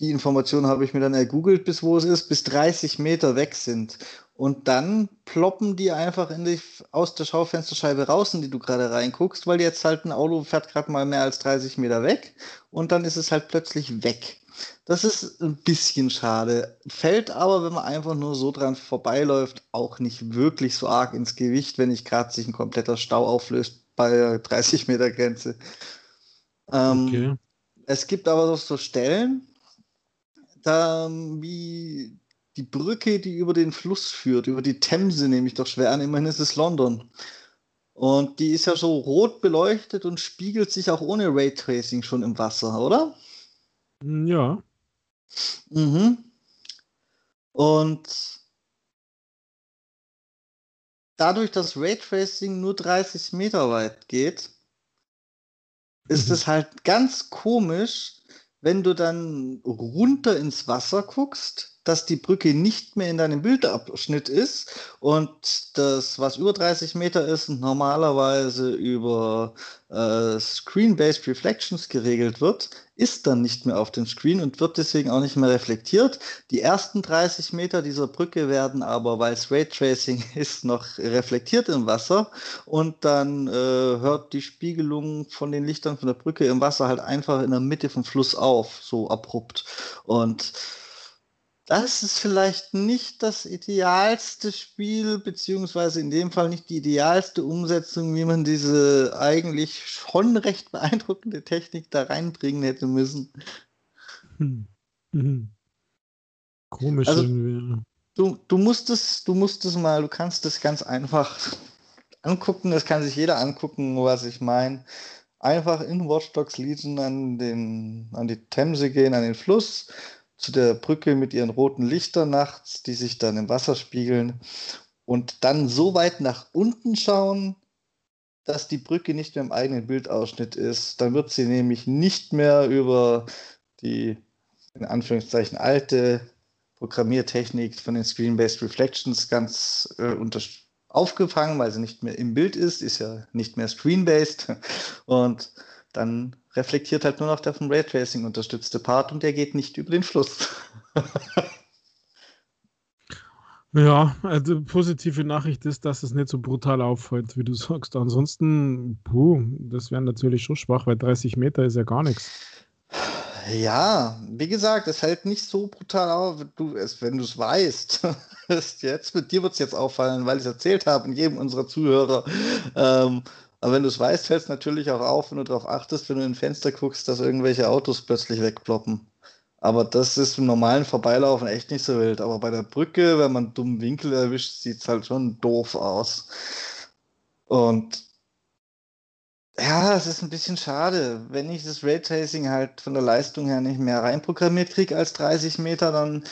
die Information habe ich mir dann ergoogelt, bis wo es ist, bis 30 Meter weg sind. Und dann ploppen die einfach in die, aus der Schaufensterscheibe raus, in die du gerade reinguckst, weil jetzt halt ein Auto fährt gerade mal mehr als 30 Meter weg und dann ist es halt plötzlich weg. Das ist ein bisschen schade. Fällt aber, wenn man einfach nur so dran vorbeiläuft, auch nicht wirklich so arg ins Gewicht, wenn nicht gerade sich ein kompletter Stau auflöst bei 30 Meter Grenze. Ähm, okay. Es gibt aber so Stellen, da, wie die Brücke, die über den Fluss führt, über die Themse nehme ich doch schwer an, immerhin ist es London. Und die ist ja so rot beleuchtet und spiegelt sich auch ohne Raytracing schon im Wasser, oder? Hm, ja. Mhm. Und dadurch, dass Raytracing nur 30 Meter weit geht, ist mhm. es halt ganz komisch, wenn du dann runter ins Wasser guckst dass die Brücke nicht mehr in deinem Bildabschnitt ist und das, was über 30 Meter ist, normalerweise über äh, Screen-Based Reflections geregelt wird, ist dann nicht mehr auf dem Screen und wird deswegen auch nicht mehr reflektiert. Die ersten 30 Meter dieser Brücke werden aber, weil es Raytracing ist, noch reflektiert im Wasser und dann äh, hört die Spiegelung von den Lichtern von der Brücke im Wasser halt einfach in der Mitte vom Fluss auf, so abrupt. Und das ist vielleicht nicht das idealste Spiel, beziehungsweise in dem Fall nicht die idealste Umsetzung, wie man diese eigentlich schon recht beeindruckende Technik da reinbringen hätte müssen. Hm. Mhm. Komisch also, irgendwie. Du, du musst es, du musst es mal, du kannst es ganz einfach angucken, das kann sich jeder angucken, was ich meine. Einfach in Watch Dogs Legion an, den, an die Themse gehen, an den Fluss, zu der Brücke mit ihren roten Lichtern nachts, die sich dann im Wasser spiegeln und dann so weit nach unten schauen, dass die Brücke nicht mehr im eigenen Bildausschnitt ist. Dann wird sie nämlich nicht mehr über die in Anführungszeichen alte Programmiertechnik von den Screen-Based Reflections ganz äh, aufgefangen, weil sie nicht mehr im Bild ist, ist ja nicht mehr Screen-Based. Und dann reflektiert halt nur noch der vom Raytracing unterstützte Part und der geht nicht über den Fluss. ja, also positive Nachricht ist, dass es nicht so brutal auffällt, wie du sagst. Ansonsten, puh, das wäre natürlich schon schwach, weil 30 Meter ist ja gar nichts. Ja, wie gesagt, es fällt nicht so brutal auf, du, es, wenn du es weißt. jetzt, mit dir wird es jetzt auffallen, weil ich es erzählt habe in jedem unserer Zuhörer. Ähm, aber wenn du es weißt, fällt es natürlich auch auf, wenn du darauf achtest, wenn du in ein Fenster guckst, dass irgendwelche Autos plötzlich wegploppen. Aber das ist im normalen Vorbeilaufen echt nicht so wild. Aber bei der Brücke, wenn man einen dummen Winkel erwischt, sieht es halt schon doof aus. Und ja, es ist ein bisschen schade. Wenn ich das Raytracing halt von der Leistung her nicht mehr reinprogrammiert kriege als 30 Meter, dann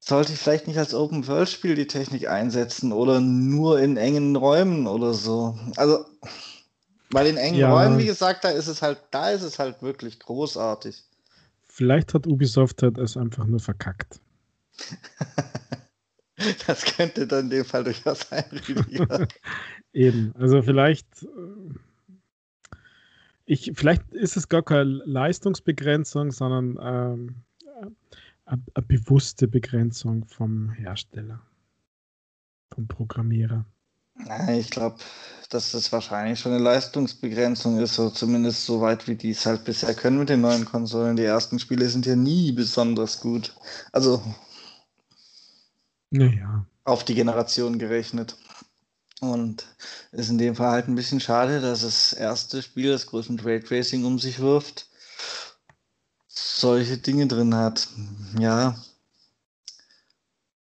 sollte ich vielleicht nicht als Open-World-Spiel die Technik einsetzen oder nur in engen Räumen oder so. Also, weil in engen ja. Räumen, wie gesagt, da ist es halt, da ist es halt wirklich großartig. Vielleicht hat Ubisoft halt es einfach nur verkackt. das könnte dann in dem Fall durchaus sein, Eben, also vielleicht. Äh, ich, vielleicht ist es gar keine Leistungsbegrenzung, sondern ähm, eine bewusste Begrenzung vom Hersteller, vom Programmierer. Ich glaube, dass das wahrscheinlich schon eine Leistungsbegrenzung ist, oder zumindest so weit, wie die es halt bisher können mit den neuen Konsolen. Die ersten Spiele sind ja nie besonders gut. Also naja. auf die Generation gerechnet. Und ist in dem Fall halt ein bisschen schade, dass das erste Spiel, das groß mit Raytracing um sich wirft, solche Dinge drin hat. Ja.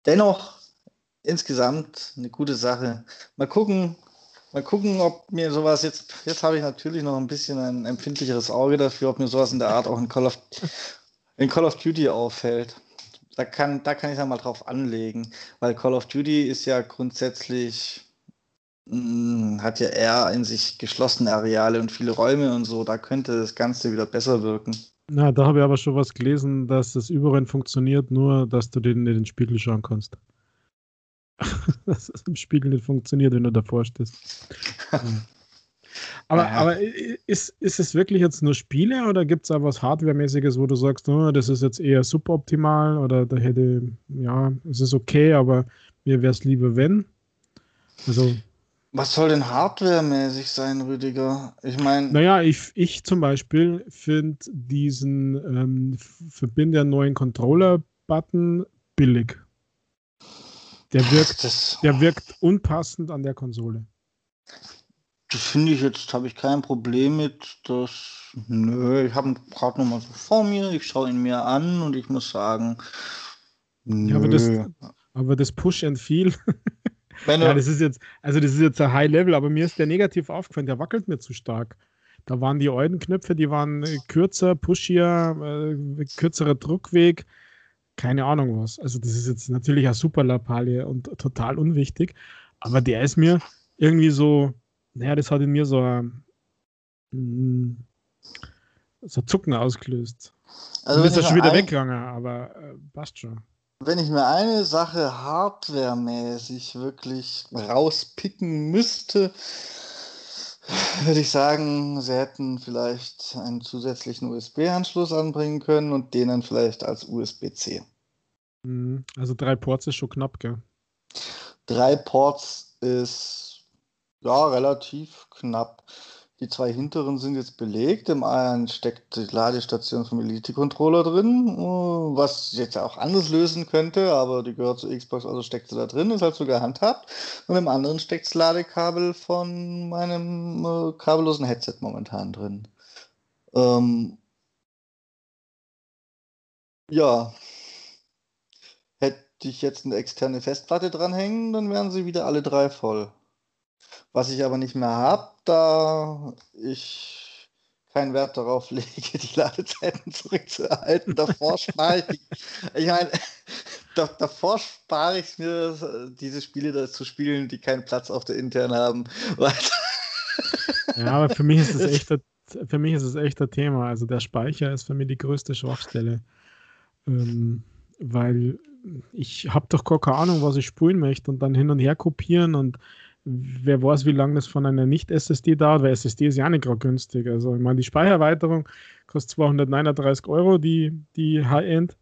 Dennoch insgesamt eine gute Sache. Mal gucken, mal gucken, ob mir sowas jetzt, jetzt habe ich natürlich noch ein bisschen ein empfindlicheres Auge dafür, ob mir sowas in der Art auch in Call of, in Call of Duty auffällt. Da kann, da kann ich dann mal drauf anlegen, weil Call of Duty ist ja grundsätzlich, hm, hat ja eher in sich geschlossene Areale und viele Räume und so, da könnte das Ganze wieder besser wirken. Na, da habe ich aber schon was gelesen, dass das überall funktioniert, nur dass du den in den Spiegel schauen kannst. dass es im Spiegel nicht funktioniert, wenn du davor stehst. Aber, ja. aber ist, ist es wirklich jetzt nur Spiele oder gibt es auch was Hardware-mäßiges, wo du sagst, oh, das ist jetzt eher suboptimal oder da hätte, ja, es ist okay, aber mir wäre es lieber, wenn? Also. Was soll denn hardware-mäßig sein, Rüdiger? Ich meine. Naja, ich, ich zum Beispiel finde diesen ähm, Verbinder neuen Controller-Button billig. Der wirkt, Ach, der wirkt unpassend an der Konsole. Das finde ich jetzt, habe ich kein Problem mit. Das, nö, ich habe ihn gerade nochmal so vor mir, ich schaue ihn mir an und ich muss sagen, nö. Ja, aber das, aber das Push and Feel. ja, das ist jetzt, also das ist jetzt ein High Level, aber mir ist der negativ aufgefallen, der wackelt mir zu stark. Da waren die alten Knöpfe, die waren äh, kürzer, pushier, äh, kürzerer Druckweg, keine Ahnung was. Also das ist jetzt natürlich eine super Lappalie und total unwichtig, aber der ist mir irgendwie so, naja, das hat in mir so ein, mm, so Zucken ausgelöst. Also du bist ja schon wieder ein... weggegangen, aber äh, passt schon. Wenn ich mir eine Sache hardwaremäßig wirklich rauspicken müsste, würde ich sagen, sie hätten vielleicht einen zusätzlichen USB-Anschluss anbringen können und den dann vielleicht als USB-C. Mhm. Also drei Ports ist schon knapp, gell? Drei Ports ist ja relativ knapp. Die zwei hinteren sind jetzt belegt. Im einen steckt die Ladestation vom Elite-Controller drin, äh, was jetzt auch anders lösen könnte, aber die gehört zur Xbox, also steckt sie da drin, ist halt so gehandhabt. Und im anderen steckt das Ladekabel von meinem äh, kabellosen Headset momentan drin. Ähm, ja. Hätte ich jetzt eine externe Festplatte dranhängen, dann wären sie wieder alle drei voll. Was ich aber nicht mehr habe, da ich keinen Wert darauf lege, die Ladezeiten zurückzuerhalten. Davor spare ich, ich meine, da, davor spare ich mir, diese Spiele zu spielen, die keinen Platz auf der internen haben. ja, aber für mich ist es echt, für mich ist es echt ein Thema. Also der Speicher ist für mich die größte Schwachstelle. Ähm, weil ich habe doch gar keine Ahnung, was ich spulen möchte und dann hin und her kopieren und wer weiß, wie lange das von einer Nicht-SSD dauert, weil SSD ist ja nicht gerade günstig. Also, ich meine, die Speichererweiterung kostet 239 Euro, die, die High-End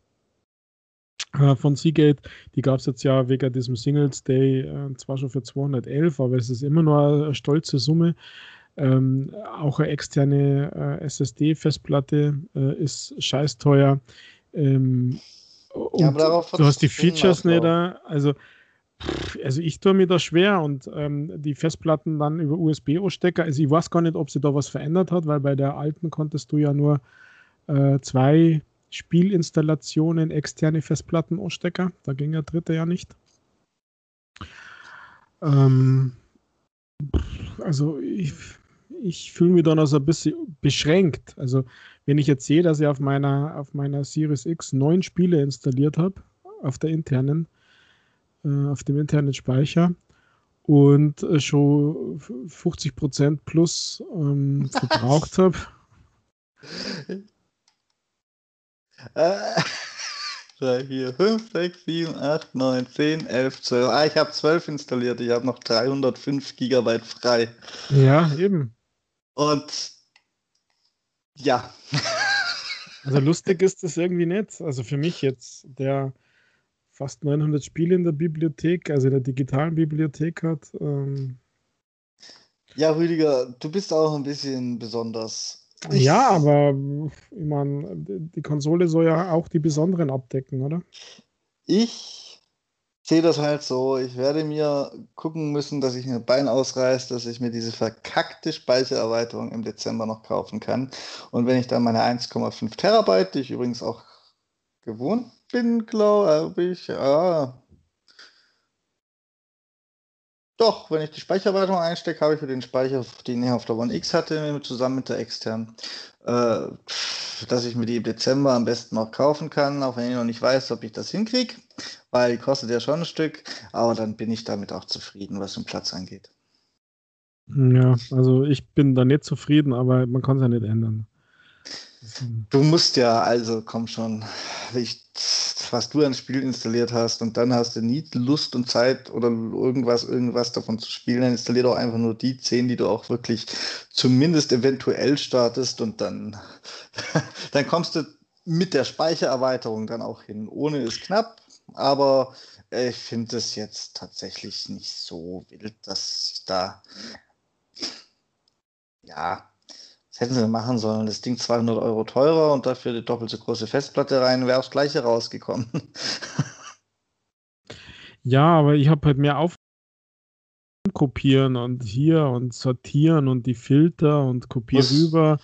äh, von Seagate. Die gab es jetzt ja wegen diesem Singles Day äh, zwar schon für 211, aber es ist immer nur eine stolze Summe. Ähm, auch eine externe äh, SSD-Festplatte äh, ist scheiß teuer. Ähm, ja, du hast die Features nicht da. Also also ich tue mir da schwer und ähm, die Festplatten dann über USB-O-Stecker, also ich weiß gar nicht, ob sie da was verändert hat, weil bei der alten konntest du ja nur äh, zwei Spielinstallationen externe Festplatten-O-Stecker, da ging der dritte ja nicht. Ähm, also ich, ich fühle mich dann also ein bisschen beschränkt. Also wenn ich jetzt sehe, dass ich auf meiner, auf meiner Series X neun Spiele installiert habe, auf der internen, äh, auf dem internen Speicher und äh, schon 50% plus ähm, verbraucht habe. Äh, 3, 4, 5, 6, 7, 8, 9, 10, 11, 12. Ah, ich habe 12 installiert. Ich habe noch 305 Gigabyte frei. Ja, eben. Und ja. Also lustig ist das irgendwie nicht. Also für mich jetzt, der fast 900 Spiele in der Bibliothek, also in der digitalen Bibliothek hat. Ähm ja, Rüdiger, du bist auch ein bisschen besonders. Ich ja, aber ich meine, die Konsole soll ja auch die besonderen abdecken, oder? Ich sehe das halt so. Ich werde mir gucken müssen, dass ich mir Bein ausreiße, dass ich mir diese verkackte Speichererweiterung im Dezember noch kaufen kann. Und wenn ich dann meine 1,5 Terabyte, die ich übrigens auch gewohnt bin, glaube ich. Ja. Doch, wenn ich die Speichererweiterung einstecke, habe ich für den Speicher, den ich auf der One X hatte, zusammen mit der externen, äh, dass ich mir die im Dezember am besten noch kaufen kann, auch wenn ich noch nicht weiß, ob ich das hinkriege, weil die kostet ja schon ein Stück, aber dann bin ich damit auch zufrieden, was den Platz angeht. Ja, also ich bin da nicht zufrieden, aber man kann es ja nicht ändern. Du musst ja, also komm schon. Ich, was du an Spiel installiert hast und dann hast du nie Lust und Zeit oder irgendwas, irgendwas davon zu spielen, dann installier doch einfach nur die 10, die du auch wirklich zumindest eventuell startest und dann, dann kommst du mit der Speichererweiterung dann auch hin. Ohne ist knapp, aber ich finde es jetzt tatsächlich nicht so wild, dass ich da ja, das hätten sie machen sollen. Das Ding 200 Euro teurer und dafür die doppelt so große Festplatte rein, wäre aufs Gleiche rausgekommen. ja, aber ich habe halt mehr auf kopieren und hier und sortieren und die Filter und kopieren rüber.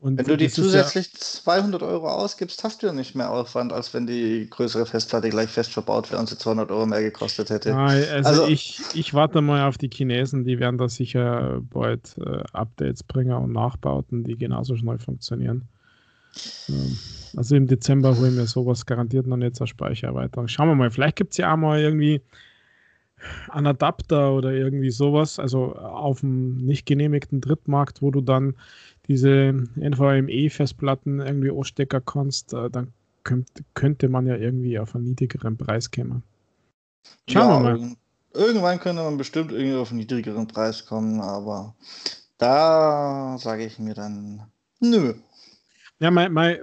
Und wenn du die zusätzlich ja 200 Euro ausgibst, hast du ja nicht mehr Aufwand, als wenn die größere Festplatte gleich fest verbaut wäre und sie 200 Euro mehr gekostet hätte. Nein, also, also ich, ich warte mal auf die Chinesen, die werden da sicher bald äh, Updates bringen und Nachbauten, die genauso schnell funktionieren. Ähm, also im Dezember holen wir sowas garantiert noch nicht zur Speichererweiterung. Schauen wir mal, vielleicht gibt es ja auch mal irgendwie einen Adapter oder irgendwie sowas, also auf dem nicht genehmigten Drittmarkt, wo du dann diese NVMe-Festplatten irgendwie anstecken kannst, äh, dann könnt, könnte man ja irgendwie auf einen niedrigeren Preis kommen. Schauen ja, wir mal. Irgendwann könnte man bestimmt irgendwie auf einen niedrigeren Preis kommen, aber da sage ich mir dann, nö. Ja, mein, mein,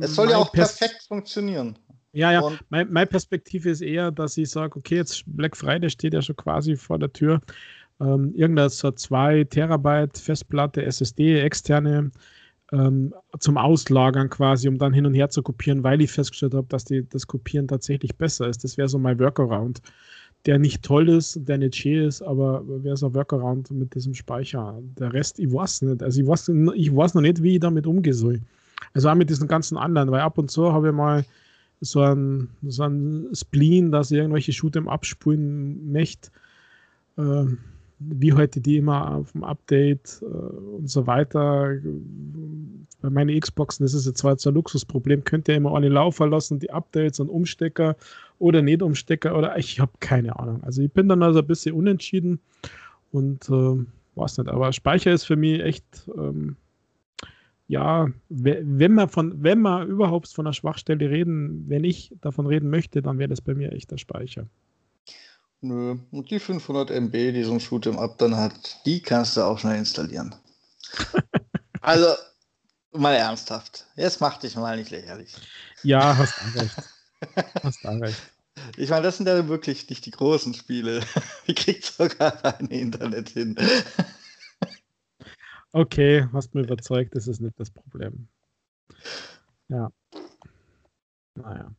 es soll ja auch perfekt funktionieren. Ja, ja, meine mein Perspektive ist eher, dass ich sage, okay, jetzt Black Friday steht ja schon quasi vor der Tür ähm, irgendeine so 2 Terabyte Festplatte, SSD, externe ähm, zum Auslagern quasi, um dann hin und her zu kopieren, weil ich festgestellt habe, dass die, das Kopieren tatsächlich besser ist. Das wäre so mein Workaround, der nicht toll ist, der nicht schön ist, aber wäre so ein Workaround mit diesem Speicher. Der Rest, ich weiß nicht. Also ich weiß, ich weiß noch nicht, wie ich damit umgehe soll. Also auch mit diesen ganzen anderen, weil ab und zu habe ich mal so ein, so ein Spleen, dass ich irgendwelche Shoot'em abspulen möchte. Ähm, wie heute die immer auf dem Update äh, und so weiter. Bei meinen Xboxen ist es jetzt zwar so ein Luxusproblem, könnt ihr immer alle laufen lassen, die Updates und Umstecker oder nicht Umstecker oder ich habe keine Ahnung. Also ich bin dann also ein bisschen unentschieden und äh, weiß nicht, aber Speicher ist für mich echt, ähm, ja, wenn man von, wenn man überhaupt von einer Schwachstelle reden, wenn ich davon reden möchte, dann wäre das bei mir echt der Speicher. Nö, und die 500 MB, die so ein Shoot'em Up dann hat, die kannst du auch schnell installieren. also, mal ernsthaft. Jetzt mach dich mal nicht lächerlich. Ja, hast du recht. hast du recht. Ich meine, das sind ja wirklich nicht die großen Spiele. Wie kriegt sogar ein Internet hin? okay, hast mir überzeugt, das ist nicht das Problem. Ja. Naja.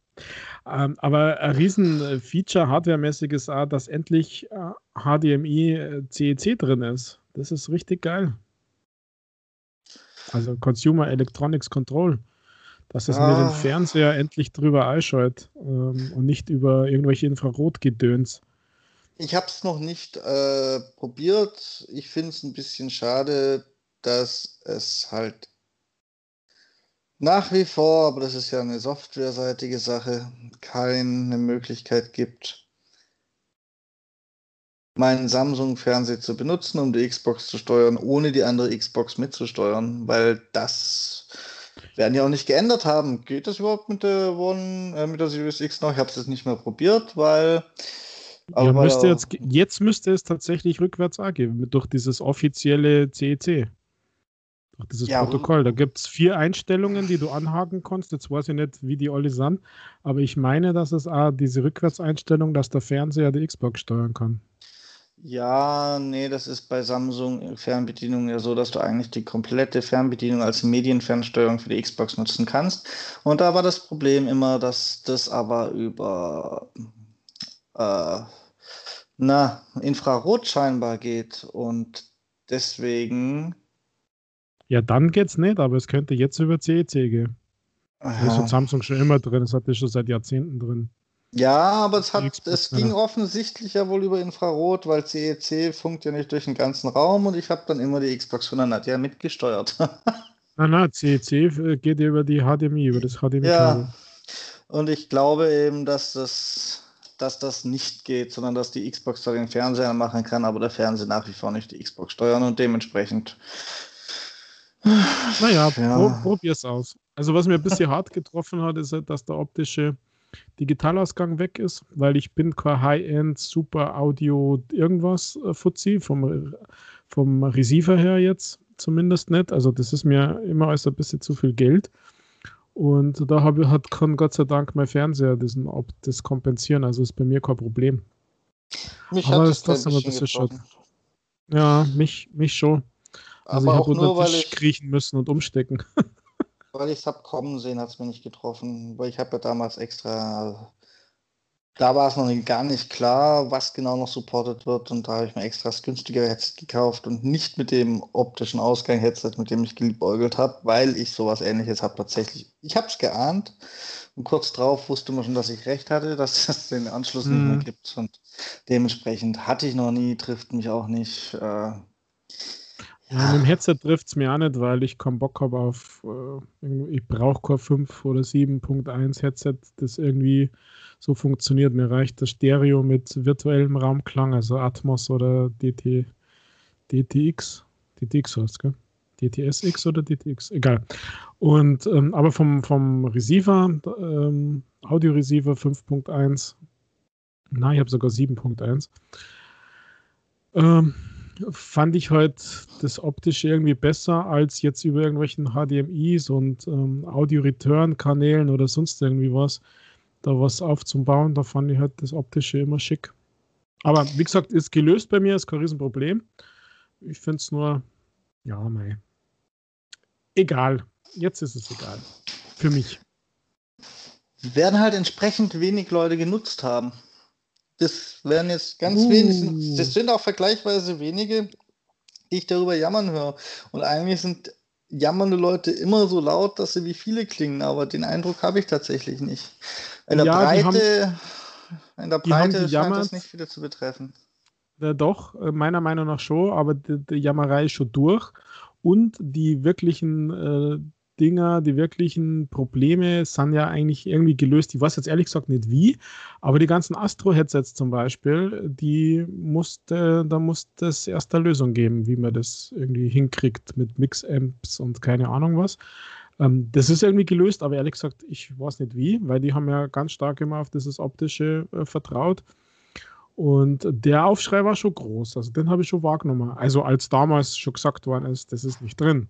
Ähm, aber ein riesen Feature hardwaremäßig ist auch, dass endlich äh, HDMI äh, CEC drin ist. Das ist richtig geil. Also Consumer Electronics Control. Dass es ah. mir den Fernseher endlich drüber einschaltet ähm, und nicht über irgendwelche Infrarotgedöns. Ich habe es noch nicht äh, probiert. Ich finde es ein bisschen schade, dass es halt nach wie vor, aber das ist ja eine softwareseitige Sache, keine Möglichkeit gibt, meinen Samsung-Fernseher zu benutzen, um die Xbox zu steuern, ohne die andere Xbox mitzusteuern, weil das werden ja auch nicht geändert haben. Geht das überhaupt mit der One, äh, mit der Series X noch? Ich habe es jetzt nicht mehr probiert, weil. Ja, müsste jetzt, jetzt müsste es tatsächlich rückwärts angehen, durch dieses offizielle CEC. Ach, dieses ja, Protokoll. Da gibt es vier Einstellungen, die du anhaken kannst. Jetzt weiß ich nicht, wie die alle sind. Aber ich meine, dass es auch diese Rückwärtseinstellung, dass der Fernseher die Xbox steuern kann. Ja, nee, das ist bei Samsung Fernbedienung ja so, dass du eigentlich die komplette Fernbedienung als Medienfernsteuerung für die Xbox nutzen kannst. Und da war das Problem immer, dass das aber über äh, na, Infrarot scheinbar geht. Und deswegen ja, dann geht's nicht, aber es könnte jetzt über CEC gehen. Das ist Samsung schon immer drin, das hat das schon seit Jahrzehnten drin. Ja, aber es, hat, es ging offensichtlich ja wohl über Infrarot, weil CEC funkt ja nicht durch den ganzen Raum und ich habe dann immer die Xbox 100 ja mitgesteuert. nein, nein, CEC geht ja über die HDMI, über das HDMI. Ja, und ich glaube eben, dass das, dass das nicht geht, sondern dass die Xbox da den Fernseher machen kann, aber der Fernseher nach wie vor nicht die Xbox steuern und dementsprechend naja, ja. Pro, probier's aus. Also was mir ein bisschen hart getroffen hat, ist halt, dass der optische Digitalausgang weg ist, weil ich bin kein High-End, super Audio irgendwas äh, Fuzzi vom, vom Receiver her jetzt zumindest nicht. Also das ist mir immer alles ein bisschen zu viel Geld. Und da habe, hat, kann Gott sei Dank mein Fernseher diesen, ob das kompensieren. Also ist bei mir kein Problem. Mich Aber hat es trotzdem ein bisschen schade. Ja, mich, mich schon. Also Aber ich habe unter den Tisch ich, kriechen müssen und umstecken. weil ich es habe kommen sehen, hat es mir nicht getroffen. Weil ich habe ja damals extra da war es noch gar nicht klar, was genau noch supportet wird. Und da habe ich mir extra das günstigere Headset gekauft und nicht mit dem optischen Ausgang-Headset, mit dem ich geliebäugelt habe, weil ich sowas ähnliches habe tatsächlich. Ich habe es geahnt und kurz drauf wusste man schon, dass ich recht hatte, dass es den Anschluss mhm. nicht mehr mhm. gibt. Und dementsprechend hatte ich noch nie, trifft mich auch nicht. Äh, ja, mit dem Headset trifft es mir auch nicht, weil ich keinen Bock habe auf, äh, ich brauche kein 5 oder 7.1 Headset, das irgendwie so funktioniert. Mir reicht das Stereo mit virtuellem Raumklang, also Atmos oder DT, DTX. DTX heißt gell? DTSX oder DTX, egal. Und ähm, aber vom, vom Receiver, ähm, Audio-Receiver 5.1, na, ich habe sogar 7.1. Ähm, fand ich heute das optische irgendwie besser als jetzt über irgendwelchen HDMIs und ähm, Audio-Return-Kanälen oder sonst irgendwie was da was aufzubauen. Da fand ich halt das Optische immer schick. Aber wie gesagt, ist gelöst bei mir, ist kein Riesenproblem. Ich finde es nur, ja, mei. Egal. Jetzt ist es egal. Für mich. Werden halt entsprechend wenig Leute genutzt haben. Das werden jetzt ganz uh. wenig. Das sind auch vergleichsweise wenige, die ich darüber jammern höre. Und eigentlich sind jammernde Leute immer so laut, dass sie wie viele klingen, aber den Eindruck habe ich tatsächlich nicht. In der ja, Breite, haben, in der Breite scheint das nicht viele zu betreffen. Ja, doch, äh, meiner Meinung nach schon, aber die, die Jammerei ist schon durch. Und die wirklichen äh, Dinger, die wirklichen Probleme sind ja eigentlich irgendwie gelöst. Ich weiß jetzt ehrlich gesagt nicht wie, aber die ganzen Astro-Headsets zum Beispiel, die musste, da muss es erst eine Lösung geben, wie man das irgendwie hinkriegt mit Mix-Amps und keine Ahnung was. Ähm, das ist irgendwie gelöst, aber ehrlich gesagt, ich weiß nicht wie, weil die haben ja ganz stark immer auf dieses Optische äh, vertraut. Und der Aufschrei war schon groß, also den habe ich schon wahrgenommen. Also als damals schon gesagt worden ist, das ist nicht drin.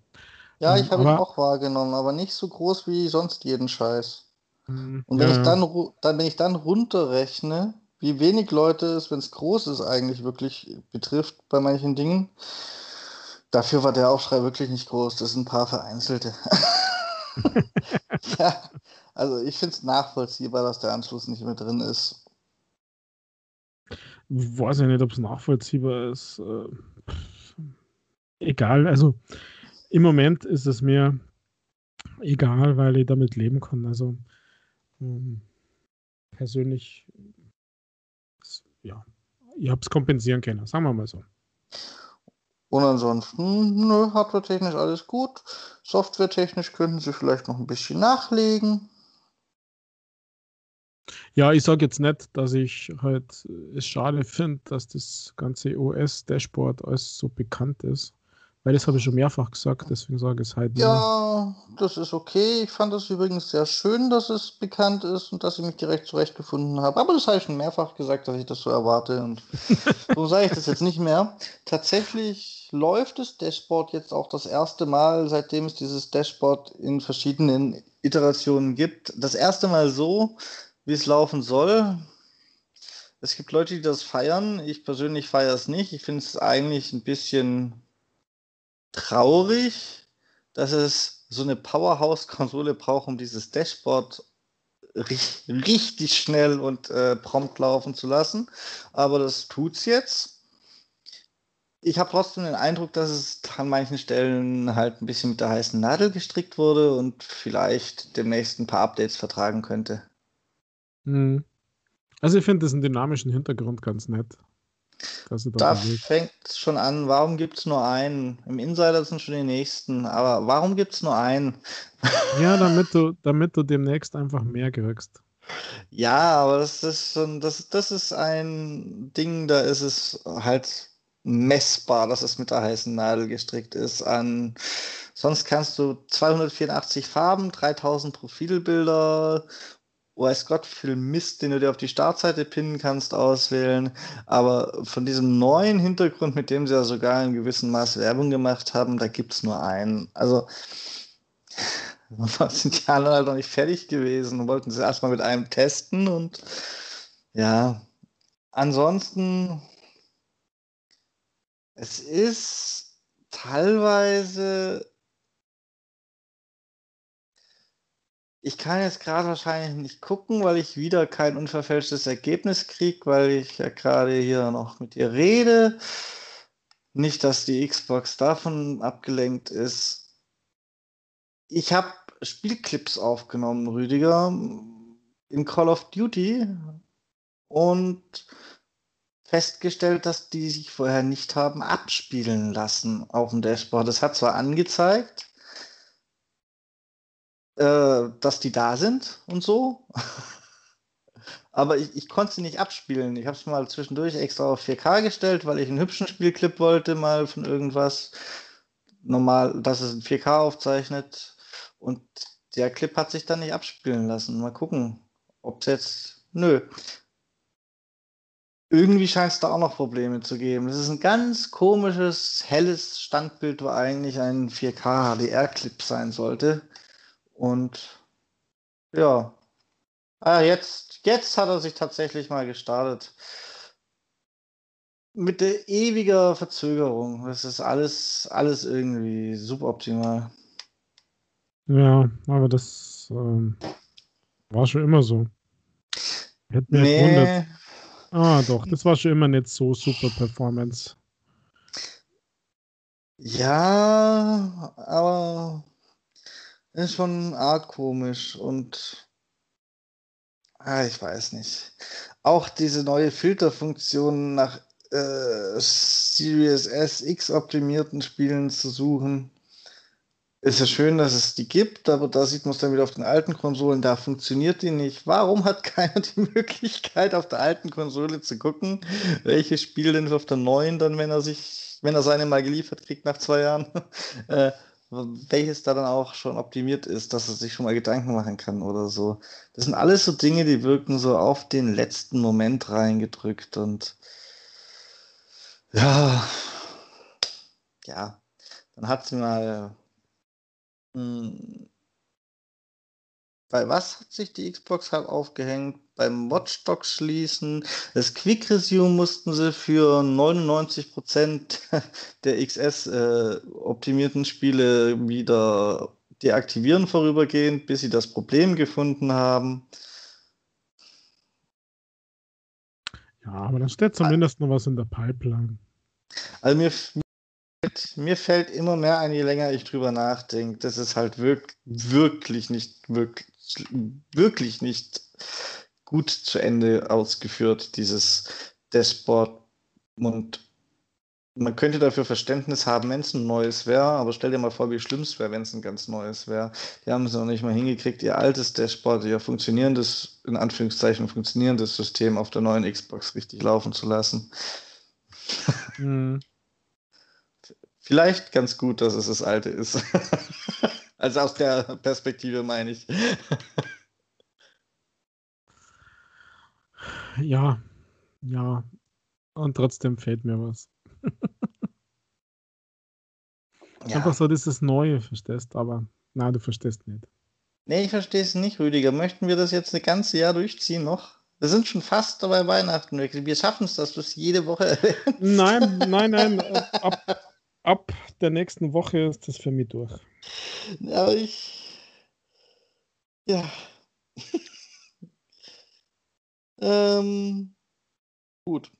Ja, ich habe ihn auch wahrgenommen, aber nicht so groß wie sonst jeden Scheiß. Mhm. Und wenn ja. ich dann, dann, wenn ich dann runterrechne, wie wenig Leute es, wenn es groß ist, eigentlich wirklich betrifft bei manchen Dingen, dafür war der Aufschrei wirklich nicht groß. Das sind ein paar vereinzelte. ja, also ich finde es nachvollziehbar, dass der Anschluss nicht mehr drin ist. Weiß ich nicht, ob es nachvollziehbar ist. Äh, egal, also im Moment ist es mir egal, weil ich damit leben kann. Also ähm, persönlich, ja, ich habe es kompensieren können, sagen wir mal so. Und ansonsten, nö, hardware-technisch alles gut. Software-technisch könnten sie vielleicht noch ein bisschen nachlegen. Ja, ich sage jetzt nicht, dass ich halt es schade finde, dass das ganze OS-Dashboard alles so bekannt ist. Weil das habe ich schon mehrfach gesagt, deswegen sage ich es halt Ja, das ist okay. Ich fand es übrigens sehr schön, dass es bekannt ist und dass ich mich direkt zurechtgefunden habe. Aber das habe ich schon mehrfach gesagt, dass ich das so erwarte. Und so sage ich das jetzt nicht mehr. Tatsächlich läuft das Dashboard jetzt auch das erste Mal, seitdem es dieses Dashboard in verschiedenen Iterationen gibt. Das erste Mal so, wie es laufen soll. Es gibt Leute, die das feiern. Ich persönlich feiere es nicht. Ich finde es eigentlich ein bisschen traurig, dass es so eine Powerhouse-Konsole braucht, um dieses Dashboard richtig schnell und äh, prompt laufen zu lassen. Aber das tut es jetzt. Ich habe trotzdem den Eindruck, dass es an manchen Stellen halt ein bisschen mit der heißen Nadel gestrickt wurde und vielleicht demnächst ein paar Updates vertragen könnte. Hm. Also ich finde das einen dynamischen Hintergrund ganz nett. Da fängt es schon an, warum gibt es nur einen? Im Insider sind schon die nächsten, aber warum gibt es nur einen? ja, damit du, damit du demnächst einfach mehr kriegst. Ja, aber das ist schon, das, das ist ein Ding, da ist es halt messbar, dass es mit der heißen Nadel gestrickt ist. An, sonst kannst du 284 Farben, 3000 Profilbilder weiß Gott, viel Mist, den du dir auf die Startseite pinnen kannst, auswählen. Aber von diesem neuen Hintergrund, mit dem sie ja sogar in gewissem Maß Werbung gemacht haben, da gibt es nur einen. Also sind die anderen halt noch nicht fertig gewesen und wollten sie erstmal mit einem testen und ja, ansonsten, es ist teilweise Ich kann jetzt gerade wahrscheinlich nicht gucken, weil ich wieder kein unverfälschtes Ergebnis kriege, weil ich ja gerade hier noch mit ihr rede. Nicht, dass die Xbox davon abgelenkt ist. Ich habe Spielclips aufgenommen, Rüdiger, in Call of Duty und festgestellt, dass die sich vorher nicht haben abspielen lassen auf dem Dashboard. Das hat zwar angezeigt, äh, dass die da sind und so. Aber ich, ich konnte sie nicht abspielen. Ich habe es mal zwischendurch extra auf 4K gestellt, weil ich einen hübschen Spielclip wollte, mal von irgendwas. Normal, dass es in 4K aufzeichnet. Und der Clip hat sich dann nicht abspielen lassen. Mal gucken, ob es jetzt. Nö. Irgendwie scheint es da auch noch Probleme zu geben. Das ist ein ganz komisches, helles Standbild, wo eigentlich ein 4K HDR-Clip sein sollte. Und ja, ah, jetzt, jetzt hat er sich tatsächlich mal gestartet. Mit der ewiger Verzögerung. Das ist alles, alles irgendwie suboptimal. Ja, aber das ähm, war schon immer so. Hätte mir nee. Ah, doch, das war schon immer nicht so super Performance. Ja, aber ist schon arg komisch und ah, ich weiß nicht. Auch diese neue Filterfunktion nach äh, Series S X optimierten Spielen zu suchen. Ist ja schön, dass es die gibt, aber da sieht man es dann wieder auf den alten Konsolen, da funktioniert die nicht. Warum hat keiner die Möglichkeit, auf der alten Konsole zu gucken, welches Spiel denn auf der neuen dann, wenn er sich, wenn er seine mal geliefert kriegt nach zwei Jahren, äh, welches da dann auch schon optimiert ist, dass er sich schon mal Gedanken machen kann oder so. Das sind alles so Dinge, die wirken so auf den letzten Moment reingedrückt und ja, ja, dann hat sie mal hm, bei was hat sich die Xbox halt aufgehängt? Beim Watchdog schließen. Das Quick Resume mussten sie für 99% der XS äh, optimierten Spiele wieder deaktivieren vorübergehend, bis sie das Problem gefunden haben. Ja, aber da steht zumindest noch was in der Pipeline. Also mir, mir fällt immer mehr ein, je länger ich drüber nachdenke. Das ist halt wirk wirklich nicht wirklich wirklich nicht gut zu Ende ausgeführt, dieses Dashboard. Und man könnte dafür Verständnis haben, wenn es ein neues wäre, aber stell dir mal vor, wie schlimm es wäre, wenn es ein ganz neues wäre. Die haben es noch nicht mal hingekriegt, ihr altes Dashboard, ihr funktionierendes, in Anführungszeichen funktionierendes System auf der neuen Xbox richtig laufen zu lassen. Mhm. Vielleicht ganz gut, dass es das alte ist. Also aus der Perspektive meine ich. ja, ja. Und trotzdem fehlt mir was. ja. Einfach so dieses Neue, verstehst aber na, du verstehst nicht. Nee, ich verstehe es nicht, Rüdiger. Möchten wir das jetzt ein ganzes Jahr durchziehen noch? Wir sind schon fast dabei Weihnachten. Wir schaffen es, dass du es jede Woche erwähnst. Nein, nein, nein. Ab, ab der nächsten Woche ist das für mich durch. Aber ich. Ja. ähm, gut.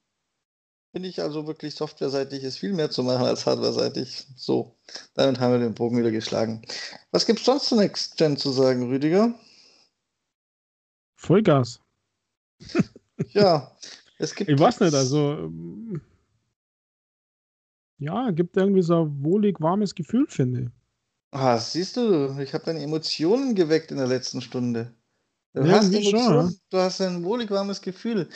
Finde ich also wirklich softwareseitig ist viel mehr zu machen als hardwareseitig. So, damit haben wir den Bogen wieder geschlagen. Was gibt es sonst zu Next Gen zu sagen, Rüdiger? Vollgas. ja, es gibt. Ich weiß nicht, also. Ähm, ja, gibt irgendwie so ein wohlig warmes Gefühl, finde ich. Ah, siehst du, ich habe deine Emotionen geweckt in der letzten Stunde. Du, ja, hast, Emotionen, schon, du hast ein wohlig warmes Gefühl.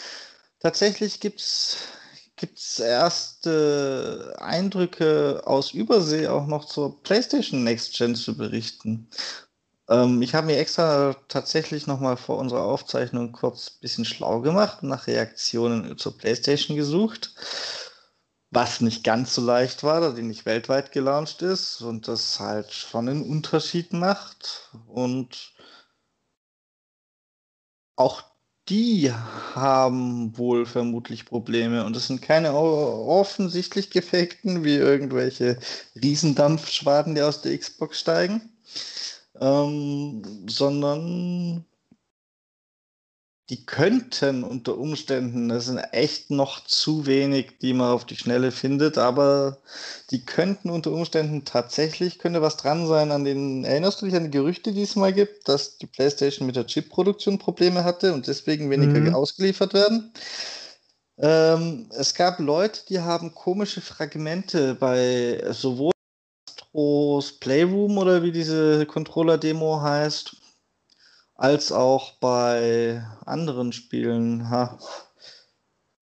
Tatsächlich gibt es erste Eindrücke aus Übersee auch noch zur PlayStation Next Gen zu berichten. Ähm, ich habe mir extra tatsächlich nochmal vor unserer Aufzeichnung kurz ein bisschen schlau gemacht und nach Reaktionen zur PlayStation gesucht. Was nicht ganz so leicht war, da die nicht weltweit gelauncht ist und das halt schon einen Unterschied macht. Und auch die haben wohl vermutlich Probleme. Und es sind keine offensichtlich gefakten, wie irgendwelche Riesendampfschwaden, die aus der Xbox steigen, ähm, sondern die könnten unter Umständen, das sind echt noch zu wenig, die man auf die Schnelle findet, aber die könnten unter Umständen tatsächlich, könnte was dran sein an den, erinnerst du dich an die Gerüchte, die es mal gibt, dass die PlayStation mit der Chip-Produktion Probleme hatte und deswegen weniger mhm. ausgeliefert werden? Ähm, es gab Leute, die haben komische Fragmente bei sowohl Astros Playroom oder wie diese Controller-Demo heißt, als auch bei anderen Spielen. Ha.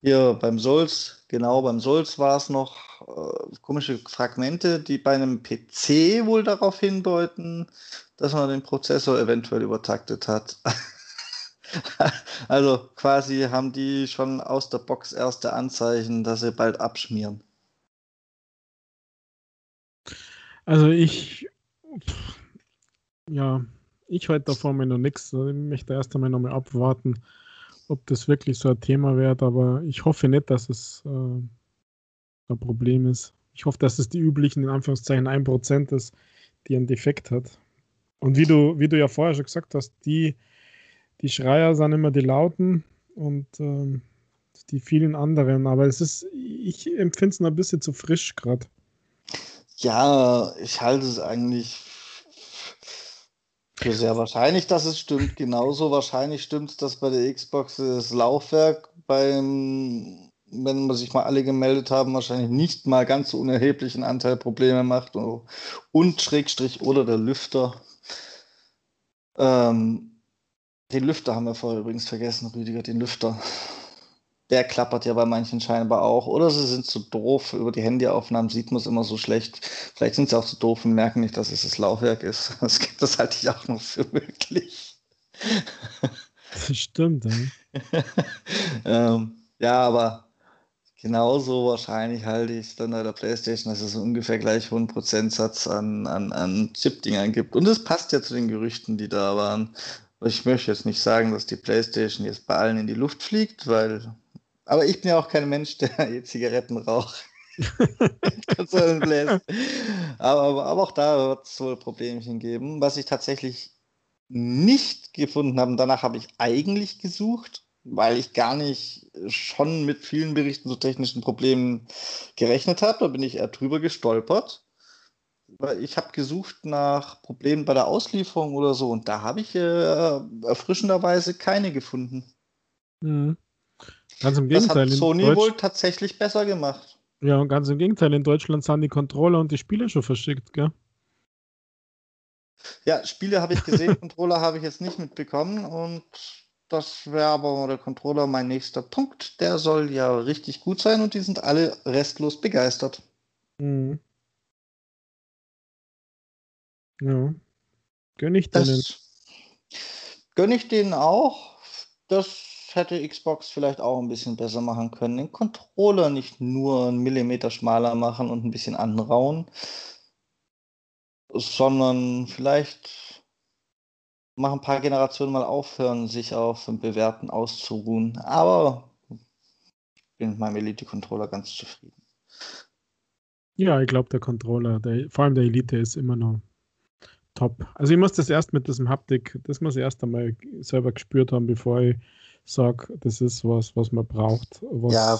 Hier beim Souls, genau, beim Souls war es noch äh, komische Fragmente, die bei einem PC wohl darauf hindeuten, dass man den Prozessor eventuell übertaktet hat. also quasi haben die schon aus der Box erste Anzeichen, dass sie bald abschmieren. Also ich, ja, ich halte davon mir noch nichts. Ich möchte erst einmal noch mal abwarten, ob das wirklich so ein Thema wird, aber ich hoffe nicht, dass es äh, ein Problem ist. Ich hoffe, dass es die üblichen, in Anführungszeichen, 1% ist, die einen Defekt hat. Und wie du, wie du ja vorher schon gesagt hast, die, die Schreier sind immer die Lauten und äh, die vielen anderen, aber es ist, ich empfinde es noch ein bisschen zu frisch gerade. Ja, ich halte es eigentlich für sehr wahrscheinlich, dass es stimmt. Genauso wahrscheinlich stimmt es, dass bei der Xbox das Laufwerk beim, wenn man sich mal alle gemeldet haben, wahrscheinlich nicht mal ganz so unerheblichen Anteil Probleme macht. Und, und Schrägstrich oder der Lüfter. Ähm, den Lüfter haben wir vorher übrigens vergessen, Rüdiger, den Lüfter. Der klappert ja bei manchen scheinbar auch. Oder sie sind zu doof. Über die Handyaufnahmen sieht man es immer so schlecht. Vielleicht sind sie auch zu doof und merken nicht, dass es das Laufwerk ist. Das, das halte ich auch noch für möglich. Das stimmt, ja. ähm, ja, aber genauso wahrscheinlich halte ich dann bei der PlayStation, dass es ungefähr gleich hohen Prozentsatz an, an, an Chip-Dingern gibt. Und es passt ja zu den Gerüchten, die da waren. Ich möchte jetzt nicht sagen, dass die PlayStation jetzt bei allen in die Luft fliegt, weil aber ich bin ja auch kein Mensch, der E-Zigaretten raucht. aber, aber, auch da wird es wohl Problemchen geben. Was ich tatsächlich nicht gefunden habe, danach habe ich eigentlich gesucht, weil ich gar nicht schon mit vielen Berichten zu technischen Problemen gerechnet habe. Da bin ich eher drüber gestolpert. Ich habe gesucht nach Problemen bei der Auslieferung oder so und da habe ich äh, erfrischenderweise keine gefunden. Mhm. Ganz im Gegenteil. Das hat Sony Deutsch wohl tatsächlich besser gemacht. Ja, und ganz im Gegenteil. In Deutschland sind die Controller und die Spiele schon verschickt, gell? Ja, Spiele habe ich gesehen, Controller habe ich jetzt nicht mitbekommen und das wäre aber der Controller mein nächster Punkt. Der soll ja richtig gut sein und die sind alle restlos begeistert. Mhm. Ja. Gönn ich denen. Gönn ich denen auch. Das hätte Xbox vielleicht auch ein bisschen besser machen können. Den Controller nicht nur einen Millimeter schmaler machen und ein bisschen anrauen, sondern vielleicht machen ein paar Generationen mal aufhören, sich auf dem Bewerten auszuruhen. Aber ich bin mit meinem Elite-Controller ganz zufrieden. Ja, ich glaube, der Controller, der, vor allem der Elite, ist immer noch top. Also ich muss das erst mit diesem Haptik, das muss ich erst einmal selber gespürt haben, bevor ich sage, das ist was, was man braucht. Was, ja,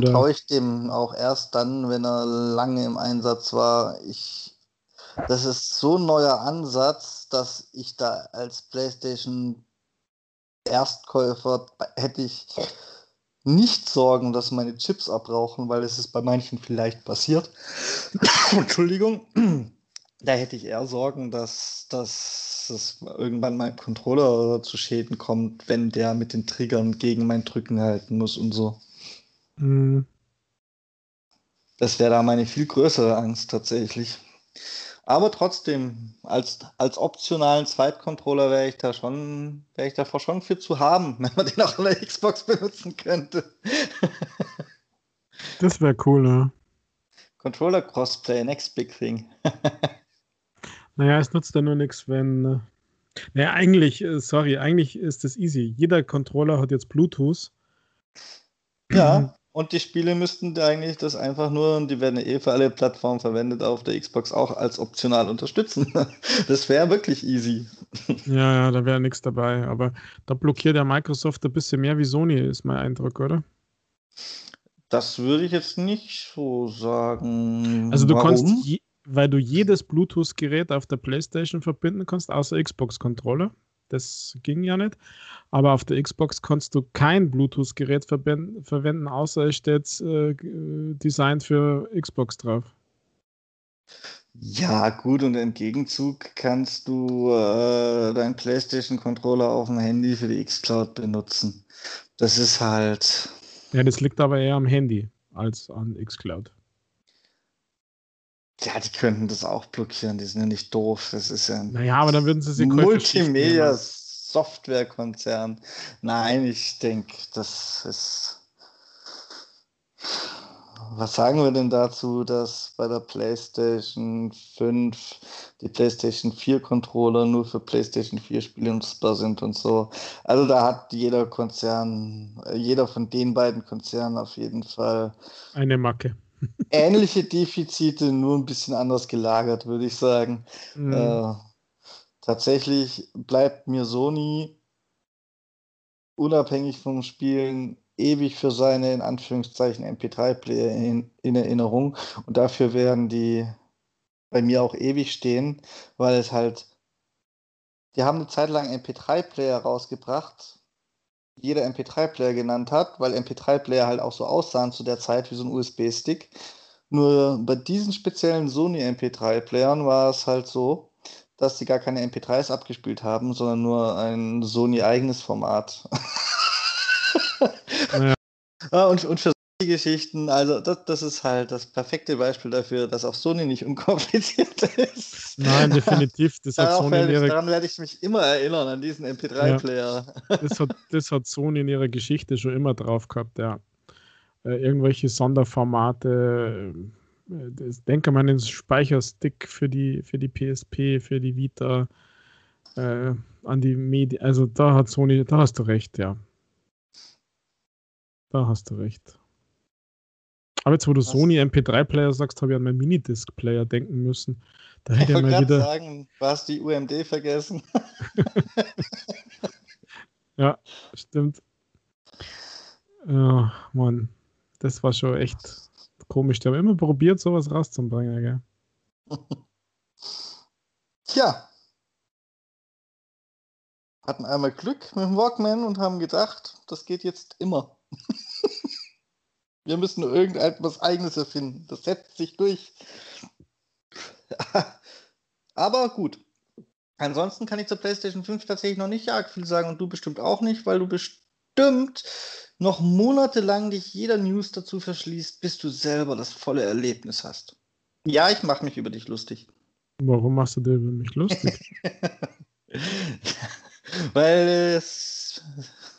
traue ich dem auch erst dann, wenn er lange im Einsatz war. Ich, das ist so ein neuer Ansatz, dass ich da als PlayStation Erstkäufer hätte ich nicht Sorgen, dass meine Chips abrauchen, weil es ist bei manchen vielleicht passiert. Entschuldigung. Da hätte ich eher Sorgen, dass, dass es irgendwann mal Controller zu Schäden kommt, wenn der mit den Triggern gegen mein Drücken halten muss und so. Mhm. Das wäre da meine viel größere Angst tatsächlich. Aber trotzdem, als, als optionalen Zweitcontroller wäre ich da schon, wäre ich davor schon für zu haben, wenn man den auch an der Xbox benutzen könnte. das wäre cool, ne? Controller Crossplay, next big thing. naja, es nutzt ja nur nichts, wenn. Äh, naja, eigentlich, äh, sorry, eigentlich ist das easy. Jeder Controller hat jetzt Bluetooth. Ja, und die Spiele müssten eigentlich das einfach nur, und die werden eh für alle Plattformen verwendet, auf der Xbox auch als optional unterstützen. Das wäre wirklich easy. Ja, ja, da wäre nichts dabei. Aber da blockiert ja Microsoft ein bisschen mehr wie Sony, ist mein Eindruck, oder? Das würde ich jetzt nicht so sagen. Also du Warum? kannst, weil du jedes Bluetooth-Gerät auf der PlayStation verbinden kannst, außer Xbox-Controller. Das ging ja nicht. Aber auf der Xbox kannst du kein Bluetooth-Gerät verwenden, außer es steht äh, Design für Xbox drauf. Ja, gut, und im Gegenzug kannst du äh, deinen PlayStation-Controller auf dem Handy für die Xcloud benutzen. Das ist halt. Ja, das liegt aber eher am Handy als an Xcloud. Ja, die könnten das auch blockieren, die sind ja nicht doof. Das ist ja ein naja, aber dann würden sie sich Multimedia Softwarekonzern. Nein, ich denke, das ist. Was sagen wir denn dazu, dass bei der PlayStation 5 die PlayStation 4 Controller nur für PlayStation 4 Spiele nutzbar sind und so? Also da hat jeder Konzern, jeder von den beiden Konzernen auf jeden Fall eine Macke ähnliche Defizite, nur ein bisschen anders gelagert, würde ich sagen. Mhm. Äh, tatsächlich bleibt mir Sony unabhängig vom Spielen ewig für seine in Anführungszeichen MP3-Player in, in, Erinnerung. Und dafür werden die bei mir auch ewig stehen, weil es halt, die haben eine Zeit lang MP3-Player rausgebracht, jeder MP3-Player genannt hat, weil MP3-Player halt auch so aussahen zu der Zeit wie so ein USB-Stick. Nur bei diesen speziellen Sony MP3-Playern war es halt so, dass sie gar keine MP3s abgespielt haben, sondern nur ein Sony-eigenes Format. ja. Ah, und, und für Geschichten, also das, das ist halt das perfekte Beispiel dafür, dass auch Sony nicht unkompliziert ist. Nein, definitiv. Das hat Sony werde ich, daran werde ich mich immer erinnern, an diesen MP3-Player. Ja, das, hat, das hat Sony in ihrer Geschichte schon immer drauf gehabt, ja. Äh, irgendwelche Sonderformate, äh, das, denke mal an den Speicherstick für die, für die PSP, für die Vita, äh, an die Medien, also da hat Sony, da hast du recht, ja. Da hast du recht. Aber jetzt, wo du Was? Sony MP3-Player sagst, habe ich an meinen Minidisc-Player denken müssen. Da hätte ich mal wieder. sagen, du hast die UMD vergessen. ja, stimmt. Ja, Mann. Das war schon echt komisch. Die haben immer probiert, sowas rauszubringen, gell? Tja. Hatten einmal Glück mit dem Walkman und haben gedacht, das geht jetzt immer. Wir müssen nur irgendetwas Eigenes erfinden. Das setzt sich durch. Aber gut. Ansonsten kann ich zur PlayStation 5 tatsächlich noch nicht arg viel sagen und du bestimmt auch nicht, weil du bestimmt noch monatelang dich jeder News dazu verschließt, bis du selber das volle Erlebnis hast. Ja, ich mache mich über dich lustig. Warum machst du dir über mich lustig? weil es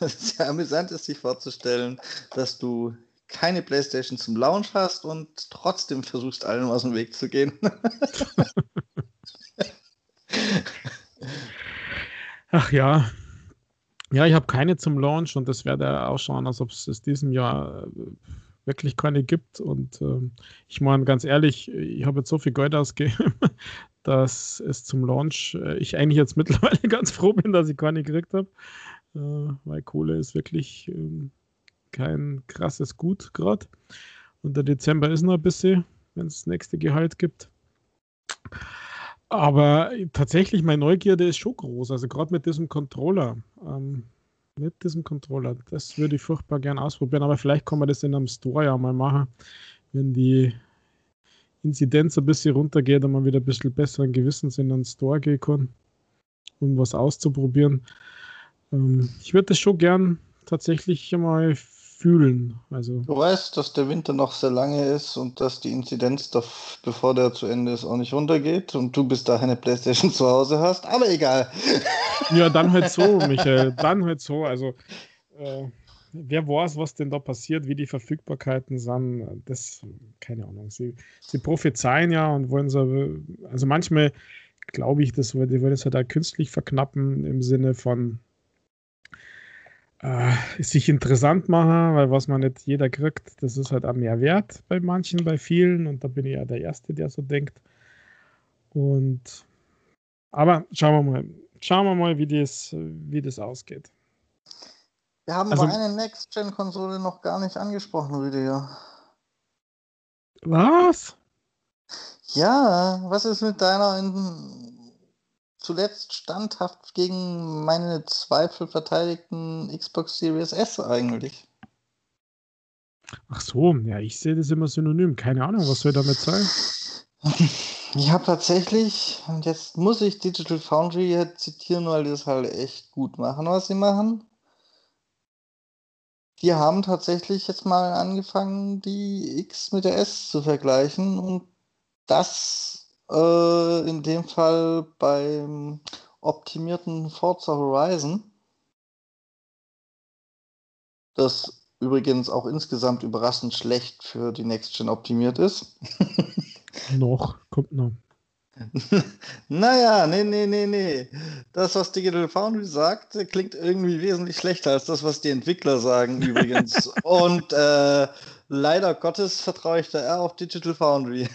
sehr amüsant ist, sich vorzustellen, dass du keine Playstation zum Launch hast und trotzdem versuchst, allen aus dem Weg zu gehen. Ach ja. Ja, ich habe keine zum Launch und das werde ausschauen, als ob es es diesem Jahr äh, wirklich keine gibt. Und äh, ich meine, ganz ehrlich, ich habe jetzt so viel Geld ausgegeben, dass es zum Launch, äh, ich eigentlich jetzt mittlerweile ganz froh bin, dass ich keine gekriegt habe. Äh, weil Kohle ist wirklich ähm, kein krasses Gut gerade. Und der Dezember ist noch ein bisschen, wenn es das nächste Gehalt gibt. Aber tatsächlich, meine Neugierde ist schon groß. Also gerade mit diesem Controller. Ähm, mit diesem Controller. Das würde ich furchtbar gern ausprobieren. Aber vielleicht kann man das in einem Store ja mal machen, wenn die Inzidenz ein bisschen runtergeht und man wieder ein bisschen besseren Gewissens in den Store gehen kann, um was auszuprobieren. Ähm, ich würde das schon gern tatsächlich mal fühlen. Also. Du weißt, dass der Winter noch sehr lange ist und dass die Inzidenz, bevor der zu Ende ist, auch nicht runtergeht und du bis dahin eine Playstation zu Hause hast, aber egal. Ja, dann halt so, Michael, dann halt so. Also, äh, wer weiß, was denn da passiert, wie die Verfügbarkeiten sind, das, keine Ahnung. Sie, sie prophezeien ja und wollen so, also manchmal glaube ich, das, die wollen es halt auch künstlich verknappen im Sinne von, äh, sich interessant machen, weil was man nicht jeder kriegt, das ist halt auch mehr wert bei manchen, bei vielen und da bin ich ja der Erste, der so denkt. Und aber schauen wir mal, schauen wir mal, wie das, wie das ausgeht. Wir haben also, aber eine Next-Gen-Konsole noch gar nicht angesprochen, Rüdiger. Was? Ja, was ist mit deiner in, zuletzt standhaft gegen meine Zweifel verteidigten Xbox Series S eigentlich? Ach so, ja, ich sehe das immer synonym. Keine Ahnung, was soll damit sein? Ich habe tatsächlich, und jetzt muss ich Digital Foundry zitieren, weil die das halt echt gut machen, was sie machen. Die haben tatsächlich jetzt mal angefangen, die X mit der S zu vergleichen und das äh, in dem Fall beim optimierten Forza Horizon, das übrigens auch insgesamt überraschend schlecht für die Next Gen optimiert ist. noch, kommt noch. naja, nee, nee, nee, nee. Das, was Digital Foundry sagt, klingt irgendwie wesentlich schlechter als das, was die Entwickler sagen, übrigens. Und äh, leider Gottes vertraue ich da eher auf Digital Foundry.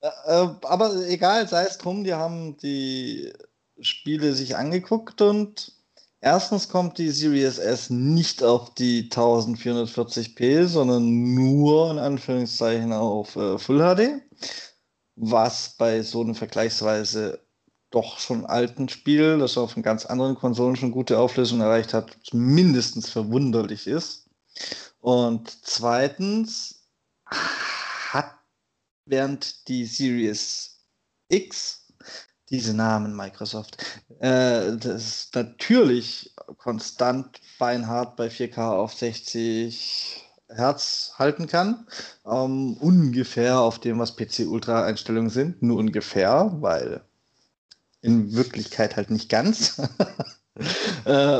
Äh, äh, aber egal, sei es drum, die haben die Spiele sich angeguckt und erstens kommt die Series S nicht auf die 1440p, sondern nur in Anführungszeichen auf äh, Full HD, was bei so einem vergleichsweise doch schon alten Spiel, das auf ganz anderen Konsolen schon gute Auflösung erreicht hat, mindestens verwunderlich ist. Und zweitens während die Series X, diese Namen Microsoft, äh, das natürlich konstant beinhart bei 4K auf 60 Hertz halten kann. Ähm, ungefähr auf dem, was PC Ultra Einstellungen sind, nur ungefähr, weil in Wirklichkeit halt nicht ganz. äh,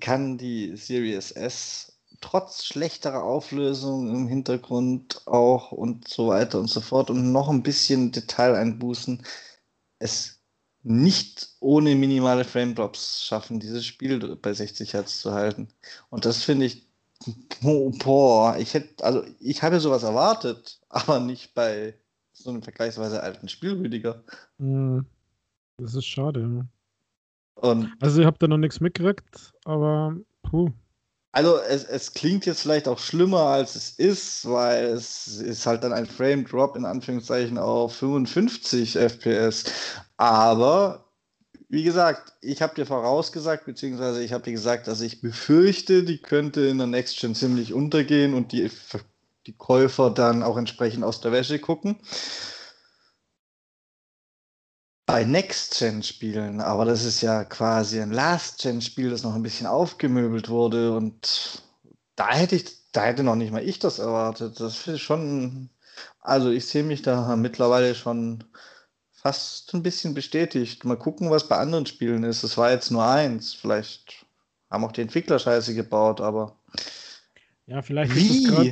kann die Series S trotz schlechterer Auflösung im Hintergrund auch und so weiter und so fort und noch ein bisschen Detaileinbußen es nicht ohne minimale Frame Drops schaffen, dieses Spiel bei 60 Hertz zu halten. Und das finde ich, boah, ich hätte, also ich habe sowas erwartet, aber nicht bei so einem vergleichsweise alten Spiel, Rüdiger. Hm, das ist schade. Und also ich habe da noch nichts mitgekriegt, aber puh. Also es, es klingt jetzt vielleicht auch schlimmer, als es ist, weil es ist halt dann ein Frame Drop in Anführungszeichen auf 55 FPS. Aber wie gesagt, ich habe dir vorausgesagt, beziehungsweise ich habe dir gesagt, dass ich befürchte, die könnte in der Next Gen ziemlich untergehen und die, die Käufer dann auch entsprechend aus der Wäsche gucken bei Next-Gen-Spielen, aber das ist ja quasi ein Last-Gen-Spiel, das noch ein bisschen aufgemöbelt wurde und da hätte ich, da hätte noch nicht mal ich das erwartet. Das ist schon, also ich sehe mich da mittlerweile schon fast ein bisschen bestätigt. Mal gucken, was bei anderen Spielen ist. Es war jetzt nur eins. Vielleicht haben auch die Entwickler Scheiße gebaut, aber. Ja, vielleicht Wie? ist es grad,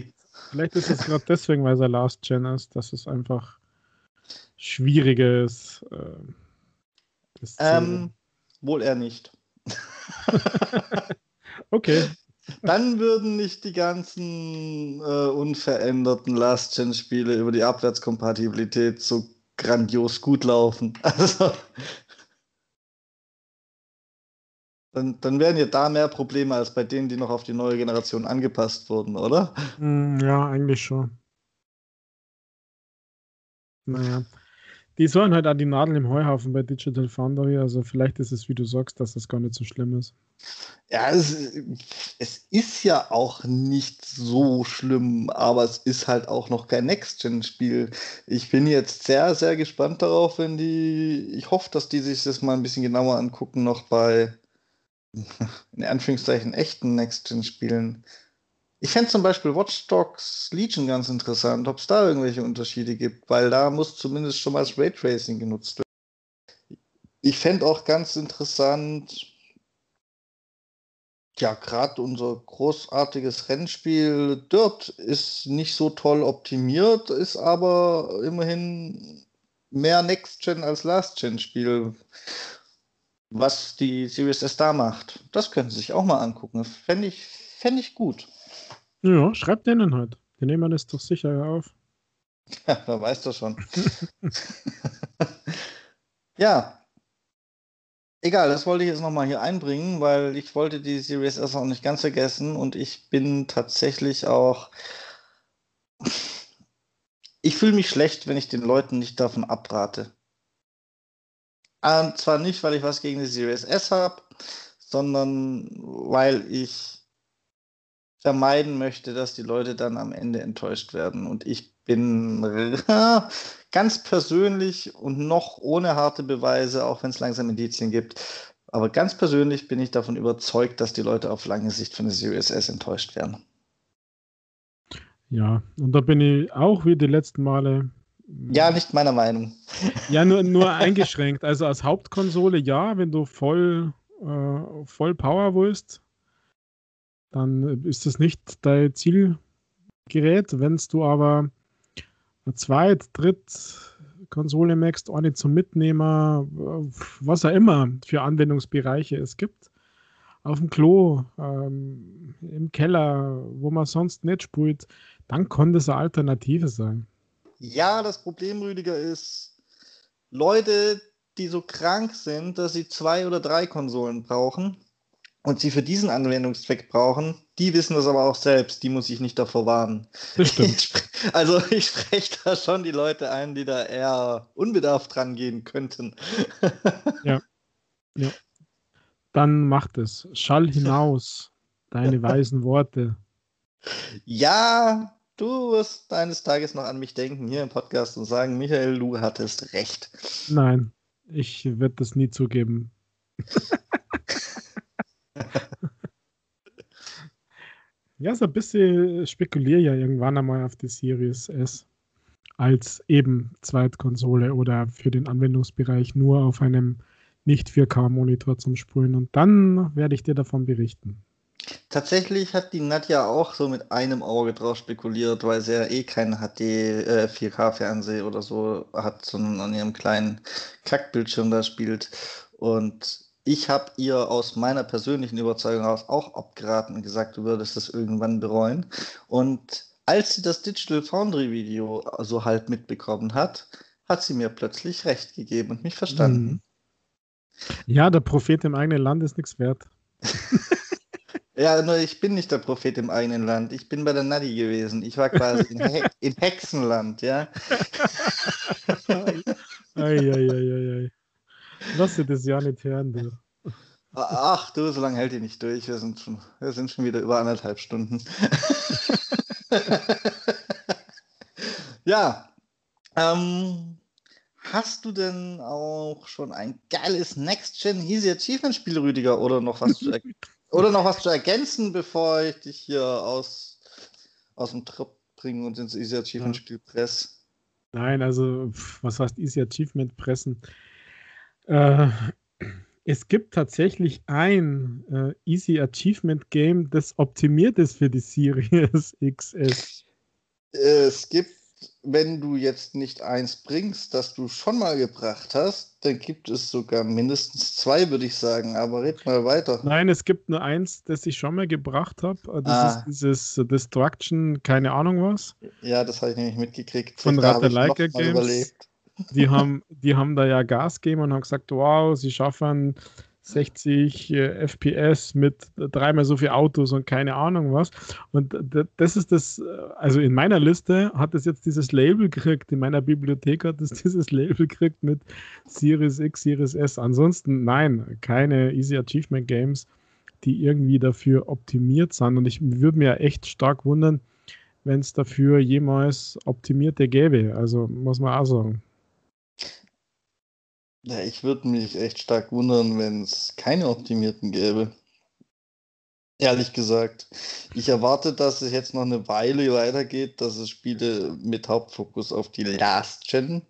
vielleicht ist es gerade deswegen, weil es ein Last Gen ist, dass es einfach schwieriges. Äh, ähm, wohl eher nicht. okay. Dann würden nicht die ganzen äh, unveränderten Last-Gen-Spiele über die Abwärtskompatibilität so grandios gut laufen. Also, dann, dann wären ja da mehr Probleme als bei denen, die noch auf die neue Generation angepasst wurden, oder? Hm, ja, eigentlich schon. Naja die sollen halt auch die Nadel im Heuhaufen bei Digital Foundry. Also vielleicht ist es, wie du sagst, dass das gar nicht so schlimm ist. Ja, es, es ist ja auch nicht so schlimm, aber es ist halt auch noch kein Next-Gen-Spiel. Ich bin jetzt sehr, sehr gespannt darauf, wenn die, ich hoffe, dass die sich das mal ein bisschen genauer angucken, noch bei in Anführungszeichen echten Next-Gen-Spielen. Ich fände zum Beispiel Watch Dogs Legion ganz interessant, ob es da irgendwelche Unterschiede gibt, weil da muss zumindest schon mal das Raytracing genutzt werden. Ich fände auch ganz interessant, ja, gerade unser großartiges Rennspiel Dirt ist nicht so toll optimiert, ist aber immerhin mehr Next-Gen als Last-Gen-Spiel, was die Series S da macht. Das können Sie sich auch mal angucken. Fände ich, fänd ich gut. Ja, schreibt denen halt. Die nehmen das doch sicher auf. Ja, da weißt du schon. ja, Egal, das wollte ich jetzt nochmal hier einbringen, weil ich wollte die Series S auch nicht ganz vergessen und ich bin tatsächlich auch. Ich fühle mich schlecht, wenn ich den Leuten nicht davon abrate. Und zwar nicht, weil ich was gegen die Series S habe, sondern weil ich vermeiden möchte, dass die Leute dann am Ende enttäuscht werden. Und ich bin ganz persönlich und noch ohne harte Beweise, auch wenn es langsam Indizien gibt, aber ganz persönlich bin ich davon überzeugt, dass die Leute auf lange Sicht von der Series S enttäuscht werden. Ja, und da bin ich auch wie die letzten Male. Ja, nicht meiner Meinung. Ja, nur, nur eingeschränkt. Also als Hauptkonsole ja, wenn du voll, äh, voll Power willst, dann ist das nicht dein Zielgerät. Wenn du aber Zweit-, Dritt- Konsole merkst, nicht zum Mitnehmer, was auch immer für Anwendungsbereiche es gibt. Auf dem Klo, ähm, im Keller, wo man sonst nicht spielt, dann kann das eine Alternative sein. Ja, das Problem, Rüdiger, ist, Leute, die so krank sind, dass sie zwei oder drei Konsolen brauchen, und sie für diesen Anwendungszweck brauchen, die wissen das aber auch selbst, die muss ich nicht davor warnen. Das stimmt. also ich spreche da schon die Leute ein, die da eher unbedarft rangehen könnten. ja. ja. Dann macht es. Schall hinaus, deine weisen Worte. Ja, du wirst eines Tages noch an mich denken hier im Podcast und sagen, Michael, du hattest recht. Nein, ich werde das nie zugeben. ja, so ein bisschen spekuliere ja irgendwann einmal auf die Series S als eben Zweitkonsole oder für den Anwendungsbereich nur auf einem nicht 4K-Monitor zum Spulen und dann werde ich dir davon berichten. Tatsächlich hat die Nadja auch so mit einem Auge drauf spekuliert, weil sie ja eh keinen HD äh, 4K-Fernseher oder so hat, sondern an ihrem kleinen Kackbildschirm da spielt. Und ich habe ihr aus meiner persönlichen Überzeugung heraus auch abgeraten und gesagt, du würdest das irgendwann bereuen. Und als sie das Digital Foundry Video so halt mitbekommen hat, hat sie mir plötzlich recht gegeben und mich verstanden. Mhm. Ja, der Prophet im eigenen Land ist nichts wert. ja, nur ich bin nicht der Prophet im eigenen Land. Ich bin bei der Nadi gewesen. Ich war quasi in, He in Hexenland, ja. ei, ei, ei, ei. Lass dir das ja nicht hören, du. Ach du, so lange hält ihr nicht durch. Wir sind schon, wir sind schon wieder über anderthalb Stunden. ja. Ähm, hast du denn auch schon ein geiles Next-Gen Easy Achievement Spiel, Rüdiger, oder noch was zu, oder noch was zu ergänzen, bevor ich dich hier aus, aus dem Trip bringe und ins Easy Achievement Spiel presse? Nein, also was heißt Easy Achievement pressen? Äh, es gibt tatsächlich ein äh, Easy Achievement Game, das optimiert ist für die Series XS. Es gibt, wenn du jetzt nicht eins bringst, das du schon mal gebracht hast, dann gibt es sogar mindestens zwei, würde ich sagen. Aber red mal weiter. Nein, es gibt nur eins, das ich schon mal gebracht habe. Das ah. ist dieses Destruction, keine Ahnung was. Ja, das habe ich nämlich mitgekriegt. Von Ratalaika Games. Überlebt die haben, die haben da ja Gas gegeben und haben gesagt, wow, sie schaffen 60 äh, FPS mit dreimal so viel Autos und keine Ahnung was. Und das ist das, äh, also in meiner Liste hat es jetzt dieses Label gekriegt, in meiner Bibliothek hat es dieses Label gekriegt mit Series X, Series S. Ansonsten nein, keine Easy Achievement Games, die irgendwie dafür optimiert sind. Und ich würde mir echt stark wundern, wenn es dafür jemals optimierte gäbe. Also muss man auch sagen. Ja, ich würde mich echt stark wundern, wenn es keine optimierten gäbe. Ehrlich gesagt. Ich erwarte, dass es jetzt noch eine Weile weitergeht, dass es Spiele mit Hauptfokus auf die Last Gen,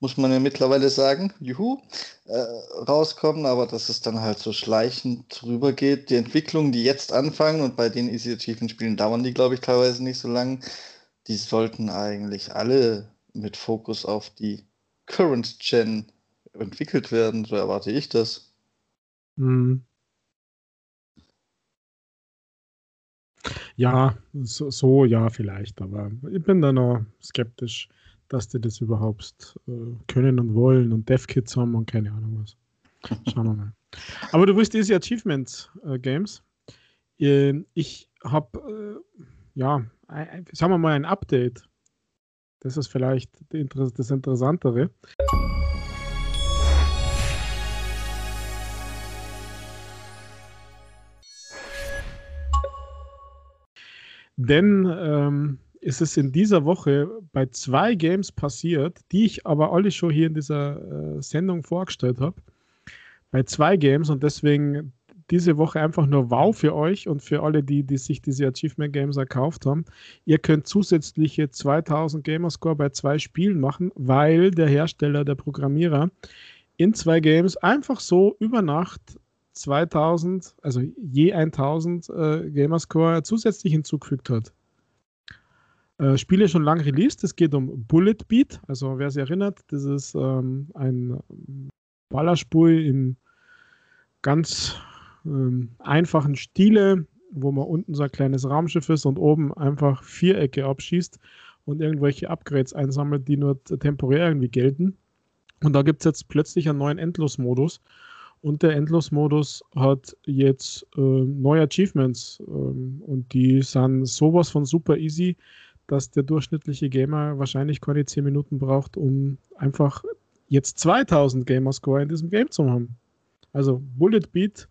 muss man ja mittlerweile sagen, juhu, äh, rauskommen, aber dass es dann halt so schleichend drüber geht. Die Entwicklungen, die jetzt anfangen und bei den Easy Achievement Spielen dauern die, glaube ich, teilweise nicht so lang, die sollten eigentlich alle mit Fokus auf die Current Gen entwickelt werden. So erwarte ich das. Hm. Ja, so, so, ja, vielleicht, aber ich bin da noch skeptisch, dass die das überhaupt äh, können und wollen und DevKits haben und keine Ahnung was. Schauen wir mal. Aber du wusstest die Achievement äh, Games. Äh, ich habe, äh, ja, sagen wir mal ein Update. Das ist vielleicht das Interessantere. Denn ähm, ist es in dieser Woche bei zwei Games passiert, die ich aber alle schon hier in dieser äh, Sendung vorgestellt habe. Bei zwei Games und deswegen diese Woche einfach nur wow für euch und für alle, die, die sich diese Achievement Games erkauft haben. Ihr könnt zusätzliche 2000 Gamerscore bei zwei Spielen machen, weil der Hersteller, der Programmierer in zwei Games einfach so über Nacht 2000, also je 1000 äh, Gamerscore zusätzlich hinzugefügt hat. Äh, Spiele schon lang released. Es geht um Bullet Beat. Also wer sich erinnert, das ist ähm, ein Ballerspul in ganz ähm, einfachen Stile, wo man unten so ein kleines Raumschiff ist und oben einfach Vierecke abschießt und irgendwelche Upgrades einsammelt, die nur temporär irgendwie gelten. Und da gibt es jetzt plötzlich einen neuen Endlosmodus. Und der Endlosmodus hat jetzt äh, neue Achievements ähm, und die sind sowas von super easy, dass der durchschnittliche Gamer wahrscheinlich keine 10 Minuten braucht, um einfach jetzt 2000 Gamerscore in diesem Game zu haben. Also Bullet Beat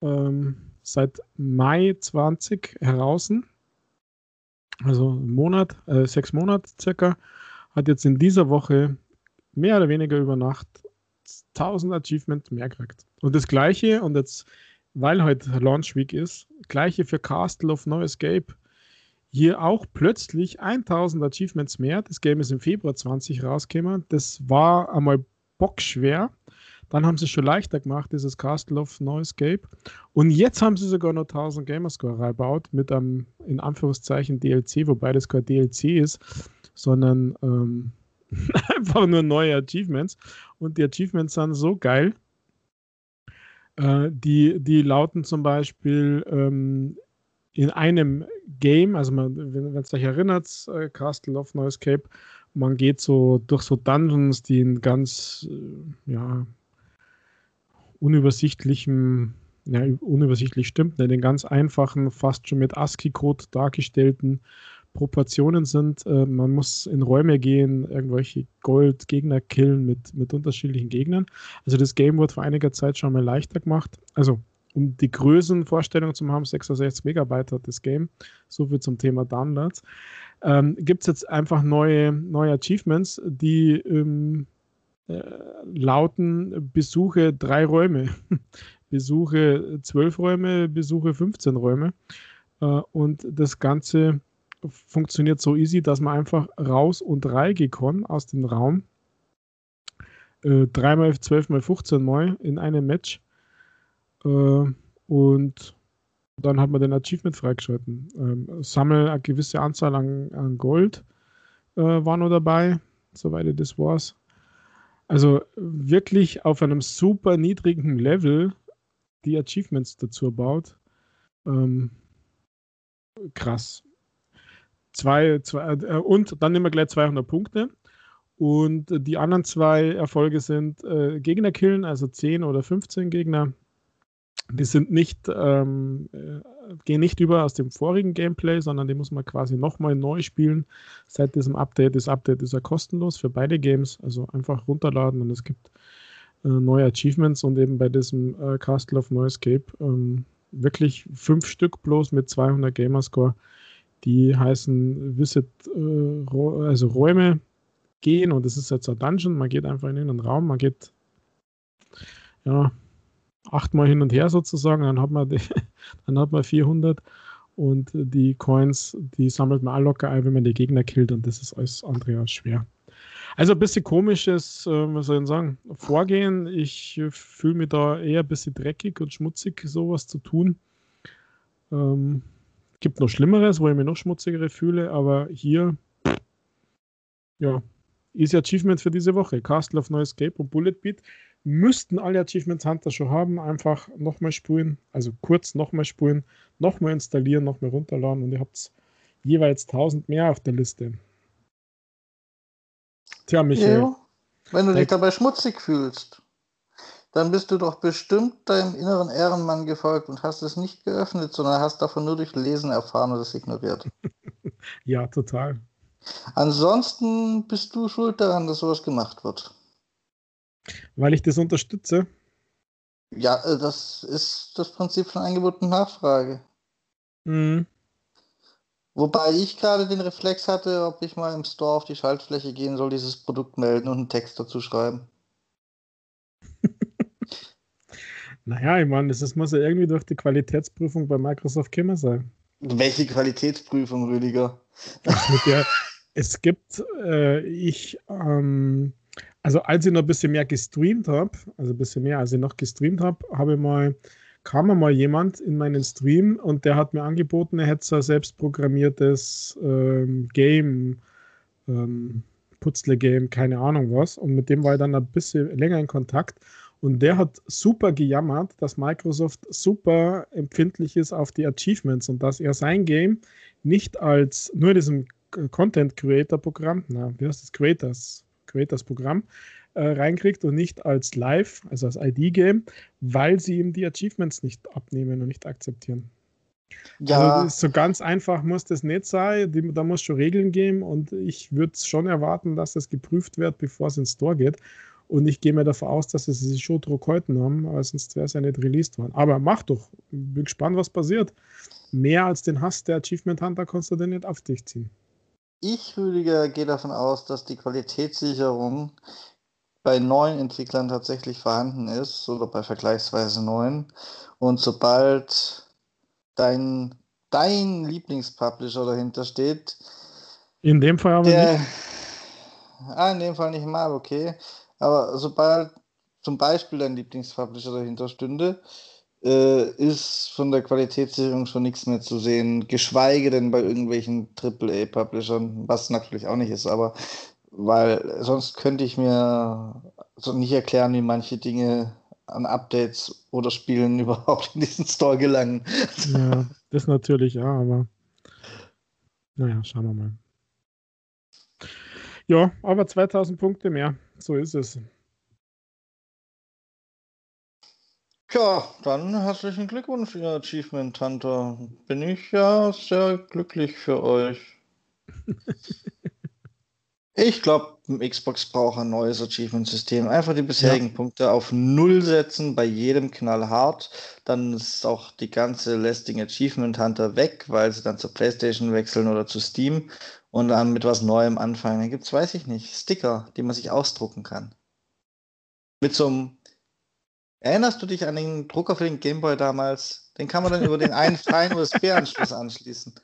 ähm, seit Mai 20 heraus, also Monat, äh, sechs Monate circa, hat jetzt in dieser Woche mehr oder weniger über Nacht 1000 Achievements mehr gekriegt. Und das gleiche, und jetzt, weil heute Launch Week ist, gleiche für Castle of No Escape. Hier auch plötzlich 1000 Achievements mehr. Das Game ist im Februar 20 rausgekommen. Das war einmal bockschwer. Dann haben sie es schon leichter gemacht, dieses Castle of No Escape. Und jetzt haben sie sogar noch 1000 Gamerscore reingebaut mit einem, in Anführungszeichen, DLC, wobei das kein DLC ist, sondern ähm, einfach nur neue Achievements. Und die Achievements sind so geil. Äh, die, die lauten zum Beispiel ähm, in einem Game, also wenn es euch erinnert, äh, Castle of No Escape, man geht so durch so Dungeons, die in ganz äh, ja, unübersichtlichem, ja, unübersichtlich stimmt, in den ganz einfachen, fast schon mit ASCII-Code dargestellten Proportionen sind. Äh, man muss in Räume gehen, irgendwelche Gold-Gegner killen mit, mit unterschiedlichen Gegnern. Also das Game wurde vor einiger Zeit schon mal leichter gemacht. Also um die Größenvorstellung zu haben, 66 Megabyte hat das Game. So viel zum Thema Downloads. Ähm, Gibt es jetzt einfach neue, neue Achievements, die ähm, äh, lauten Besuche drei Räume, Besuche zwölf Räume, Besuche 15 Räume. Äh, und das Ganze funktioniert so easy, dass man einfach raus und rein kann aus dem Raum. Äh, dreimal, zwölfmal, 15 Mal in einem Match. Äh, und dann hat man den Achievement freigeschalten. Ähm, sammel eine gewisse Anzahl an, an Gold äh, war noch dabei, soweit ich das weiß. Also wirklich auf einem super niedrigen Level die Achievements dazu baut. Ähm, krass zwei, zwei äh, und dann nehmen wir gleich 200 Punkte. Und die anderen zwei Erfolge sind äh, Gegner killen, also 10 oder 15 Gegner. Die sind nicht, ähm, äh, gehen nicht über aus dem vorigen Gameplay, sondern die muss man quasi nochmal neu spielen seit diesem Update. Das Update ist ja kostenlos für beide Games, also einfach runterladen und es gibt äh, neue Achievements und eben bei diesem äh, Castle of No Escape ähm, wirklich fünf Stück bloß mit 200 Gamerscore die heißen Visit, äh, also Räume gehen und das ist jetzt ein Dungeon. Man geht einfach in einen Raum, man geht ja achtmal hin und her sozusagen, dann hat man, die, dann hat man 400 und die Coins, die sammelt man auch locker ein, wenn man die Gegner killt und das ist alles andere als schwer. Also ein bisschen komisches, äh, was soll ich sagen, Vorgehen. Ich fühle mich da eher ein bisschen dreckig und schmutzig, sowas zu tun. Ähm, gibt noch Schlimmeres, wo ich mich noch schmutzigere fühle, aber hier, ja, Easy Achievement für diese Woche. Castle of No Escape und Bullet Beat müssten alle Achievements Hunter schon haben. Einfach nochmal spulen, also kurz nochmal spulen, nochmal installieren, nochmal runterladen und ihr habt jeweils 1000 mehr auf der Liste. Tja, Michael. Ja, wenn du dich dabei schmutzig fühlst, dann bist du doch bestimmt deinem inneren Ehrenmann gefolgt und hast es nicht geöffnet, sondern hast davon nur durch Lesen erfahren und es ignoriert. ja, total. Ansonsten bist du schuld daran, dass sowas gemacht wird. Weil ich das unterstütze? Ja, äh, das ist das Prinzip von Angebot und Nachfrage. Mhm. Wobei ich gerade den Reflex hatte, ob ich mal im Store auf die Schaltfläche gehen soll, dieses Produkt melden und einen Text dazu schreiben. Naja, ich meine, das muss ja irgendwie durch die Qualitätsprüfung bei Microsoft Kimmer sein. Welche Qualitätsprüfung, Rüdiger? der, es gibt, äh, ich, ähm, also als ich noch ein bisschen mehr gestreamt habe, also ein bisschen mehr als ich noch gestreamt habe, habe mal, kam mal jemand in meinen Stream und der hat mir angeboten, er hätte so ein selbstprogrammiertes ähm, Game, ähm, Putzle-Game, keine Ahnung was. Und mit dem war ich dann ein bisschen länger in Kontakt. Und der hat super gejammert, dass Microsoft super empfindlich ist auf die Achievements und dass er sein Game nicht als nur in diesem Content Creator Programm, na, wie heißt das? Creators, Creators Programm, äh, reinkriegt und nicht als Live, also als ID-Game, weil sie ihm die Achievements nicht abnehmen und nicht akzeptieren. Ja. Also so ganz einfach muss das nicht sein. Die, da muss schon Regeln geben und ich würde schon erwarten, dass das geprüft wird, bevor es ins Store geht. Und ich gehe mir davon aus, dass sie sich schon Druck heute haben, weil sonst wäre es ja nicht released worden. Aber mach doch. Bin gespannt, was passiert. Mehr als den Hass der Achievement Hunter kannst du denn nicht auf dich ziehen. Ich, Rüdiger, gehe davon aus, dass die Qualitätssicherung bei neuen Entwicklern tatsächlich vorhanden ist oder bei vergleichsweise neuen. Und sobald dein, dein Lieblingspublisher dahinter steht, in dem Fall aber der, nicht. Ah, in dem Fall nicht mal, okay. Aber sobald zum Beispiel dein Lieblingspublisher dahinter stünde, äh, ist von der Qualitätssicherung schon nichts mehr zu sehen, geschweige denn bei irgendwelchen AAA-Publishern, was natürlich auch nicht ist, aber weil sonst könnte ich mir so nicht erklären, wie manche Dinge an Updates oder Spielen überhaupt in diesen Store gelangen. Ja, das natürlich, ja, aber naja, schauen wir mal. Ja, aber 2000 Punkte mehr, so ist es. Tja, dann herzlichen Glückwunsch, ihr Achievement Hunter. Bin ich ja sehr glücklich für euch. ich glaube, Xbox braucht ein neues Achievement-System. Einfach die bisherigen ja. Punkte auf Null setzen, bei jedem Knall hart. Dann ist auch die ganze lästigen Achievement Hunter weg, weil sie dann zur PlayStation wechseln oder zu Steam und dann mit was Neuem anfangen. Dann gibt es, weiß ich nicht, Sticker, die man sich ausdrucken kann. Mit so einem Erinnerst du dich an den Drucker für den Gameboy damals? Den kann man dann über den einen freien USB-Anschluss anschließen.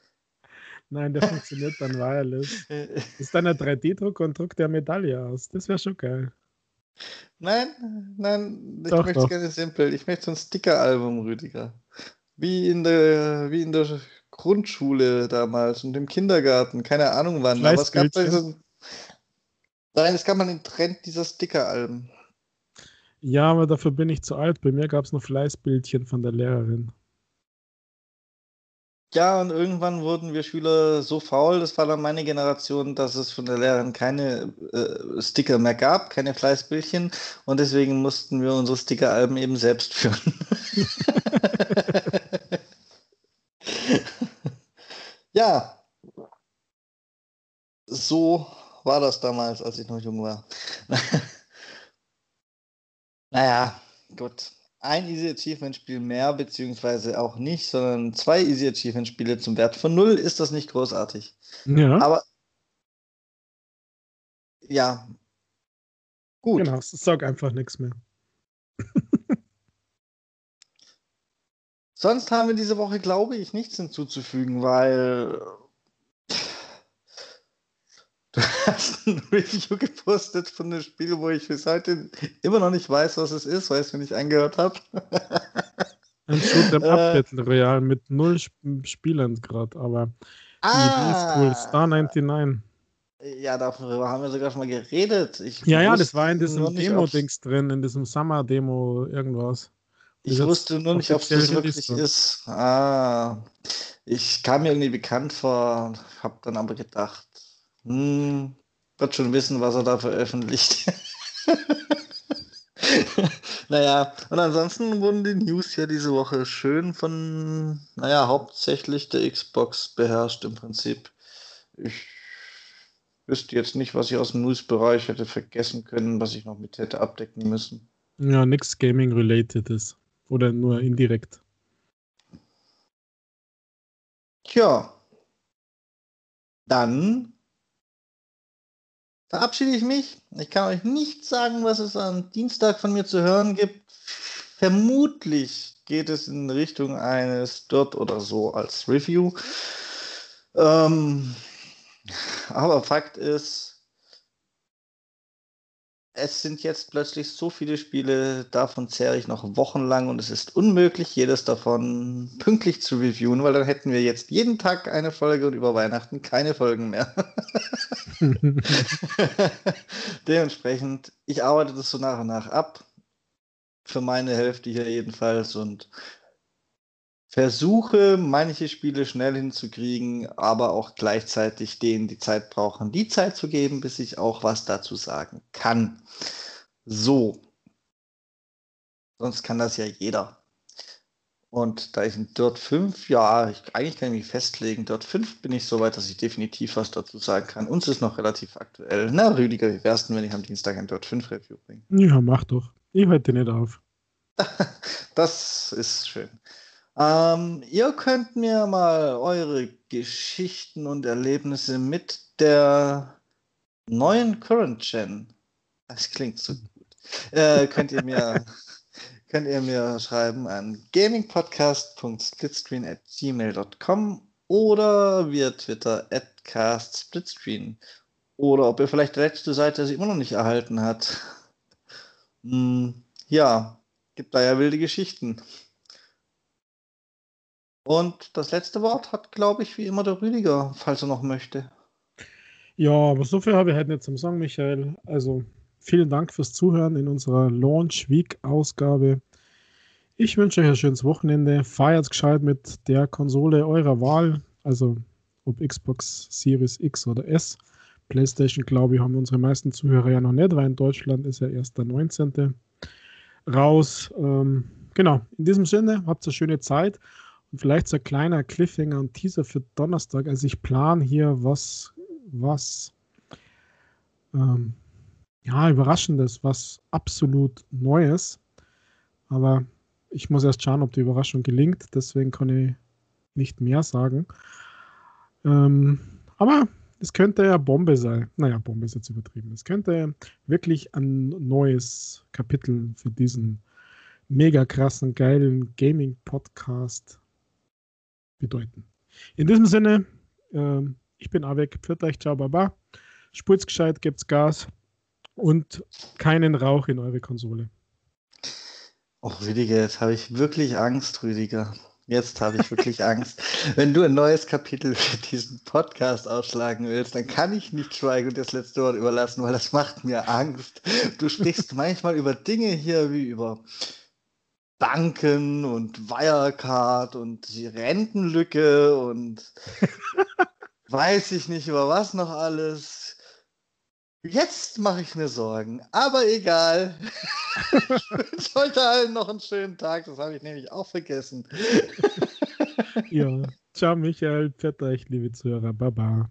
Nein, der funktioniert dann wireless. ist dann ein 3D-Drucker und druckt der Medaille aus. Das wäre schon geil. Nein, nein, ich möchte es gerne simpel. Ich möchte so ein Sticker-Album, Rüdiger. Wie in der, wie in der Grundschule damals und im Kindergarten, keine Ahnung wann. Aber es gab so, Nein, es gab mal den Trend dieser Sticker-Alben. Ja, aber dafür bin ich zu alt. Bei mir gab es noch Fleißbildchen von der Lehrerin. Ja, und irgendwann wurden wir Schüler so faul, das war dann meine Generation, dass es von der Lehrerin keine äh, Sticker mehr gab, keine Fleißbildchen. Und deswegen mussten wir unsere Stickeralben eben selbst führen. ja, so war das damals, als ich noch jung war. Naja, gut. Ein Easy Achievement-Spiel mehr, beziehungsweise auch nicht, sondern zwei Easy Achievement-Spiele zum Wert von null ist das nicht großartig. Ja. Aber ja. Gut. Genau, sag einfach nichts mehr. Sonst haben wir diese Woche, glaube ich, nichts hinzuzufügen, weil du hast ein Review gepostet von einem Spiel, wo ich bis heute immer noch nicht weiß, was es ist, weil ich es mir nicht angehört habe. Ein Shoot'em Up äh. Battle Royale mit null Spielern gerade, aber ah, die Idee ist cool. Star 99. Ja, darüber haben wir sogar schon mal geredet. Ich ja, ja, das war in diesem Demo-Dings drin, in diesem Summer-Demo irgendwas. Ich wusste nur nicht, ob es das wirklich Liste. ist. Ah, ich kam mir irgendwie bekannt vor, habe dann aber gedacht, hm, wird schon wissen, was er da veröffentlicht. naja, und ansonsten wurden die News ja diese Woche schön von, naja, hauptsächlich der Xbox beherrscht im Prinzip. Ich wüsste jetzt nicht, was ich aus dem News-Bereich hätte vergessen können, was ich noch mit hätte abdecken müssen. Ja, nichts Gaming-related ist. Oder nur indirekt. Tja. Dann verabschiede ich mich. Ich kann euch nicht sagen, was es am Dienstag von mir zu hören gibt. Vermutlich geht es in Richtung eines dort oder so als Review. Ähm, aber Fakt ist, es sind jetzt plötzlich so viele Spiele, davon zehre ich noch wochenlang und es ist unmöglich, jedes davon pünktlich zu reviewen, weil dann hätten wir jetzt jeden Tag eine Folge und über Weihnachten keine Folgen mehr. Dementsprechend, ich arbeite das so nach und nach ab. Für meine Hälfte hier jedenfalls und versuche, manche Spiele schnell hinzukriegen, aber auch gleichzeitig denen die Zeit brauchen, die Zeit zu geben, bis ich auch was dazu sagen kann. So. Sonst kann das ja jeder. Und da ich in Dirt 5, ja, ich, eigentlich kann ich mich festlegen, Dirt 5 bin ich so weit, dass ich definitiv was dazu sagen kann. Uns ist noch relativ aktuell. Na, Rüdiger, wie wär's denn, wenn ich am Dienstag ein Dirt 5 Review bringe? Ja, mach doch. Ich halte nicht auf. das ist schön. Ähm, ihr könnt mir mal eure Geschichten und Erlebnisse mit der neuen Current Gen, das klingt so gut, äh, könnt ihr mir könnt ihr mir schreiben an gamingpodcast.splitscreen@gmail.com oder via Twitter at castsplitscreen oder ob ihr vielleicht der letzte seid, der sie immer noch nicht erhalten hat. Hm, ja, gibt da ja wilde Geschichten. Und das letzte Wort hat, glaube ich, wie immer der Rüdiger, falls er noch möchte. Ja, aber so viel habe ich halt nicht zum Sagen, Michael. Also vielen Dank fürs Zuhören in unserer Launch Week Ausgabe. Ich wünsche euch ein schönes Wochenende. Feiert gescheit mit der Konsole eurer Wahl, also ob Xbox Series X oder S. PlayStation, glaube ich, haben unsere meisten Zuhörer ja noch nicht, weil in Deutschland ist ja erst der 19. raus. Ähm, genau, in diesem Sinne, habt eine schöne Zeit vielleicht so ein kleiner Cliffhanger und Teaser für Donnerstag. Also ich plane hier was, was, ähm, ja, Überraschendes, was absolut Neues. Aber ich muss erst schauen, ob die Überraschung gelingt. Deswegen kann ich nicht mehr sagen. Ähm, aber es könnte ja Bombe sein. Naja, Bombe ist jetzt übertrieben. Es könnte wirklich ein neues Kapitel für diesen mega krassen, geilen Gaming-Podcast bedeuten. In diesem Sinne, äh, ich bin Avek, pfiat euch, ciao, baba. Spurt's gescheit, gebt's Gas und keinen Rauch in eure Konsole. Och, Rüdiger, jetzt habe ich wirklich Angst, Rüdiger. Jetzt habe ich wirklich Angst. Wenn du ein neues Kapitel für diesen Podcast ausschlagen willst, dann kann ich nicht schweigen und das letzte Wort überlassen, weil das macht mir Angst. Du sprichst manchmal über Dinge hier wie über Banken und Wirecard und die Rentenlücke und weiß ich nicht über was noch alles. Jetzt mache ich mir Sorgen, aber egal. ich wünsche heute allen noch einen schönen Tag, das habe ich nämlich auch vergessen. ja, ciao Michael, pfiat euch, liebe Zuhörer, baba.